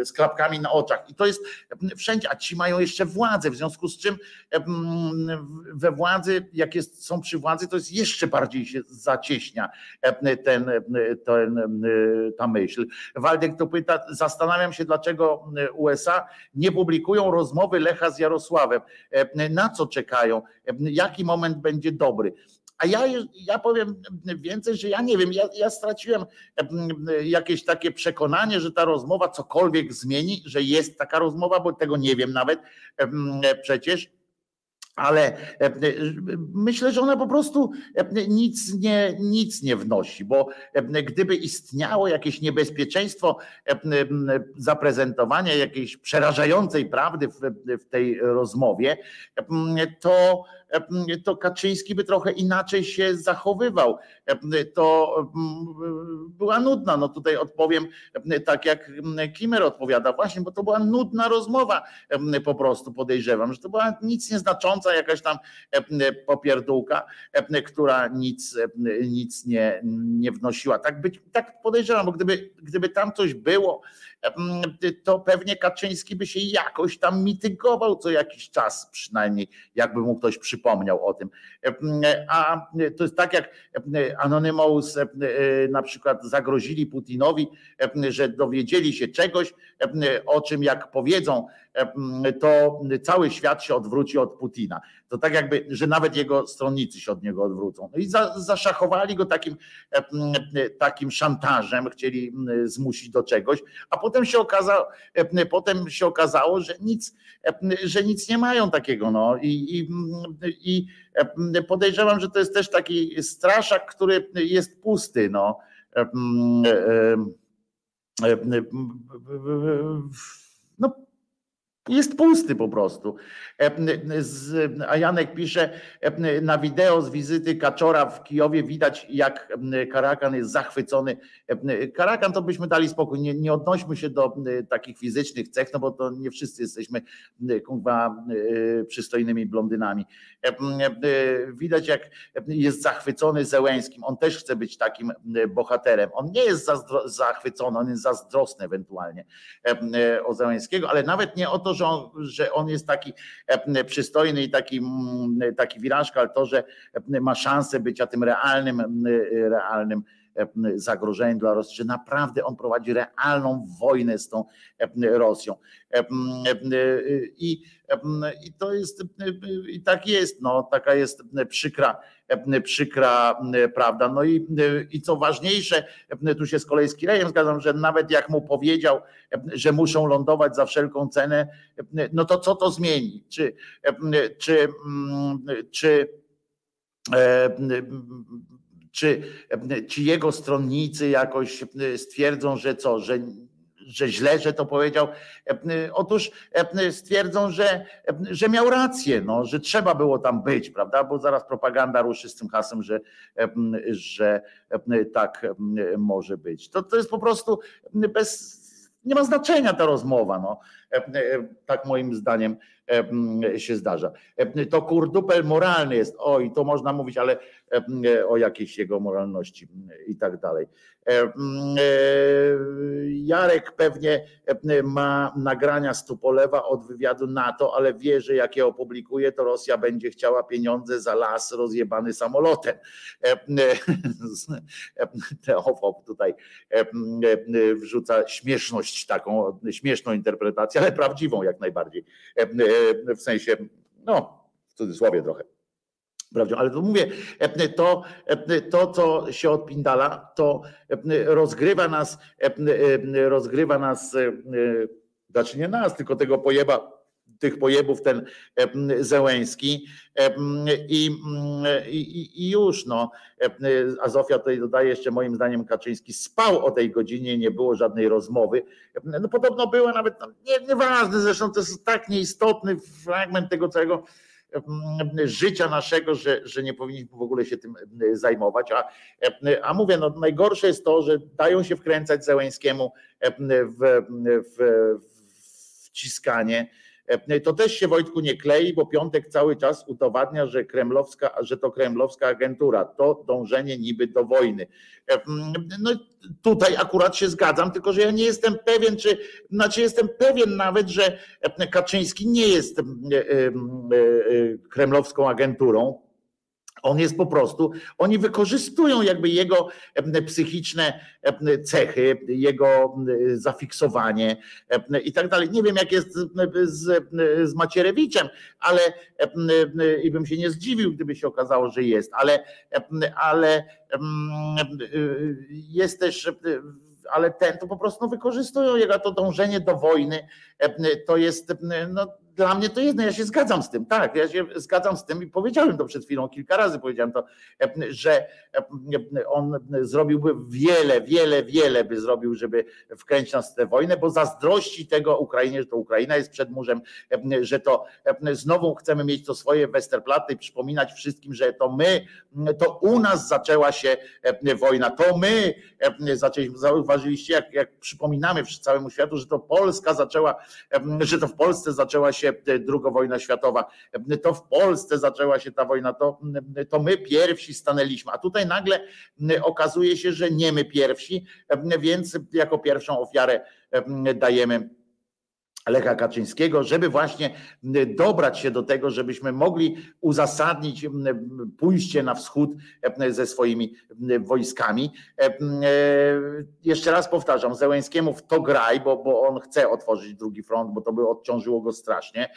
z klapkami na oczach. I to jest wszędzie, a ci mają jeszcze władzę, w związku z czym we władzy, jak jest, są przy władzy, to jest jeszcze bardziej się zacieśnia ten, ten, ta myśl. Waldek to pyta, zastanawiam się, dlaczego USA nie publikują rozmowy Lecha z Jarosławem. Na co czekają? Jaki moment będzie dobry? A ja, ja powiem więcej, że ja nie wiem, ja, ja straciłem jakieś takie przekonanie, że ta rozmowa cokolwiek zmieni, że jest taka rozmowa, bo tego nie wiem nawet przecież ale myślę, że ona po prostu nic nie, nic nie wnosi, bo gdyby istniało jakieś niebezpieczeństwo zaprezentowania jakiejś przerażającej prawdy w, w tej rozmowie, to to Kaczyński by trochę inaczej się zachowywał. To była nudna. No tutaj odpowiem tak jak Kimer odpowiada, właśnie, bo to była nudna rozmowa po prostu podejrzewam, że to była nic nieznacząca jakaś tam popierdółka, która nic, nic nie, nie wnosiła. Tak, być, tak podejrzewam, bo gdyby, gdyby tam coś było, to pewnie Kaczyński by się jakoś tam mitygował co jakiś czas przynajmniej, jakby mu ktoś przypomniał o tym. A to jest tak jak Anonymous na przykład zagrozili Putinowi, że dowiedzieli się czegoś, o czym jak powiedzą to cały świat się odwróci od Putina. To tak jakby, że nawet jego stronnicy się od niego odwrócą. No i za, zaszachowali go takim, takim szantażem, chcieli zmusić do czegoś, a potem się okazało, potem się okazało, że nic, że nic nie mają takiego. No. I, i, i podejrzewam, że to jest też taki straszak, który jest pusty. No, jest pusty po prostu. E, a Janek pisze, e, na wideo z wizyty Kaczora w Kijowie widać, jak Karakan jest zachwycony. E, Karakan to byśmy dali spokój, nie, nie odnośmy się do takich fizycznych cech, no bo to nie wszyscy jesteśmy kurwa przystojnymi blondynami. Widać, jak jest zachwycony Zełęskim. On też chce być takim bohaterem. On nie jest zachwycony, on jest zazdrosny ewentualnie o Zełęskiego, ale nawet nie o to, że on, że on jest taki e, przystojny i taki, taki wirażka, ale to, że ma szansę bycia tym realnym, realnym zagrożeniem dla Rosji, że naprawdę on prowadzi realną wojnę z tą Rosją. I, i to jest, i tak jest, no, taka jest przykra, przykra prawda. No i, i co ważniejsze, tu się z kolei z Kirejem zgadzam, że nawet jak mu powiedział, że muszą lądować za wszelką cenę, no to co to zmieni? Czy, czy, czy czy ci jego stronnicy jakoś stwierdzą, że co, że że źle, że to powiedział. Otóż stwierdzą, że, że miał rację, no, że trzeba było tam być, prawda? Bo zaraz propaganda ruszy z tym hasłem, że, że tak może być. To, to jest po prostu bez. Nie ma znaczenia ta rozmowa. No. Tak moim zdaniem się zdarza. To kurdupel moralny jest, oj, to można mówić, ale o jakiejś jego moralności i tak dalej. Jarek pewnie ma nagrania z Tupolewa od wywiadu NATO, ale wie, że jak je opublikuje, to Rosja będzie chciała pieniądze za las rozjebany samolotem. Teofop tutaj wrzuca śmieszność taką, śmieszną interpretację, ale prawdziwą jak najbardziej w sensie, no w cudzysłowie trochę. Prawdziwą, ale to mówię, to, to, co się odpindala, to rozgrywa nas, rozgrywa nas, znaczy nie nas, tylko tego pojeba tych pojebów ten Zełęski i, i, i już no. A Zofia tutaj dodaje jeszcze moim zdaniem Kaczyński spał o tej godzinie, nie było żadnej rozmowy. No podobno była nawet, no, nie, nieważne zresztą to jest tak nieistotny fragment tego całego życia naszego, że, że nie powinniśmy w ogóle się tym zajmować. A, a mówię, no najgorsze jest to, że dają się wkręcać Zełęskiemu w, w, w wciskanie E, to też się Wojtku nie klei, bo Piątek cały czas udowadnia, że kremlowska, że to kremlowska agentura, to dążenie niby do wojny. E, no tutaj akurat się zgadzam, tylko że ja nie jestem pewien, czy znaczy jestem pewien nawet, że Kaczyński nie jest e, kremlowską agenturą on jest po prostu, oni wykorzystują jakby jego psychiczne cechy, jego zafiksowanie i tak dalej. Nie wiem, jak jest z, z Macierewiczem, ale i bym się nie zdziwił, gdyby się okazało, że jest, ale, ale jest też ale ten to po prostu wykorzystują jego to dążenie do wojny. To jest no, dla mnie to jest, no ja się zgadzam z tym, tak, ja się zgadzam z tym i powiedziałem to przed chwilą, kilka razy powiedziałem to, że on zrobiłby wiele, wiele, wiele by zrobił, żeby wkręcić nas w tę wojnę, bo zazdrości tego Ukrainie, że to Ukraina jest przed murzem, że to znowu chcemy mieć to swoje Westerplatte i przypominać wszystkim, że to my, to u nas zaczęła się wojna, to my zaczęliśmy, zauważyliście, jak, jak przypominamy całemu światu, że to Polska zaczęła, że to w Polsce zaczęła się się druga wojna światowa, to w Polsce zaczęła się ta wojna, to, to my pierwsi stanęliśmy, a tutaj nagle okazuje się, że nie my pierwsi, więc jako pierwszą ofiarę dajemy Lecha Kaczyńskiego, żeby właśnie dobrać się do tego, żebyśmy mogli uzasadnić pójście na wschód ze swoimi wojskami. E, jeszcze raz powtarzam, Zełęskiemu w to graj, bo, bo on chce otworzyć drugi front, bo to by odciążyło go strasznie,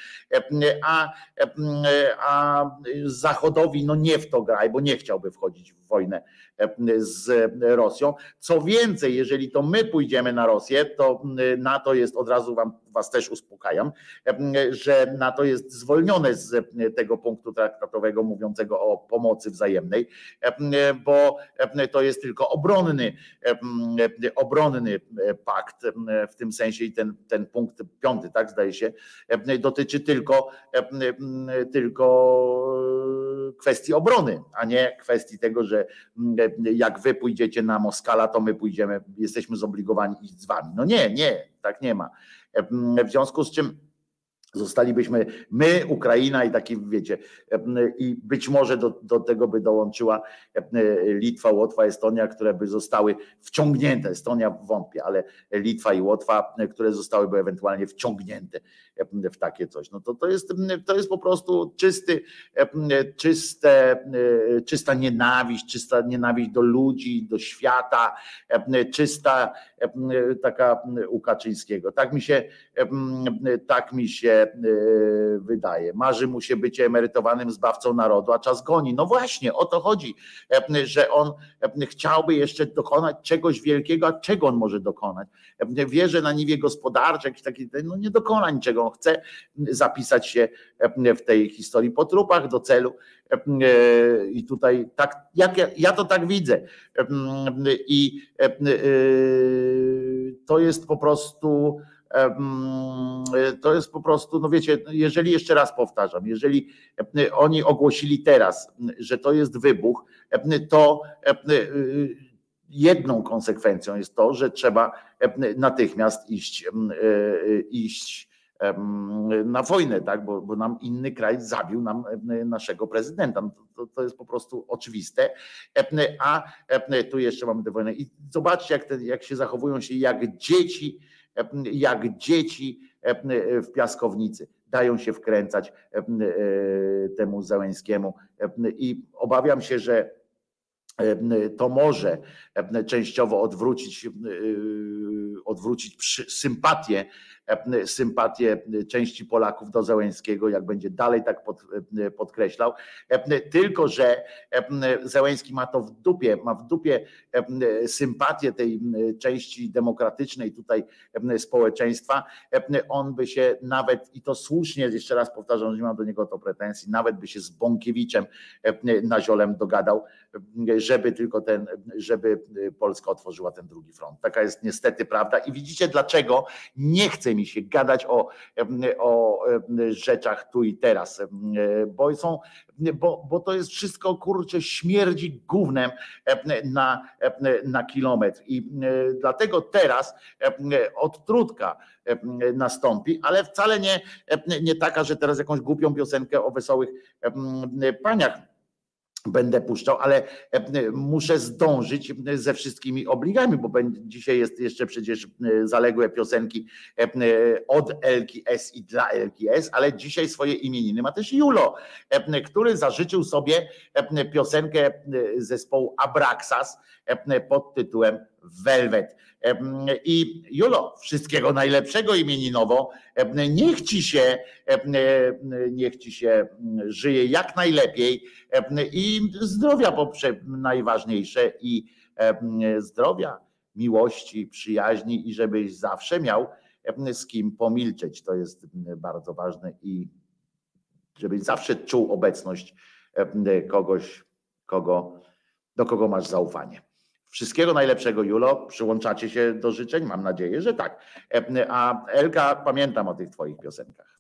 a, a Zachodowi no nie w to graj, bo nie chciałby wchodzić w wojnę z Rosją. Co więcej, jeżeli to my pójdziemy na Rosję, to NATO jest, od razu wam, was też uspokajam, że NATO jest zwolnione z tego punktu traktatowego mówiącego o pomocy wzajemnej, bo to jest tylko obronny, obronny pakt w tym sensie i ten, ten punkt piąty, tak zdaje się, dotyczy tylko, tylko kwestii obrony, a nie kwestii tego, że jak wy pójdziecie na Moskala, to my pójdziemy, jesteśmy zobligowani iść z wami. No nie, nie, tak nie ma. W związku z czym Zostalibyśmy my, Ukraina i taki, wiecie, i być może do, do tego by dołączyła Litwa, Łotwa, Estonia, które by zostały wciągnięte. Estonia wątpię, ale Litwa i Łotwa, które zostałyby ewentualnie wciągnięte w takie coś. No to, to, jest, to jest po prostu czysty, czyste, czysta nienawiść, czysta nienawiść do ludzi, do świata, czysta taka u Kaczyńskiego. Tak mi się, tak mi się wydaje. Marzy mu się bycie emerytowanym zbawcą narodu, a czas goni. No właśnie, o to chodzi, że on chciałby jeszcze dokonać czegoś wielkiego, a czego on może dokonać? Wierzy na niwie gospodarczej, taki, no nie dokona niczego, on chce zapisać się w tej historii po trupach do celu i tutaj tak, jak ja, ja to tak widzę i to jest po prostu to jest po prostu, no wiecie, jeżeli jeszcze raz powtarzam, jeżeli oni ogłosili teraz, że to jest wybuch, to jedną konsekwencją jest to, że trzeba natychmiast iść, iść na wojnę, tak? bo, bo nam inny kraj zabił nam naszego prezydenta. No to, to jest po prostu oczywiste. A tu jeszcze mamy tę wojnę. I zobaczcie, jak, te, jak się zachowują się jak dzieci, jak dzieci w piaskownicy. Dają się wkręcać temu Załęskiemu. I obawiam się, że to może częściowo odwrócić, odwrócić sympatię sympatię części Polaków do Zełęskiego, jak będzie dalej tak pod, podkreślał. Tylko, że Zełęski ma to w dupie, ma w dupie sympatię tej części demokratycznej tutaj społeczeństwa. On by się nawet, i to słusznie, jeszcze raz powtarzam, że nie mam do niego to pretensji, nawet by się z Bąkiewiczem na ziolem dogadał, żeby tylko ten, żeby Polska otworzyła ten drugi front. Taka jest niestety prawda. I widzicie, dlaczego nie mi się gadać o, o rzeczach tu i teraz, bo są, bo, bo to jest wszystko kurczę śmierdzi gównem na, na kilometr. I dlatego teraz odtrutka nastąpi, ale wcale nie, nie taka, że teraz jakąś głupią piosenkę o wesołych paniach będę puszczał, ale e, muszę zdążyć ze wszystkimi obligami, bo dzisiaj jest jeszcze przecież e, zaległe piosenki e, od LKS i dla LKS, ale dzisiaj swoje imieniny ma też Julo, który zażyczył sobie piosenkę zespołu Abraxas pod tytułem Velvet. I Julo, wszystkiego najlepszego imieninowo. Niech ci się, niech ci się żyje jak najlepiej i zdrowia poprze najważniejsze i zdrowia, miłości, przyjaźni i żebyś zawsze miał z kim pomilczeć. To jest bardzo ważne i żebyś zawsze czuł obecność kogoś, kogo, do kogo masz zaufanie. Wszystkiego najlepszego, Julo. Przyłączacie się do życzeń? Mam nadzieję, że tak. A Elka, pamiętam o tych Twoich piosenkach.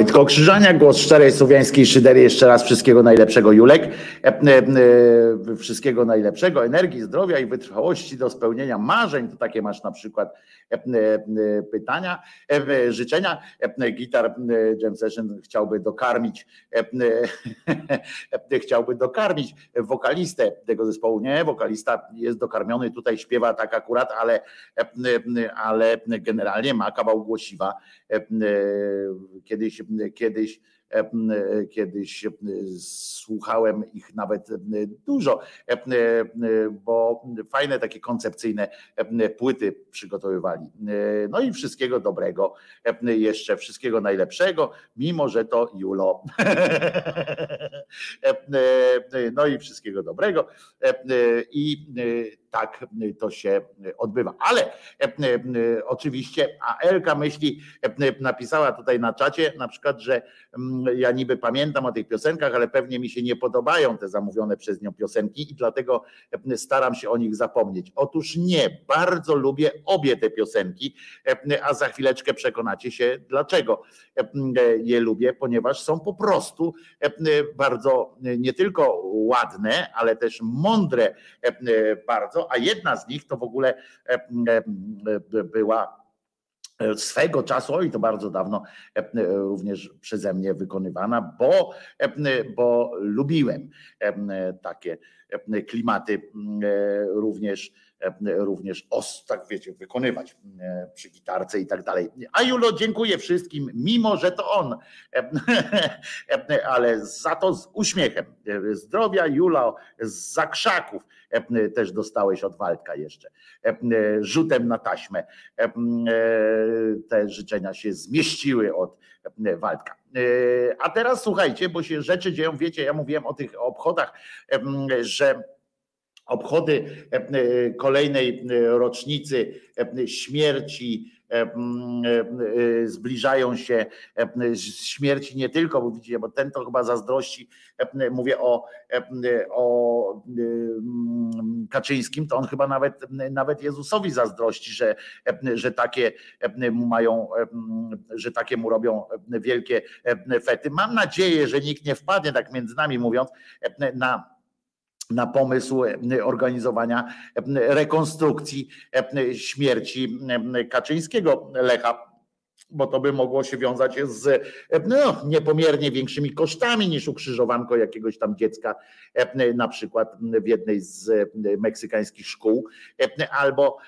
Wojtko Krzyżania, głos szczerej słowiańskiej szydery. Jeszcze raz wszystkiego najlepszego, Julek. E, e, e, Wszystkiego najlepszego, energii, zdrowia i wytrwałości do spełnienia marzeń. To takie masz na przykład pytania, e, życzenia. E, Gitar e, Jam Session chciałby dokarmić, e, e, chciałby dokarmić wokalistę tego zespołu. Nie, wokalista jest dokarmiony, tutaj śpiewa tak akurat, ale, e, e, ale generalnie ma kawał głosiwa. E, e, Kiedyś, kiedyś, e, e, kiedyś e, słuchałem ich nawet e, dużo, e, e, bo fajne takie koncepcyjne płyty przygotowywali. No i wszystkiego dobrego, jeszcze wszystkiego najlepszego, mimo że to Julo. No i wszystkiego dobrego. I tak to się odbywa. Ale oczywiście, a Elka myśli, napisała tutaj na czacie na przykład, że mm, ja niby pamiętam o tych piosenkach, ale pewnie mi się nie podobają te zamówione przez nią piosenki i dlatego e, staram się o nich zapomnieć. Otóż nie, bardzo lubię obie te piosenki, e, a za chwileczkę przekonacie się dlaczego e, je lubię, ponieważ są po prostu bardzo nie tylko ładne, ale też mądre bardzo, a jedna z nich to w ogóle była swego czasu, oj to bardzo dawno e, e, również przeze mnie wykonywana, bo, e, bo lubiłem e, takie e, klimaty e, również e, również os, tak wiecie, wykonywać e, przy gitarce i tak dalej. A Julo, dziękuję wszystkim, mimo że to on, e, e, ale za to z uśmiechem. E, Zdrowia Julo z zakrzaków e, też dostałeś od Waldka jeszcze. Rzutem na taśmę e, te życzenia się zmieściły od e, Waldka. E, A teraz słuchajcie, bo się rzeczy dzieją, wiecie, ja mówiłem o tych obchodach, że obchody kolejnej rocznicy śmierci zbliżają się e, śmierci nie tylko, bo widzicie, bo ten to chyba zazdrości, e, mówię o, e, o mm, Kaczyńskim, to on chyba nawet, nawet Jezusowi zazdrości, że, e, że takie mu mają, e, że takie mu robią wielkie e, fety. Mam nadzieję, że nikt nie wpadnie, tak między nami mówiąc, e, na na pomysł e, organizowania e, rekonstrukcji e, śmierci Kaczyńskiego Lecha, bo to by mogło się wiązać z no, niepomiernie większymi kosztami niż ukrzyżowanko jakiegoś tam dziecka, na przykład w jednej z meksykańskich szkół, albo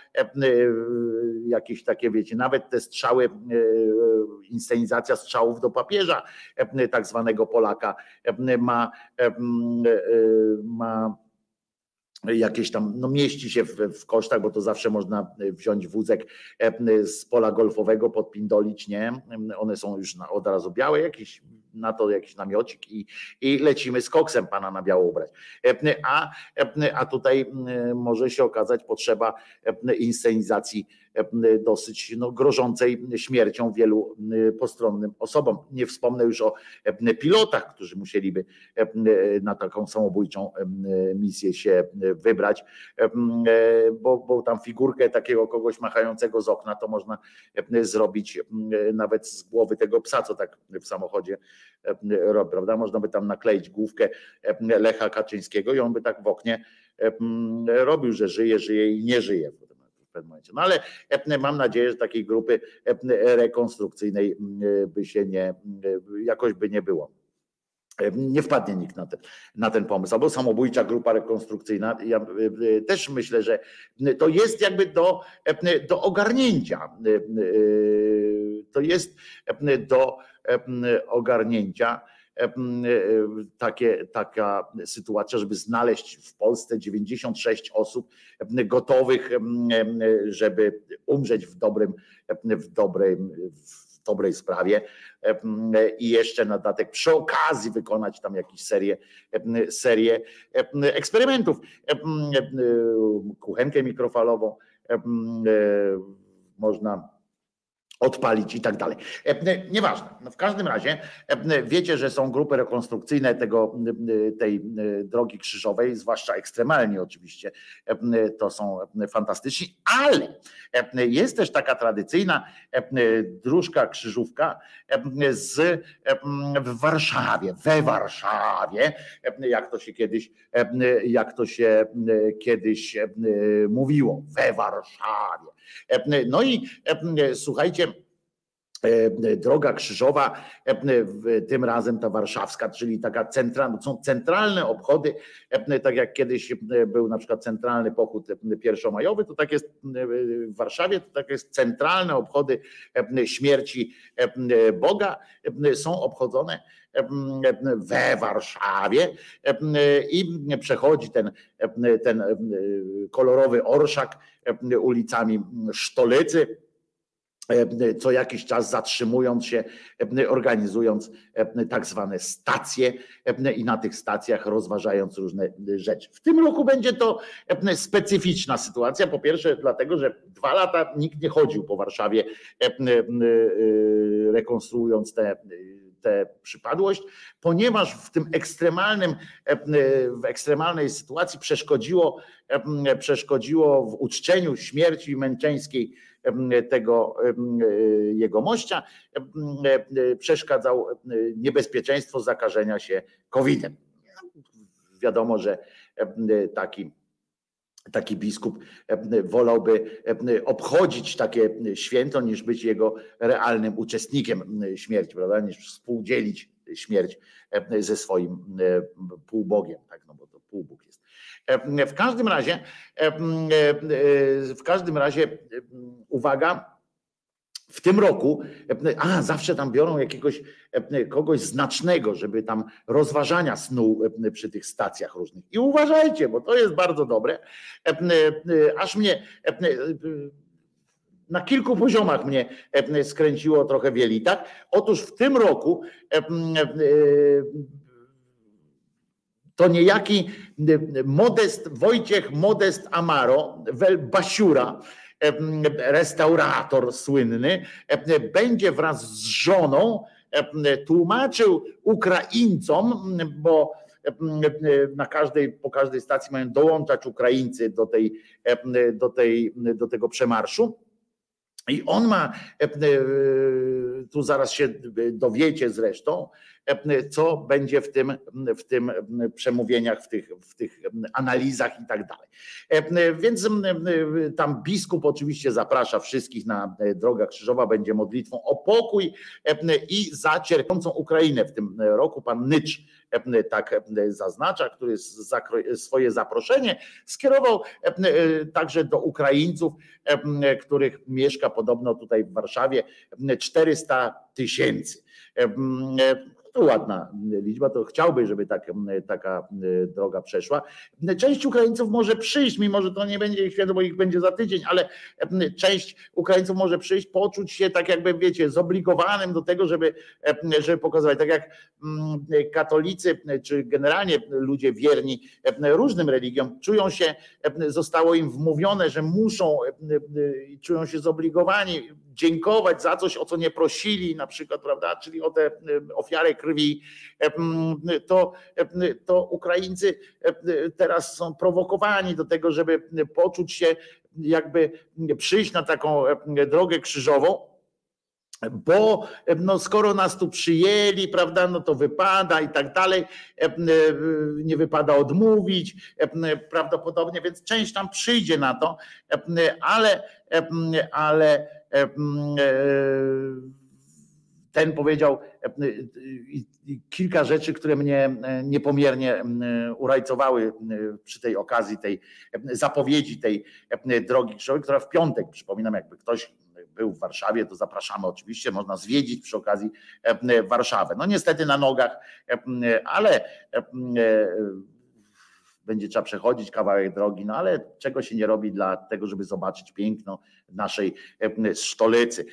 jakieś takie, wiecie, nawet te strzały, inscenizacja strzałów do papieża, tak zwanego Polaka, ma, ma jakieś tam, no mieści się w, w kosztach, bo to zawsze można wziąć wózek z pola golfowego, podpindolić, nie? One są już na, od razu białe, jakiś na to jakiś namiocik i, i lecimy z koksem pana na biało ubrać. A, a tutaj może się okazać potrzeba inscenizacji dosyć no, grożącej śmiercią wielu postronnym osobom. Nie wspomnę już o pilotach, którzy musieliby na taką samobójczą misję się wybrać, bo, bo tam figurkę takiego kogoś machającego z okna to można zrobić nawet z głowy tego psa, co tak w samochodzie robi, prawda? Można by tam nakleić główkę Lecha Kaczyńskiego i on by tak w oknie robił, że żyje, żyje i nie żyje pewnym momencie. No ale mam nadzieję, że takiej grupy rekonstrukcyjnej by się nie, jakoś by nie było. Nie wpadnie nikt na ten, na ten pomysł, albo samobójcza grupa rekonstrukcyjna. Ja też myślę, że to jest jakby do, do ogarnięcia. To jest do ogarnięcia takie, taka sytuacja, żeby znaleźć w Polsce 96 osób gotowych, żeby umrzeć w dobrym, w w dobrej sprawie i jeszcze na dodatek przy okazji wykonać tam jakąś serię, serię eksperymentów. Kuchenkę mikrofalową można odpalić i tak dalej. E, nieważne. No w każdym razie e, wiecie, że są grupy rekonstrukcyjne tego, e, tej drogi krzyżowej, zwłaszcza ekstremalnie oczywiście. To są fantastyczni, ale jest też taka tradycyjna dróżka krzyżówka z, w Warszawie, we Warszawie, jak to się kiedyś, jak to się kiedyś mówiło, we Warszawie. No i słuchajcie, E, droga krzyżowa, e, tym razem ta warszawska, czyli taka centralna, są centralne obchody, e, tak jak kiedyś był na przykład centralny pochód pierwszomajowy, to tak jest w Warszawie, to tak jest centralne obchody śmierci Boga, są obchodzone we Warszawie i przechodzi ten, ten kolorowy orszak ulicami Sztolecy E, co jakiś czas zatrzymując się, e, organizując e, tak zwane stacje i na tych stacjach rozważając różne rzeczy. W tym roku będzie to specyficzna sytuacja. Po pierwsze, dlatego, że dwa lata nikt nie chodził po Warszawie, rekonstruując te tę przypadłość, ponieważ w tym ekstremalnym, w ekstremalnej sytuacji przeszkodziło, przeszkodziło w uczczeniu śmierci męczeńskiej tego jego mościa, przeszkadzał niebezpieczeństwo zakażenia się COVID-em. Wiadomo, że taki taki biskup wolałby obchodzić takie święto, niż być jego realnym uczestnikiem śmierci, prawda? niż współdzielić śmierć ze swoim półbogiem, tak? no bo to półbóg jest. W każdym razie, w każdym razie, uwaga, w tym roku, a zawsze tam biorą jakiegoś kogoś znacznego, żeby tam rozważania snuł przy tych stacjach różnych. I uważajcie, bo to jest bardzo dobre. Aż mnie na kilku poziomach mnie skręciło trochę wielita. Otóż w tym roku to niejaki Modest, Wojciech Modest Amaro, Basiura, restaurator słynny, będzie wraz z żoną tłumaczył Ukraińcom, bo na każdej, po każdej stacji mają dołączać Ukraińcy do, tej, do, tej, do tego przemarszu. I on ma, tu zaraz się dowiecie zresztą, co będzie w tym, w tym przemówieniach, w tych, w tych analizach i tak dalej. Więc tam biskup oczywiście zaprasza wszystkich na drogę krzyżowa, będzie modlitwą o pokój i za cierpiącą Ukrainę w tym roku. Pan Nycz tak zaznacza, który swoje zaproszenie skierował także do Ukraińców, których mieszka podobno tutaj w Warszawie 400 tysięcy to ładna liczba, to chciałby, żeby tak, taka droga przeszła. Część Ukraińców może przyjść, mimo że to nie będzie ich święto, bo ich będzie za tydzień, ale część Ukraińców może przyjść, poczuć się tak jakby, wiecie, zobligowanym do tego, żeby, żeby pokazywać, tak jak katolicy, czy generalnie ludzie wierni różnym religiom, czują się, zostało im wmówione, że muszą czują się zobligowani dziękować za coś, o co nie prosili, na przykład, prawda, czyli o tę ofiarę krwi, to, to Ukraińcy teraz są prowokowani do tego, żeby poczuć się, jakby przyjść na taką drogę krzyżową, bo no, skoro nas tu przyjęli, prawda, no to wypada i tak dalej, nie wypada odmówić prawdopodobnie, więc część tam przyjdzie na to, ale, ale ten powiedział kilka rzeczy, które mnie niepomiernie urajcowały przy tej okazji, tej zapowiedzi tej drogi krzyżowej, która w piątek, przypominam, jakby ktoś był w Warszawie, to zapraszamy oczywiście, można zwiedzić przy okazji Warszawę. No niestety na nogach, ale będzie trzeba przechodzić kawałek drogi, no ale czego się nie robi dla tego, żeby zobaczyć piękno naszej stolicy.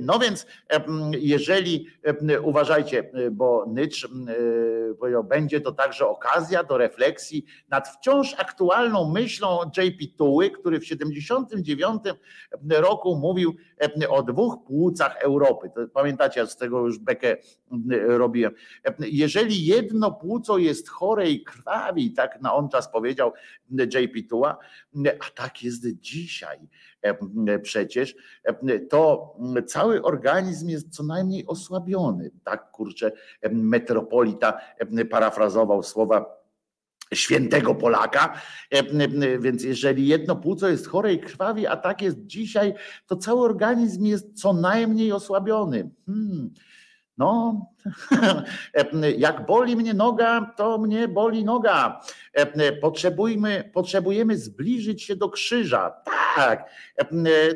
No więc jeżeli uważajcie, bo Nycz będzie to także okazja do refleksji nad wciąż aktualną myślą JP Tuły, który w 79 roku mówił o dwóch płucach Europy. Pamiętacie, ja z tego już bekę robiłem. Jeżeli jedno płuco jest chore i krwawi, tak na on czas powiedział JP Tuła, a tak jest dzisiaj przecież, to cały organizm jest co najmniej osłabiony. Tak kurczę, metropolita parafrazował słowa świętego Polaka. Więc jeżeli jedno płuco jest chore i krwawi, a tak jest dzisiaj, to cały organizm jest co najmniej osłabiony. Hmm. No, jak boli mnie noga, to mnie boli noga. Potrzebujmy, potrzebujemy zbliżyć się do krzyża. Tak,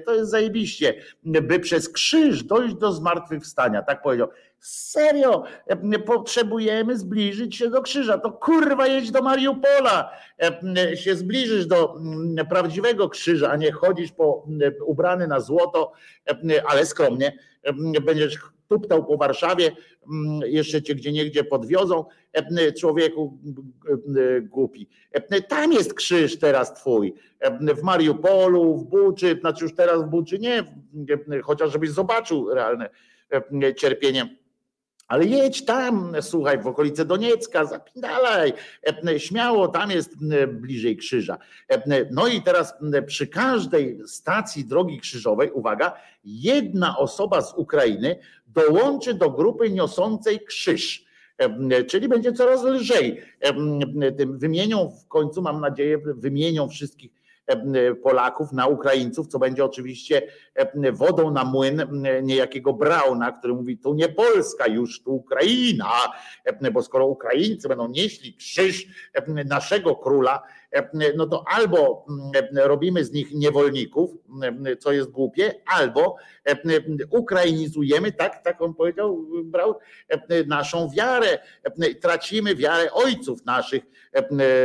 to jest zajebiście, by przez krzyż dojść do zmartwychwstania. Tak powiedział. Serio, potrzebujemy zbliżyć się do krzyża. To kurwa jedź do Mariupola, się zbliżysz do prawdziwego krzyża, a nie chodzisz po, ubrany na złoto, ale skromnie. Będziesz tuptał po Warszawie, mm, jeszcze cię gdzie niegdzie podwiozą, człowieku głupi. Tam jest krzyż teraz twój, w Mariupolu, w Buczy, znaczy już teraz w Buczy nie, chociaż żebyś zobaczył realne cierpienie ale jedź tam, słuchaj, w okolice Doniecka, zapindalaj, śmiało, tam jest bliżej krzyża. No i teraz przy każdej stacji drogi krzyżowej, uwaga, jedna osoba z Ukrainy dołączy do grupy niosącej krzyż. Czyli będzie coraz lżej. Wymienią w końcu, mam nadzieję, wymienią wszystkich E, Polaków na Ukraińców, co będzie oczywiście e, wodą na młyn niejakiego Brauna, który mówi, tu nie Polska już, tu Ukraina, bo skoro Ukraińcy będą nieśli krzyż naszego króla, no to albo robimy z nich niewolników, co jest głupie, albo ukrainizujemy, tak, tak on powiedział, Braun, naszą wiarę, tracimy wiarę ojców naszych,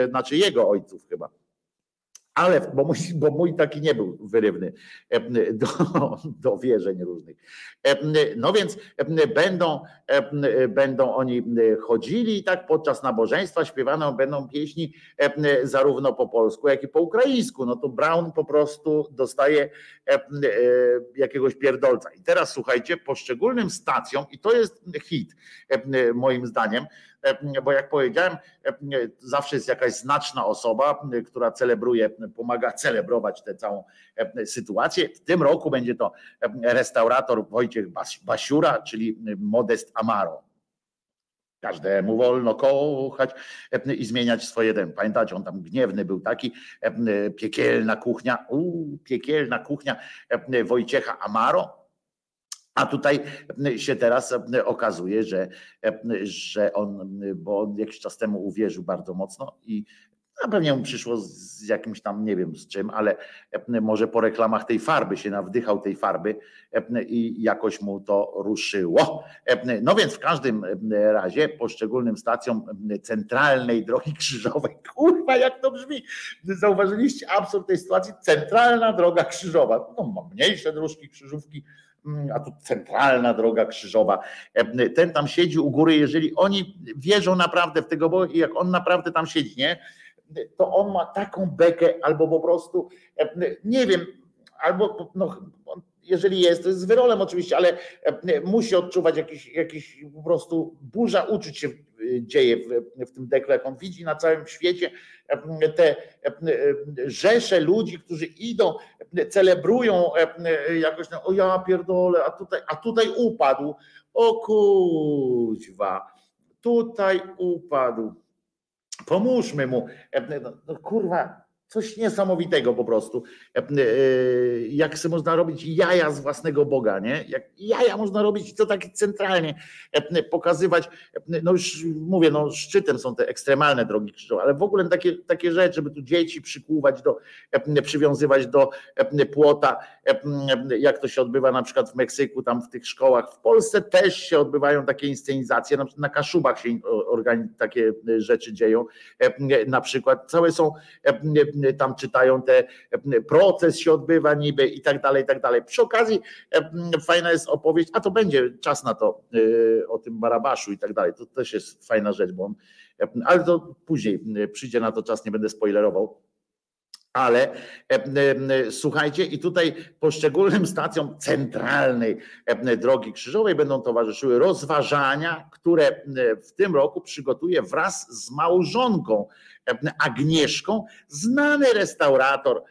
znaczy jego ojców chyba ale, bo mój, bo mój taki nie był wyrywny do, do wierzeń różnych. No więc będą, będą oni chodzili i tak podczas nabożeństwa śpiewane będą pieśni zarówno po polsku, jak i po ukraińsku. No to Brown po prostu dostaje jakiegoś pierdolca. I teraz słuchajcie, poszczególnym stacjom, i to jest hit moim zdaniem, bo jak powiedziałem, zawsze jest jakaś znaczna osoba, która celebruje, pomaga celebrować tę całą sytuację. W tym roku będzie to restaurator Wojciech Basiura, czyli Modest Amaro. Każdemu wolno kochać i zmieniać swoje den. Pamiętacie, on tam gniewny był taki, piekielna kuchnia, uu, piekielna kuchnia Wojciecha Amaro, a tutaj się teraz okazuje, że, że on, bo on jakiś czas temu uwierzył bardzo mocno i a pewnie mu przyszło z jakimś tam, nie wiem z czym, ale może po reklamach tej farby się nawdychał tej farby i jakoś mu to ruszyło. No więc w każdym razie poszczególnym stacjom centralnej drogi krzyżowej, kurwa jak to brzmi, zauważyliście absurd tej sytuacji, centralna droga krzyżowa, no mniejsze dróżki krzyżówki, a tu centralna droga krzyżowa. Ten tam siedzi u góry, jeżeli oni wierzą naprawdę w tego i jak on naprawdę tam siedzi, nie? to on ma taką bekę albo po prostu, nie wiem, albo no, jeżeli jest, to jest z wyrolem oczywiście, ale musi odczuwać jakiś, jakiś po prostu burza uczyć się dzieje w, tym dekle, on widzi na całym świecie te rzesze ludzi, którzy idą, celebrują jakoś, no, o ja pierdolę, a tutaj, a tutaj upadł, o kuźwa, tutaj upadł, pomóżmy mu, no, no kurwa, coś niesamowitego po prostu. E, e, jak sobie można robić jaja z własnego Boga, nie? Jak jaja można robić i to tak centralnie e, pokazywać. No już mówię, no szczytem są te ekstremalne drogi krzyżowe, ale w ogóle takie, takie rzeczy, żeby tu dzieci przykłuwać do, przywiązywać do płota, jak to się odbywa na przykład w Meksyku, tam w tych szkołach. W Polsce też się odbywają takie inscenizacje, na, na Kaszubach się takie rzeczy dzieją. Na przykład całe są tam czytają te proces się odbywa niby i tak dalej, i tak dalej. Przy okazji fajna jest opowieść, a to będzie czas na to y, o tym Barabaszu i tak dalej. To też jest fajna rzecz, bo on, ale to później przyjdzie na to czas, nie będę spoilerował. Ale e, słuchajcie, i tutaj poszczególnym stacjom centralnej e, Drogi Krzyżowej będą towarzyszyły rozważania, które w tym roku przygotuje wraz z małżonką Agnieszką, znany restaurator.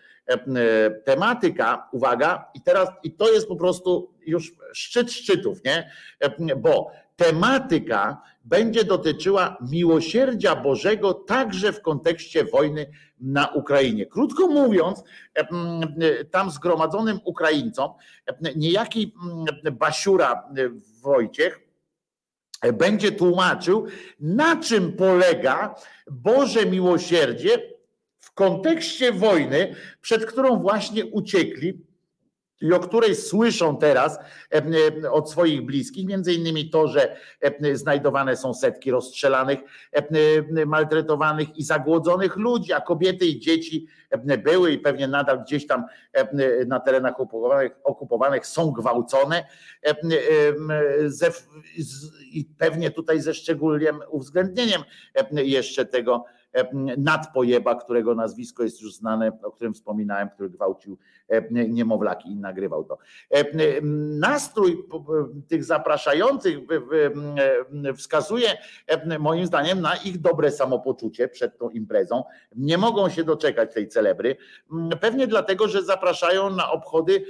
Tematyka, uwaga, i teraz i to jest po prostu już szczyt szczytów, nie? Bo tematyka będzie dotyczyła miłosierdzia Bożego także w kontekście wojny na Ukrainie. Krótko mówiąc, tam zgromadzonym Ukraińcom niejaki Basiura Wojciech będzie tłumaczył, na czym polega Boże miłosierdzie w kontekście wojny, przed którą właśnie uciekli i o której słyszą teraz od swoich bliskich, między innymi to, że znajdowane są setki rozstrzelanych, maltretowanych i zagłodzonych ludzi, a kobiety i dzieci były i pewnie nadal gdzieś tam na terenach okupowanych, okupowanych są gwałcone i pewnie tutaj ze szczególnym uwzględnieniem jeszcze tego nadpojeba, którego nazwisko jest już znane, o którym wspominałem, który gwałcił niemowlaki i nagrywał to. Nastrój tych zapraszających wskazuje moim zdaniem na ich dobre samopoczucie przed tą imprezą. Nie mogą się doczekać tej celebry. Pewnie dlatego, że zapraszają na obchody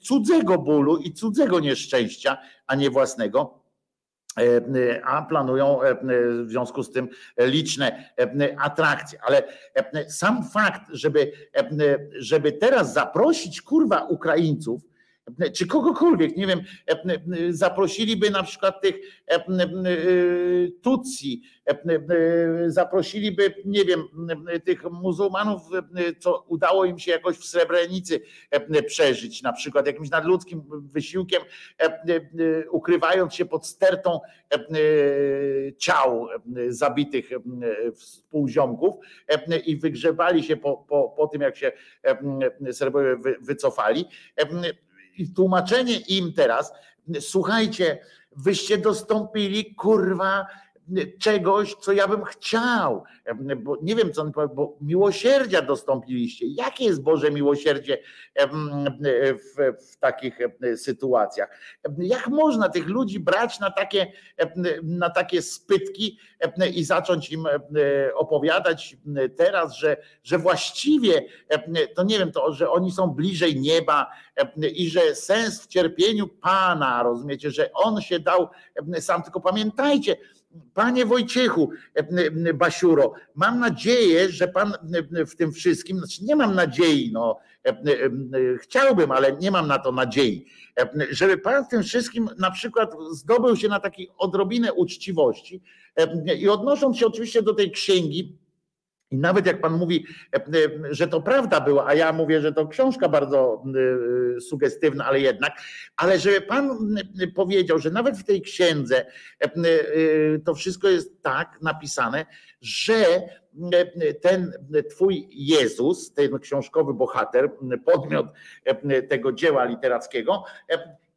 cudzego bólu i cudzego nieszczęścia, a nie własnego a planują w związku z tym liczne atrakcje. Ale sam fakt, żeby, żeby teraz zaprosić kurwa Ukraińców, czy kogokolwiek, nie wiem, zaprosiliby na przykład tych Tutsi, zaprosiliby, nie wiem, tych muzułmanów, co udało im się jakoś w Srebrenicy przeżyć, na przykład jakimś nadludzkim wysiłkiem, ukrywając się pod stertą ciał zabitych współziomków i wygrzebali się po, po, po tym, jak się Serbowie wycofali i tłumaczenie im teraz, słuchajcie, wyście dostąpili kurwa czegoś, co ja bym chciał. Bo nie wiem, co on powiedział, bo miłosierdzia dostąpiliście. Jakie jest Boże miłosierdzie w, w, takich sytuacjach? Jak można tych ludzi brać na takie, na takie spytki i zacząć im opowiadać teraz, że, że właściwie to nie wiem, to, że oni są bliżej nieba i że sens w cierpieniu Pana, rozumiecie, że On się dał sam, tylko pamiętajcie, Panie Wojciechu, Basiuro, mam nadzieję, że Pan w tym wszystkim, znaczy nie mam nadziei, no, chciałbym, ale nie mam na to nadziei, żeby Pan w tym wszystkim na przykład zdobył się na takiej odrobinę uczciwości i odnosząc się oczywiście do tej księgi, i nawet jak pan mówi, e, e, że to prawda była, a ja mówię, że to książka bardzo e, sugestywna, ale jednak, ale żeby pan powiedział, że nawet w tej księdze to wszystko jest tak napisane, że ten twój Jezus, ten książkowy bohater, podmiot tego dzieła literackiego,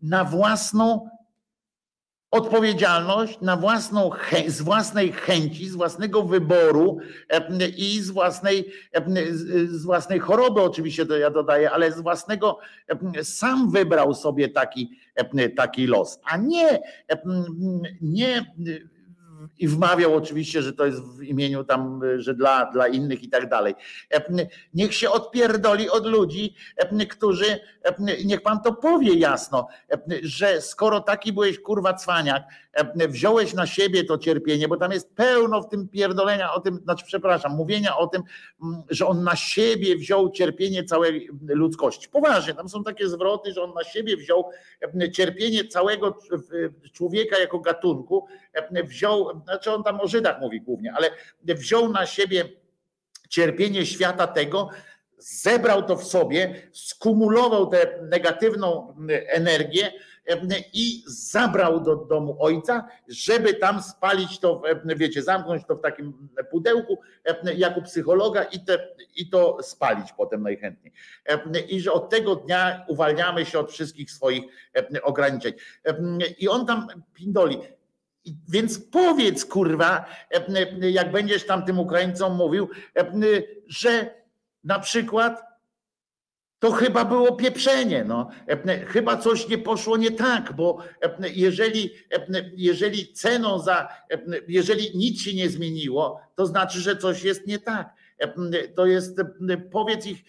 na własną odpowiedzialność na własną, z własnej chęci, z własnego wyboru i z własnej, z własnej choroby, oczywiście to ja dodaję, ale z własnego sam wybrał sobie taki, taki los, a nie, nie i wmawiał oczywiście, że to jest w imieniu tam, że dla, dla innych i tak dalej. Niech się odpierdoli od ludzi, którzy, niech pan to powie jasno, że skoro taki byłeś kurwa cwaniak, wziąłeś na siebie to cierpienie, bo tam jest pełno w tym pierdolenia o tym, znaczy przepraszam, mówienia o tym, że on na siebie wziął cierpienie całej ludzkości. Poważnie, tam są takie zwroty, że on na siebie wziął cierpienie całego człowieka jako gatunku, wziął, znaczy on tam o Żydach mówi głównie, ale wziął na siebie cierpienie świata tego, zebrał to w sobie, skumulował tę negatywną energię i zabrał do domu ojca, żeby tam spalić to, wiecie, zamknąć to w takim pudełku jako psychologa i, te, i to spalić potem najchętniej. I że od tego dnia uwalniamy się od wszystkich swoich ograniczeń. I on tam pindoli. Więc powiedz, kurwa, jak będziesz tam tym Ukraińcom mówił, że na przykład to chyba było pieprzenie. No. Chyba coś nie poszło nie tak, bo jeżeli, jeżeli ceną za, jeżeli nic się nie zmieniło, to znaczy, że coś jest nie tak. To jest, powiedz, ich,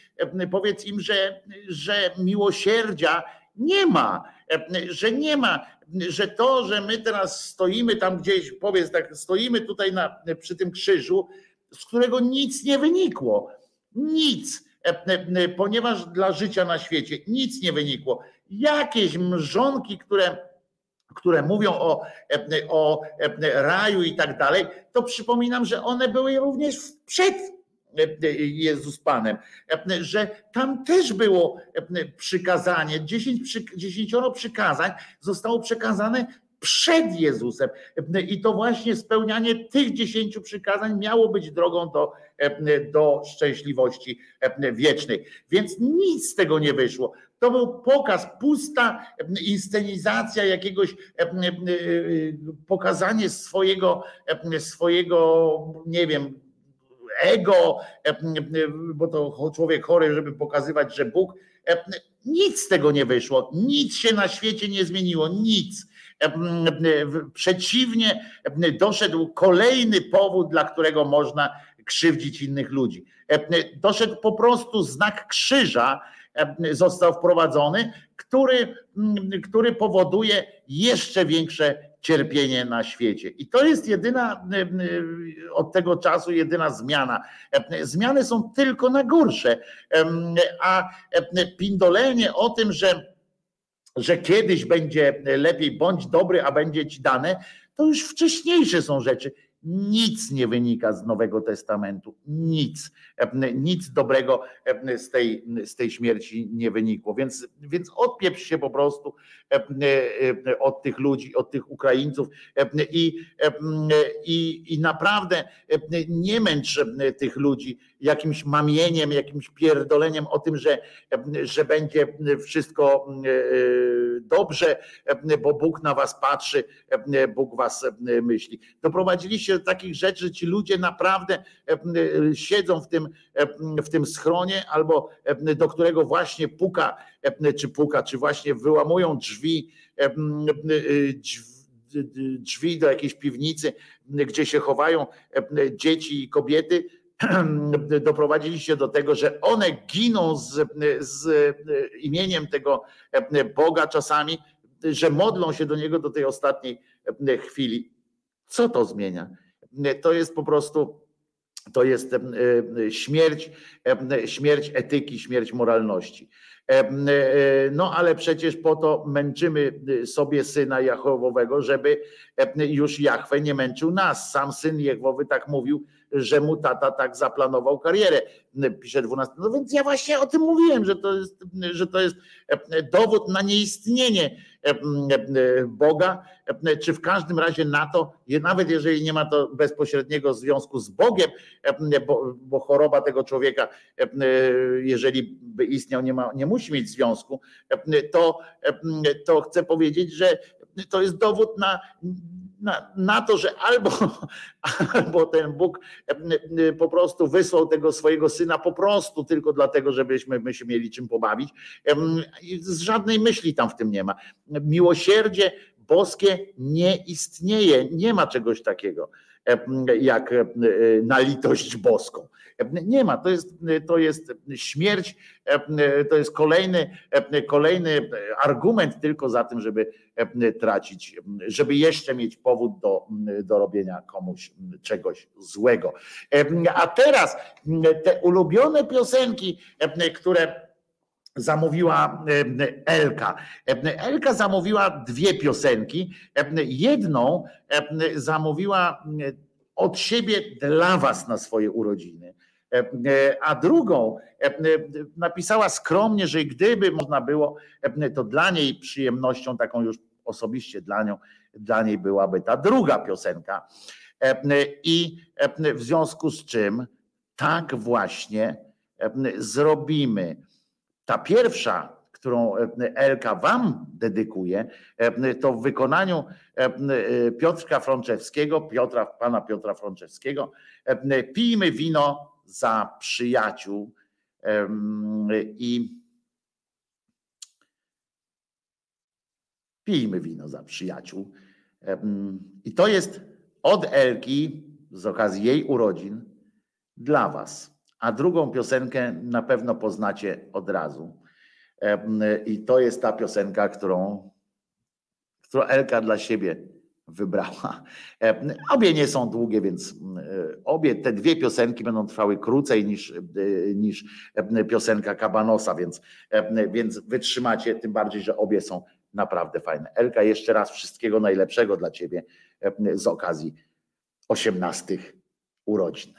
powiedz im, że, że miłosierdzia nie ma, że nie ma, że to, że my teraz stoimy tam gdzieś, powiedz tak, stoimy tutaj na, przy tym krzyżu, z którego nic nie wynikło. Nic ponieważ dla życia na świecie nic nie wynikło. Jakieś mrzonki, które, które mówią o, o raju i tak dalej, to przypominam, że one były również przed Jezus Panem, że tam też było przykazanie, dziesięć, dziesięcioro przykazań zostało przekazane przed Jezusem. I to właśnie spełnianie tych dziesięciu przykazań miało być drogą do, do szczęśliwości wiecznej. Więc nic z tego nie wyszło. To był pokaz, pusta inscenizacja jakiegoś, pokazanie swojego, swojego, nie wiem, ego, bo to człowiek chory, żeby pokazywać, że Bóg. Nic z tego nie wyszło, nic się na świecie nie zmieniło, nic. Przeciwnie, doszedł kolejny powód, dla którego można krzywdzić innych ludzi. Doszedł po prostu znak krzyża, został wprowadzony, który, który powoduje jeszcze większe cierpienie na świecie. I to jest jedyna od tego czasu jedyna zmiana. Zmiany są tylko na gorsze, a pindolenie o tym, że że kiedyś będzie lepiej, bądź dobry, a będzie ci dane, to już wcześniejsze są rzeczy. Nic nie wynika z Nowego Testamentu. Nic. Nic dobrego z tej, z tej śmierci nie wynikło. Więc, więc odpieprz się po prostu od tych ludzi, od tych Ukraińców i, i, i naprawdę nie męcz tych ludzi jakimś mamieniem, jakimś pierdoleniem o tym, że, że będzie wszystko dobrze, bo Bóg na was patrzy, Bóg was myśli. Doprowadziliście do takich rzeczy, że ci ludzie naprawdę siedzą w tym, w tym schronie albo do którego właśnie puka, czy puka, czy właśnie wyłamują drzwi, drzwi do jakiejś piwnicy, gdzie się chowają dzieci i kobiety, doprowadziliście do tego, że one giną z, z imieniem tego Boga czasami, że modlą się do Niego do tej ostatniej chwili. Co to zmienia? To jest po prostu, to jest śmierć, śmierć etyki, śmierć moralności. No ale przecież po to męczymy sobie syna Jachowowego, żeby już Jachwę nie męczył nas. Sam syn Jehowy tak mówił, że mu tata tak zaplanował karierę, pisze 12. No więc ja właśnie o tym mówiłem, że to jest, że to jest dowód na nieistnienie Boga, czy w każdym razie na to, nawet jeżeli nie ma to bezpośredniego związku z Bogiem, bo, bo choroba tego człowieka, jeżeli by istniał, nie, ma, nie musi mieć związku, to, to chcę powiedzieć, że to jest dowód na na, na, to, że albo, albo ten Bóg po prostu wysłał tego swojego syna po prostu tylko dlatego, żebyśmy my się mieli czym pobawić. Z żadnej myśli tam w tym nie ma. Miłosierdzie boskie nie istnieje, nie ma czegoś takiego jak na litość boską. Nie ma, to jest, to jest śmierć, to jest kolejny, kolejny argument tylko za tym, żeby tracić, żeby jeszcze mieć powód do, do robienia komuś czegoś złego. A teraz te ulubione piosenki, które zamówiła Elka. Elka zamówiła dwie piosenki. Jedną zamówiła od siebie dla Was na swoje urodziny. A drugą napisała skromnie, że gdyby można było, to dla niej przyjemnością, taką już osobiście dla nią, dla niej byłaby ta druga piosenka. I w związku z czym tak właśnie zrobimy. Ta pierwsza, którą Elka Wam dedykuje, to w wykonaniu Piotrka Frączewskiego, Piotra, pana Piotra Frączewskiego, pijmy wino za przyjaciół i pijmy wino za przyjaciół. I to jest od Elki z okazji jej urodzin dla Was. A drugą piosenkę na pewno poznacie od razu. I to jest ta piosenka, którą, którą Elka dla siebie wybrała. Obie nie są długie, więc obie te dwie piosenki będą trwały krócej niż, niż piosenka Kabanosa, więc, więc wytrzymacie, tym bardziej, że obie są naprawdę fajne. Elka, jeszcze raz wszystkiego najlepszego dla Ciebie z okazji 18 urodzin.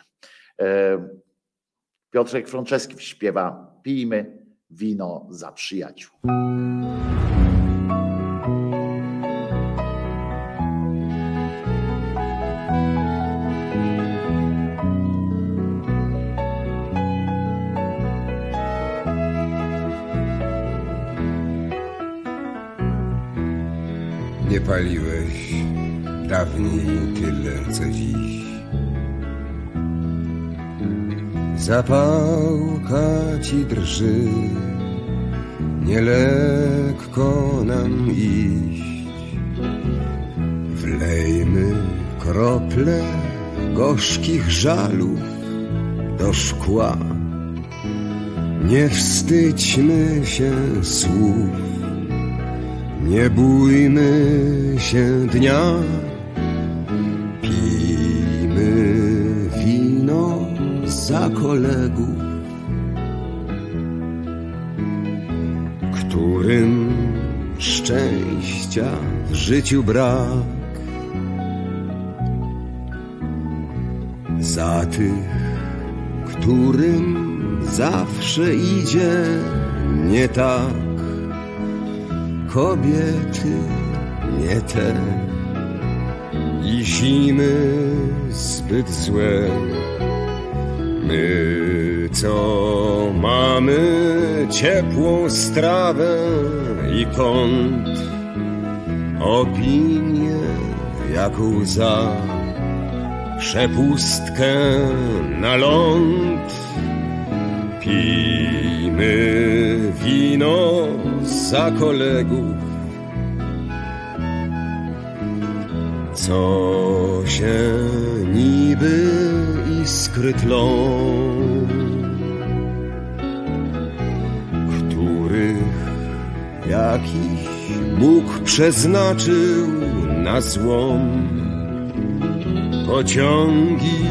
Piotrek Frączeski śpiewa Pijmy wino za przyjaciół. Paliłeś dawniej tyle, co dziś. Zapałka ci drży, nielekko nam iść. Wlejmy krople gorzkich żalów do szkła. Nie wstydźmy się słów, nie bójmy się dnia. Pijmy wino za kolegów, którym szczęścia w życiu brak. Za tych, którym zawsze idzie nie tak. Kobiety nie te i zimy zbyt złe. My, co mamy ciepłą strawę i kąt, opinię jak łza, przepustkę na ląd. Pijmy wino za kolegów, co się niby iskry tlą, których jakiś Bóg przeznaczył na złom. Pociągi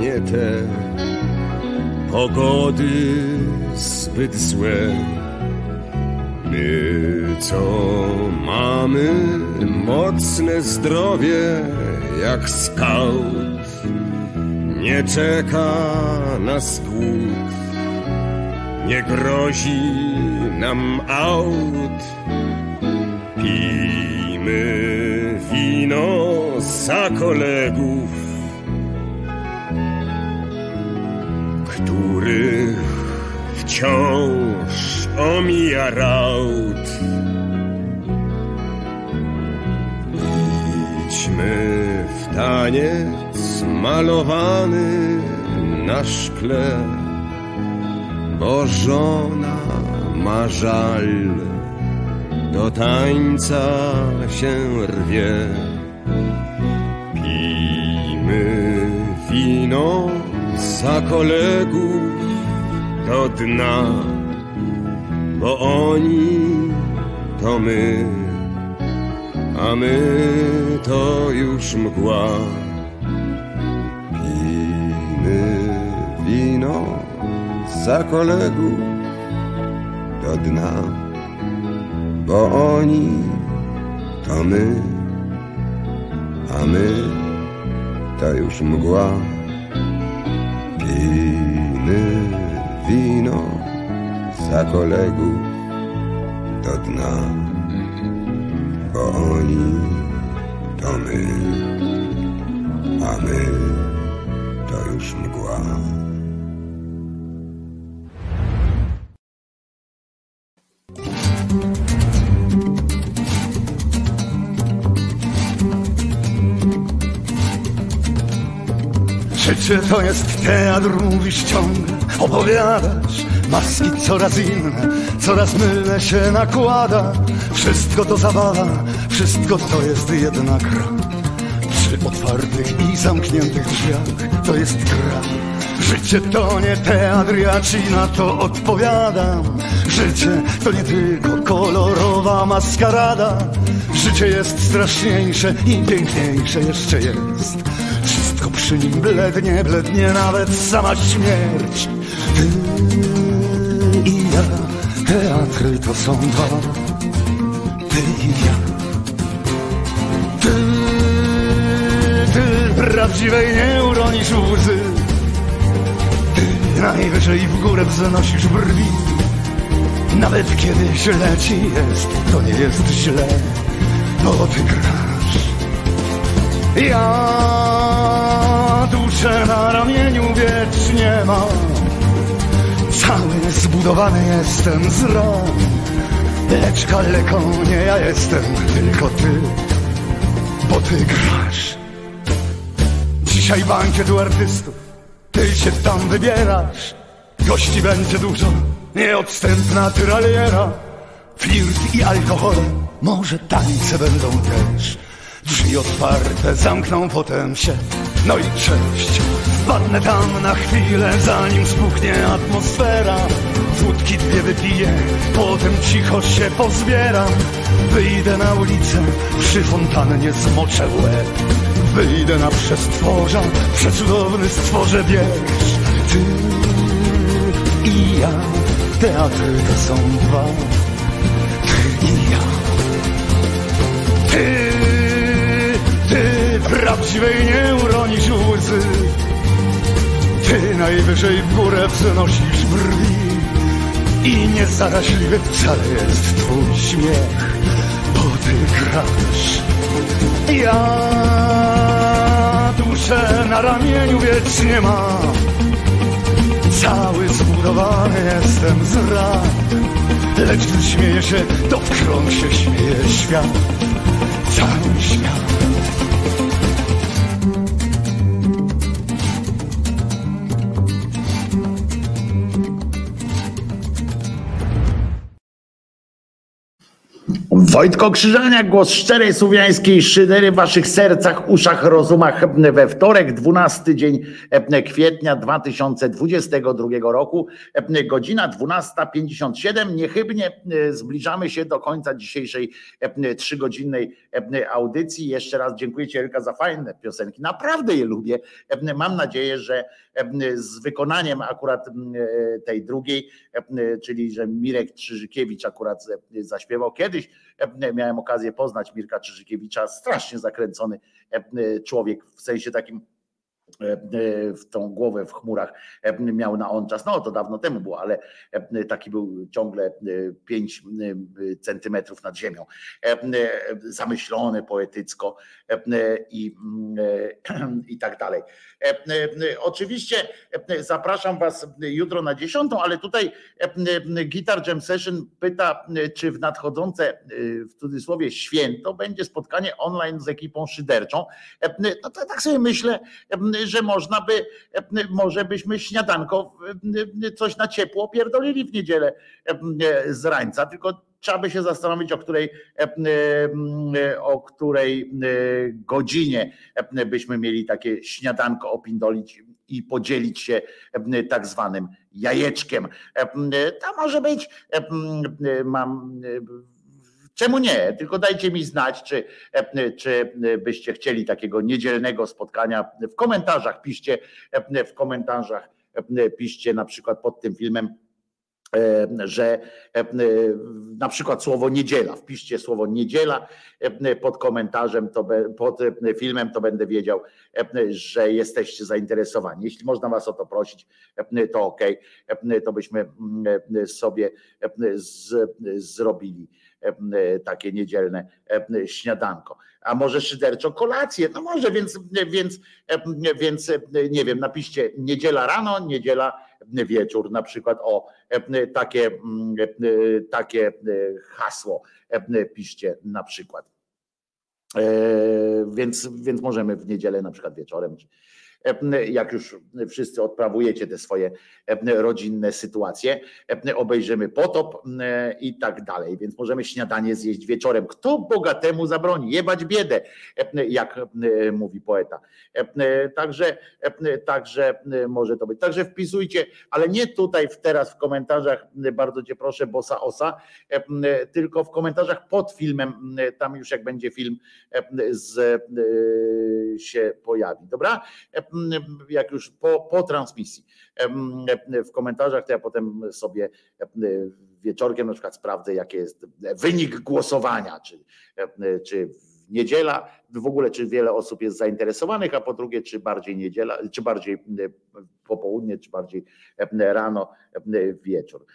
nie te, pogody zbyt złe. My, co mamy mocne zdrowie jak skaut, nie czeka nas głód, nie grozi nam aut. Pijmy wino za kolegów, których wciąż omija raut. Idźmy w taniec malowany na szkle, bo żona ma żal do tańca się rwie. Pijmy wino za kolegów do dna, bo oni to my, a my to już mgła. Pijmy wino za kolegów do dna, bo oni to my, a my to już mgła. Pijmy wino za kolegów do dna, bo oni to my, a my to już mgła. Życie to jest teatr, mówisz ciągle, opowiadasz Maski coraz inne, coraz mylne się nakłada. Wszystko to zabawa, wszystko to jest jedna gra. Przy otwartych i zamkniętych drzwiach to jest gra. Życie to nie teatr, ja ci na to odpowiadam. Życie to nie tylko kolorowa maskarada. Życie jest straszniejsze i piękniejsze jeszcze jest przy nim blednie, blednie nawet sama śmierć. Ty i ja, teatry to są dwa. Ty i ja. Ty, ty prawdziwej nie uronisz łzy. Ty najwyżej w górę wznosisz brwi. Nawet kiedy źle ci jest, to nie jest źle Bo ty grasz. Ja duszę na ramieniu wiecznie mam. Cały zbudowany jestem z ran Lecz kaleko nie ja jestem, tylko ty. Bo ty grasz. Dzisiaj bankiet u artystów. Ty się tam wybierasz. Gości będzie dużo. Nieodstępna tyraliera. Flirt i alkohol. Może tańce będą też Drzwi otwarte zamkną potem się. No i cześć. Wpadnę tam na chwilę Zanim spuknie atmosfera. Wódki dwie wypiję Potem cicho się pozbieram Wyjdę na ulicę Przy fontannie zmoczę łeb. Wyjdę na przestworza Przecudowny stworze biegsz Ty i ja Teatry to są dwa. Ty i ja prawdziwej nie uronisz łzy Ty najwyżej w górę wznosisz brwi I niezaraźliwy wcale jest twój śmiech. Bo ty grasz Ja duszę na ramieniu wiecznie mam. Cały zbudowany jestem z ran. Lecz gdy śmieje się, to w krąg się śmieje świat. Cały świat Wojtko Krzyżania, głos szczerej słowiańskiej szydery w waszych sercach, uszach, rozumach we wtorek, 12 dzień kwietnia 2022 roku, godzina 12.57. Niechybnie zbliżamy się do końca dzisiejszej trzygodzinnej audycji. Jeszcze raz dziękuję Ci Elka za fajne piosenki. Naprawdę je lubię. Mam nadzieję, że z wykonaniem akurat tej drugiej, czyli że Mirek Czyżykiewicz akurat zaśpiewał kiedyś. Miałem okazję poznać Mirka Czyżykiewicza, strasznie zakręcony człowiek, w sensie takim w tą głowę w chmurach miał na on czas. No to dawno temu było, ale taki był ciągle 5 centymetrów nad ziemią. Zamyślony poetycko i, i tak dalej. Oczywiście zapraszam Was jutro na dziesiątą, ale tutaj Guitar Jam Session pyta, czy w nadchodzące w cudzysłowie święto będzie spotkanie online z ekipą szyderczą. No to tak sobie myślę, że można by, może byśmy śniadanko coś na ciepło pierdolili w niedzielę z rańca, tylko trzeba by się zastanowić, o której, o której godzinie byśmy mieli takie śniadanko opindolić i podzielić się tak zwanym jajeczkiem. To może być, mam Czemu nie? Tylko dajcie mi znać, czy, czy byście chcieli takiego niedzielnego spotkania. W komentarzach piszcie, w komentarzach piszcie na przykład pod tym filmem, że na przykład słowo niedziela, wpiszcie słowo niedziela pod komentarzem, to pod filmem, to będę wiedział, że jesteście zainteresowani. Jeśli można Was o to prosić, to ok, to byśmy sobie z, zrobili takie niedzielne śniadanko. A może szyderczo kolację? No może, więc, więc, więc nie wiem, napiszcie niedziela rano, niedziela wieczór, na przykład o takie, takie hasło piszcie na przykład. E, więc, więc możemy w niedzielę na przykład wieczorem, jak już wszyscy odprawujecie te swoje rodzinne sytuacje, obejrzymy potop i tak dalej. Więc możemy śniadanie zjeść wieczorem. Kto bogatemu zabroni? Jebać biedę, jak mówi poeta. Także, także może to być. Także wpisujcie, ale nie tutaj teraz w komentarzach, bardzo cię proszę, bosa osa, tylko w komentarzach pod filmem, tam już jak będzie film z, się pojawi. Dobra? Jak już po, po transmisji w komentarzach, to ja potem sobie wieczorkiem na przykład sprawdzę, jaki jest wynik głosowania, czy, czy niedziela, w ogóle czy wiele osób jest zainteresowanych, a po drugie, czy bardziej niedziela, czy bardziej popołudnie, czy bardziej rano, wieczór.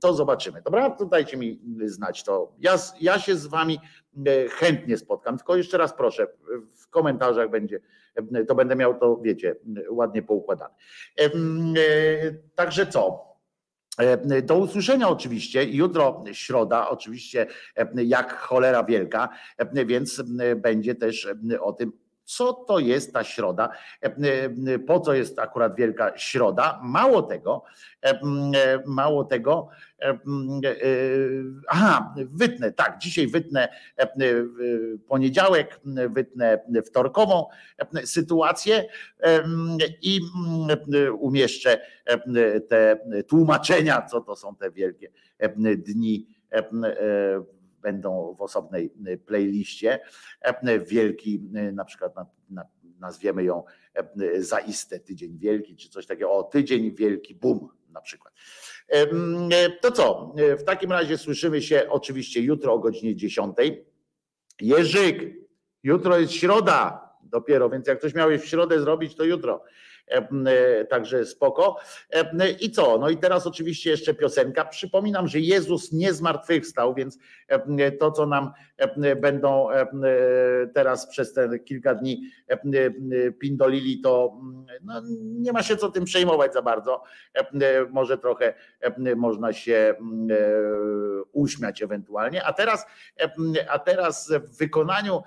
To zobaczymy. Dobra, to dajcie mi znać to. Ja, ja się z wami chętnie spotkam, tylko jeszcze raz proszę, w komentarzach będzie to będę miał to, wiecie, ładnie poukładane. E, także co? Do usłyszenia oczywiście. Jutro środa, oczywiście jak cholera wielka, więc będzie też o tym co to jest ta środa, po co jest akurat Wielka Środa. Mało tego, mało tego, aha, wytnę, tak, dzisiaj wytnę poniedziałek, wytnę wtorkową sytuację i umieszczę te tłumaczenia, co to są te wielkie dni będą w osobnej y, playliście. E, wielki, y, na przykład nazwiemy ją e, zaiste Tydzień Wielki, czy coś takiego. O, Tydzień Wielki Boom na przykład. E, to co? W takim razie słyszymy się oczywiście jutro o godzinie 10. Jerzyk, jutro jest środa dopiero, więc jak ktoś miał w środę zrobić, to jutro. E, także spoko. I co? No i teraz oczywiście jeszcze piosenka. Przypominam, że Jezus nie zmartwychwstał, więc to, co nam będą teraz przez te kilka dni pindolili, to no, nie ma się co tym przejmować za bardzo. Może trochę można się uśmiać ewentualnie. A teraz, a teraz w wykonaniu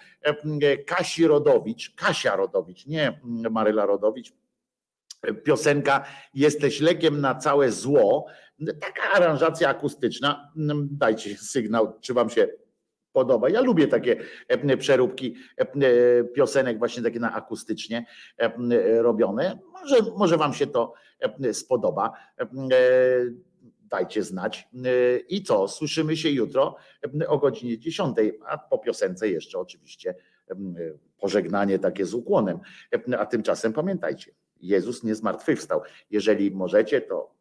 Kasi Rodowicz, Kasia Rodowicz, nie Maryla Rodowicz, piosenka Jesteś lekiem na całe zło. Taka aranżacja akustyczna. Dajcie sygnał, czy Wam się podoba. Ja lubię takie e, przeróbki e, piosenek, właśnie takie na akustycznie e, robione. Może, może Wam się to spodoba. Dajcie znać. I co? Słyszymy się jutro o godzinie 10, a po piosence jeszcze oczywiście pożegnanie takie z ukłonem. A tymczasem pamiętajcie, Jezus nie zmartwychwstał. Jeżeli możecie, to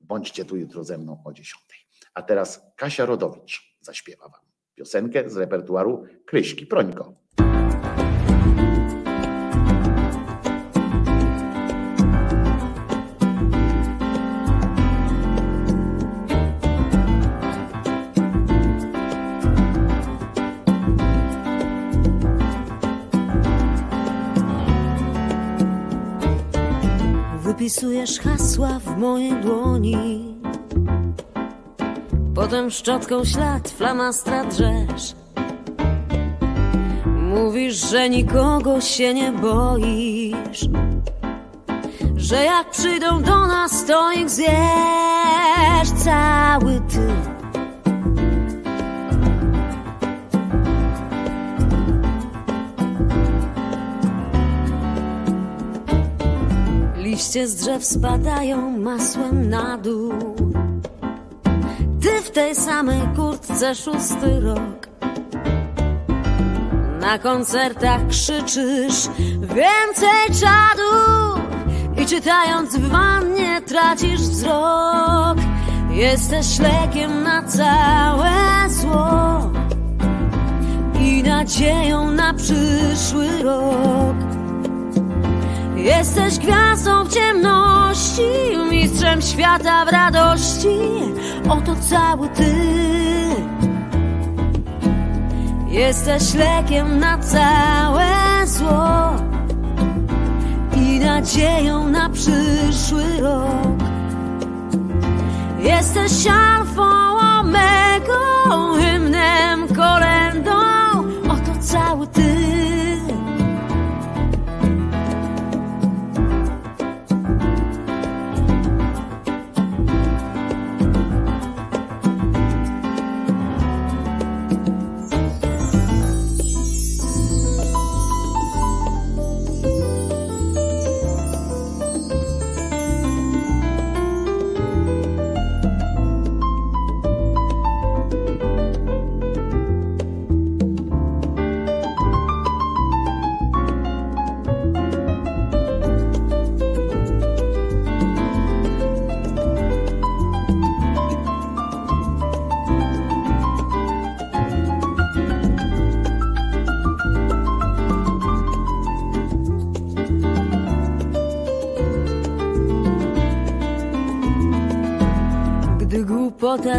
bądźcie tu jutro ze mną o 10. A teraz Kasia Rodowicz zaśpiewa wam piosenkę z repertuaru Kryśki Prońko. Wpisujesz hasła w mojej dłoni Potem szczotką ślad flamastra drzesz Mówisz, że nikogo się nie boisz że jak przyjdą do nas, to ich zjesz cały ty. Liście z drzew spadają masłem na dół. Ty w tej samej kurtce szósty rok. Na koncertach krzyczysz więcej czadu i czytając w wannie tracisz wzrok. Jesteś lekiem na całe zło i nadzieją na przyszły rok. Jesteś gwiazdą w ciemności, mistrzem świata w radości. Oto cały ty. Jesteś lekiem na całe zło i nadzieją na przyszły rok. Jesteś alfą, omegą, hymnem, kolendą. Oto cały ty.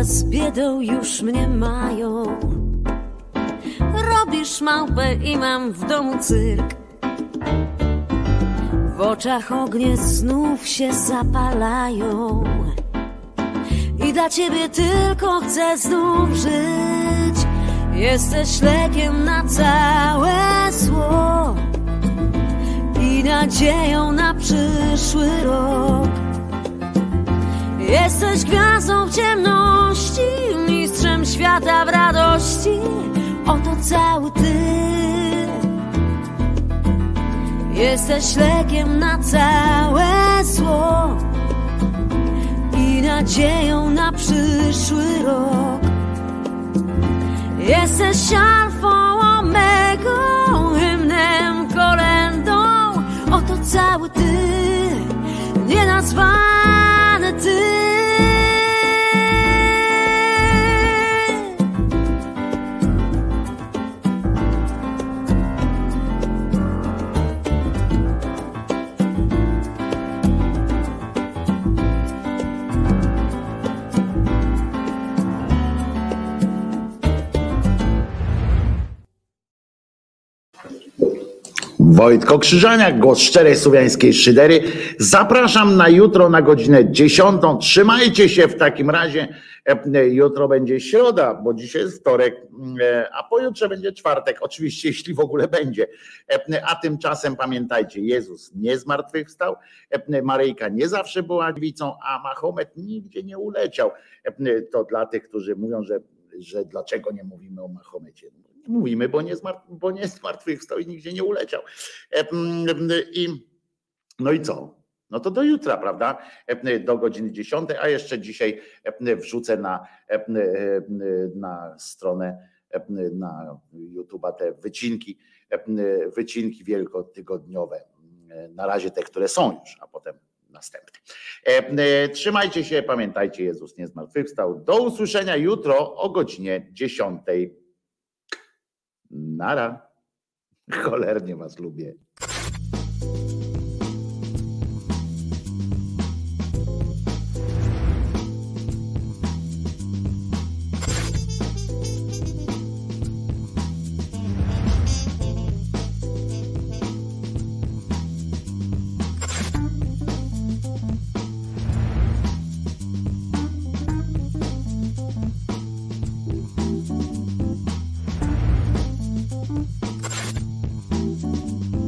Z biedą już mnie mają. Robisz małpę i mam w domu cyrk. W oczach ognie znów się zapalają. I dla ciebie tylko chcę znów żyć. Jesteś lekiem na całe zło I nadzieją na przyszły rok Jesteś gwiazdą w ciemności, mistrzem świata w radości. Oto cały ty. Jesteś lekiem na całe zło i nadzieją na przyszły rok. Jesteś alfą, omegą, hymnem, kolendą. Oto cały ty, nienazwany ty. Wojtko Krzyżaniak, głos szczerej słowiańskiej szydery. Zapraszam na jutro na godzinę 10. Trzymajcie się w takim razie. E, Jutro będzie środa, bo dzisiaj jest wtorek, e, a pojutrze będzie czwartek. Oczywiście, jeśli w ogóle będzie. E, A tymczasem pamiętajcie, Jezus nie zmartwychwstał, e, Maryjka nie zawsze była dziewicą, a Mahomet nigdzie nie uleciał. E, To dla tych, którzy mówią, że, że dlaczego nie mówimy o Mahomecie. Mówimy, bo nie, zmar- bo nie zmartwychwstał i nigdzie nie uleciał. E, I, no i co? No to do jutra, prawda? E, Do godziny 10, a jeszcze dzisiaj e, wrzucę na, na stronę, na YouTube'a te wycinki, wycinki wielkotygodniowe. Na razie te, które są już, a potem następne. Trzymajcie się, pamiętajcie, Jezus nie zmartwychwstał. Do usłyszenia jutro o godzinie 10. Nara. Cholernie was lubię.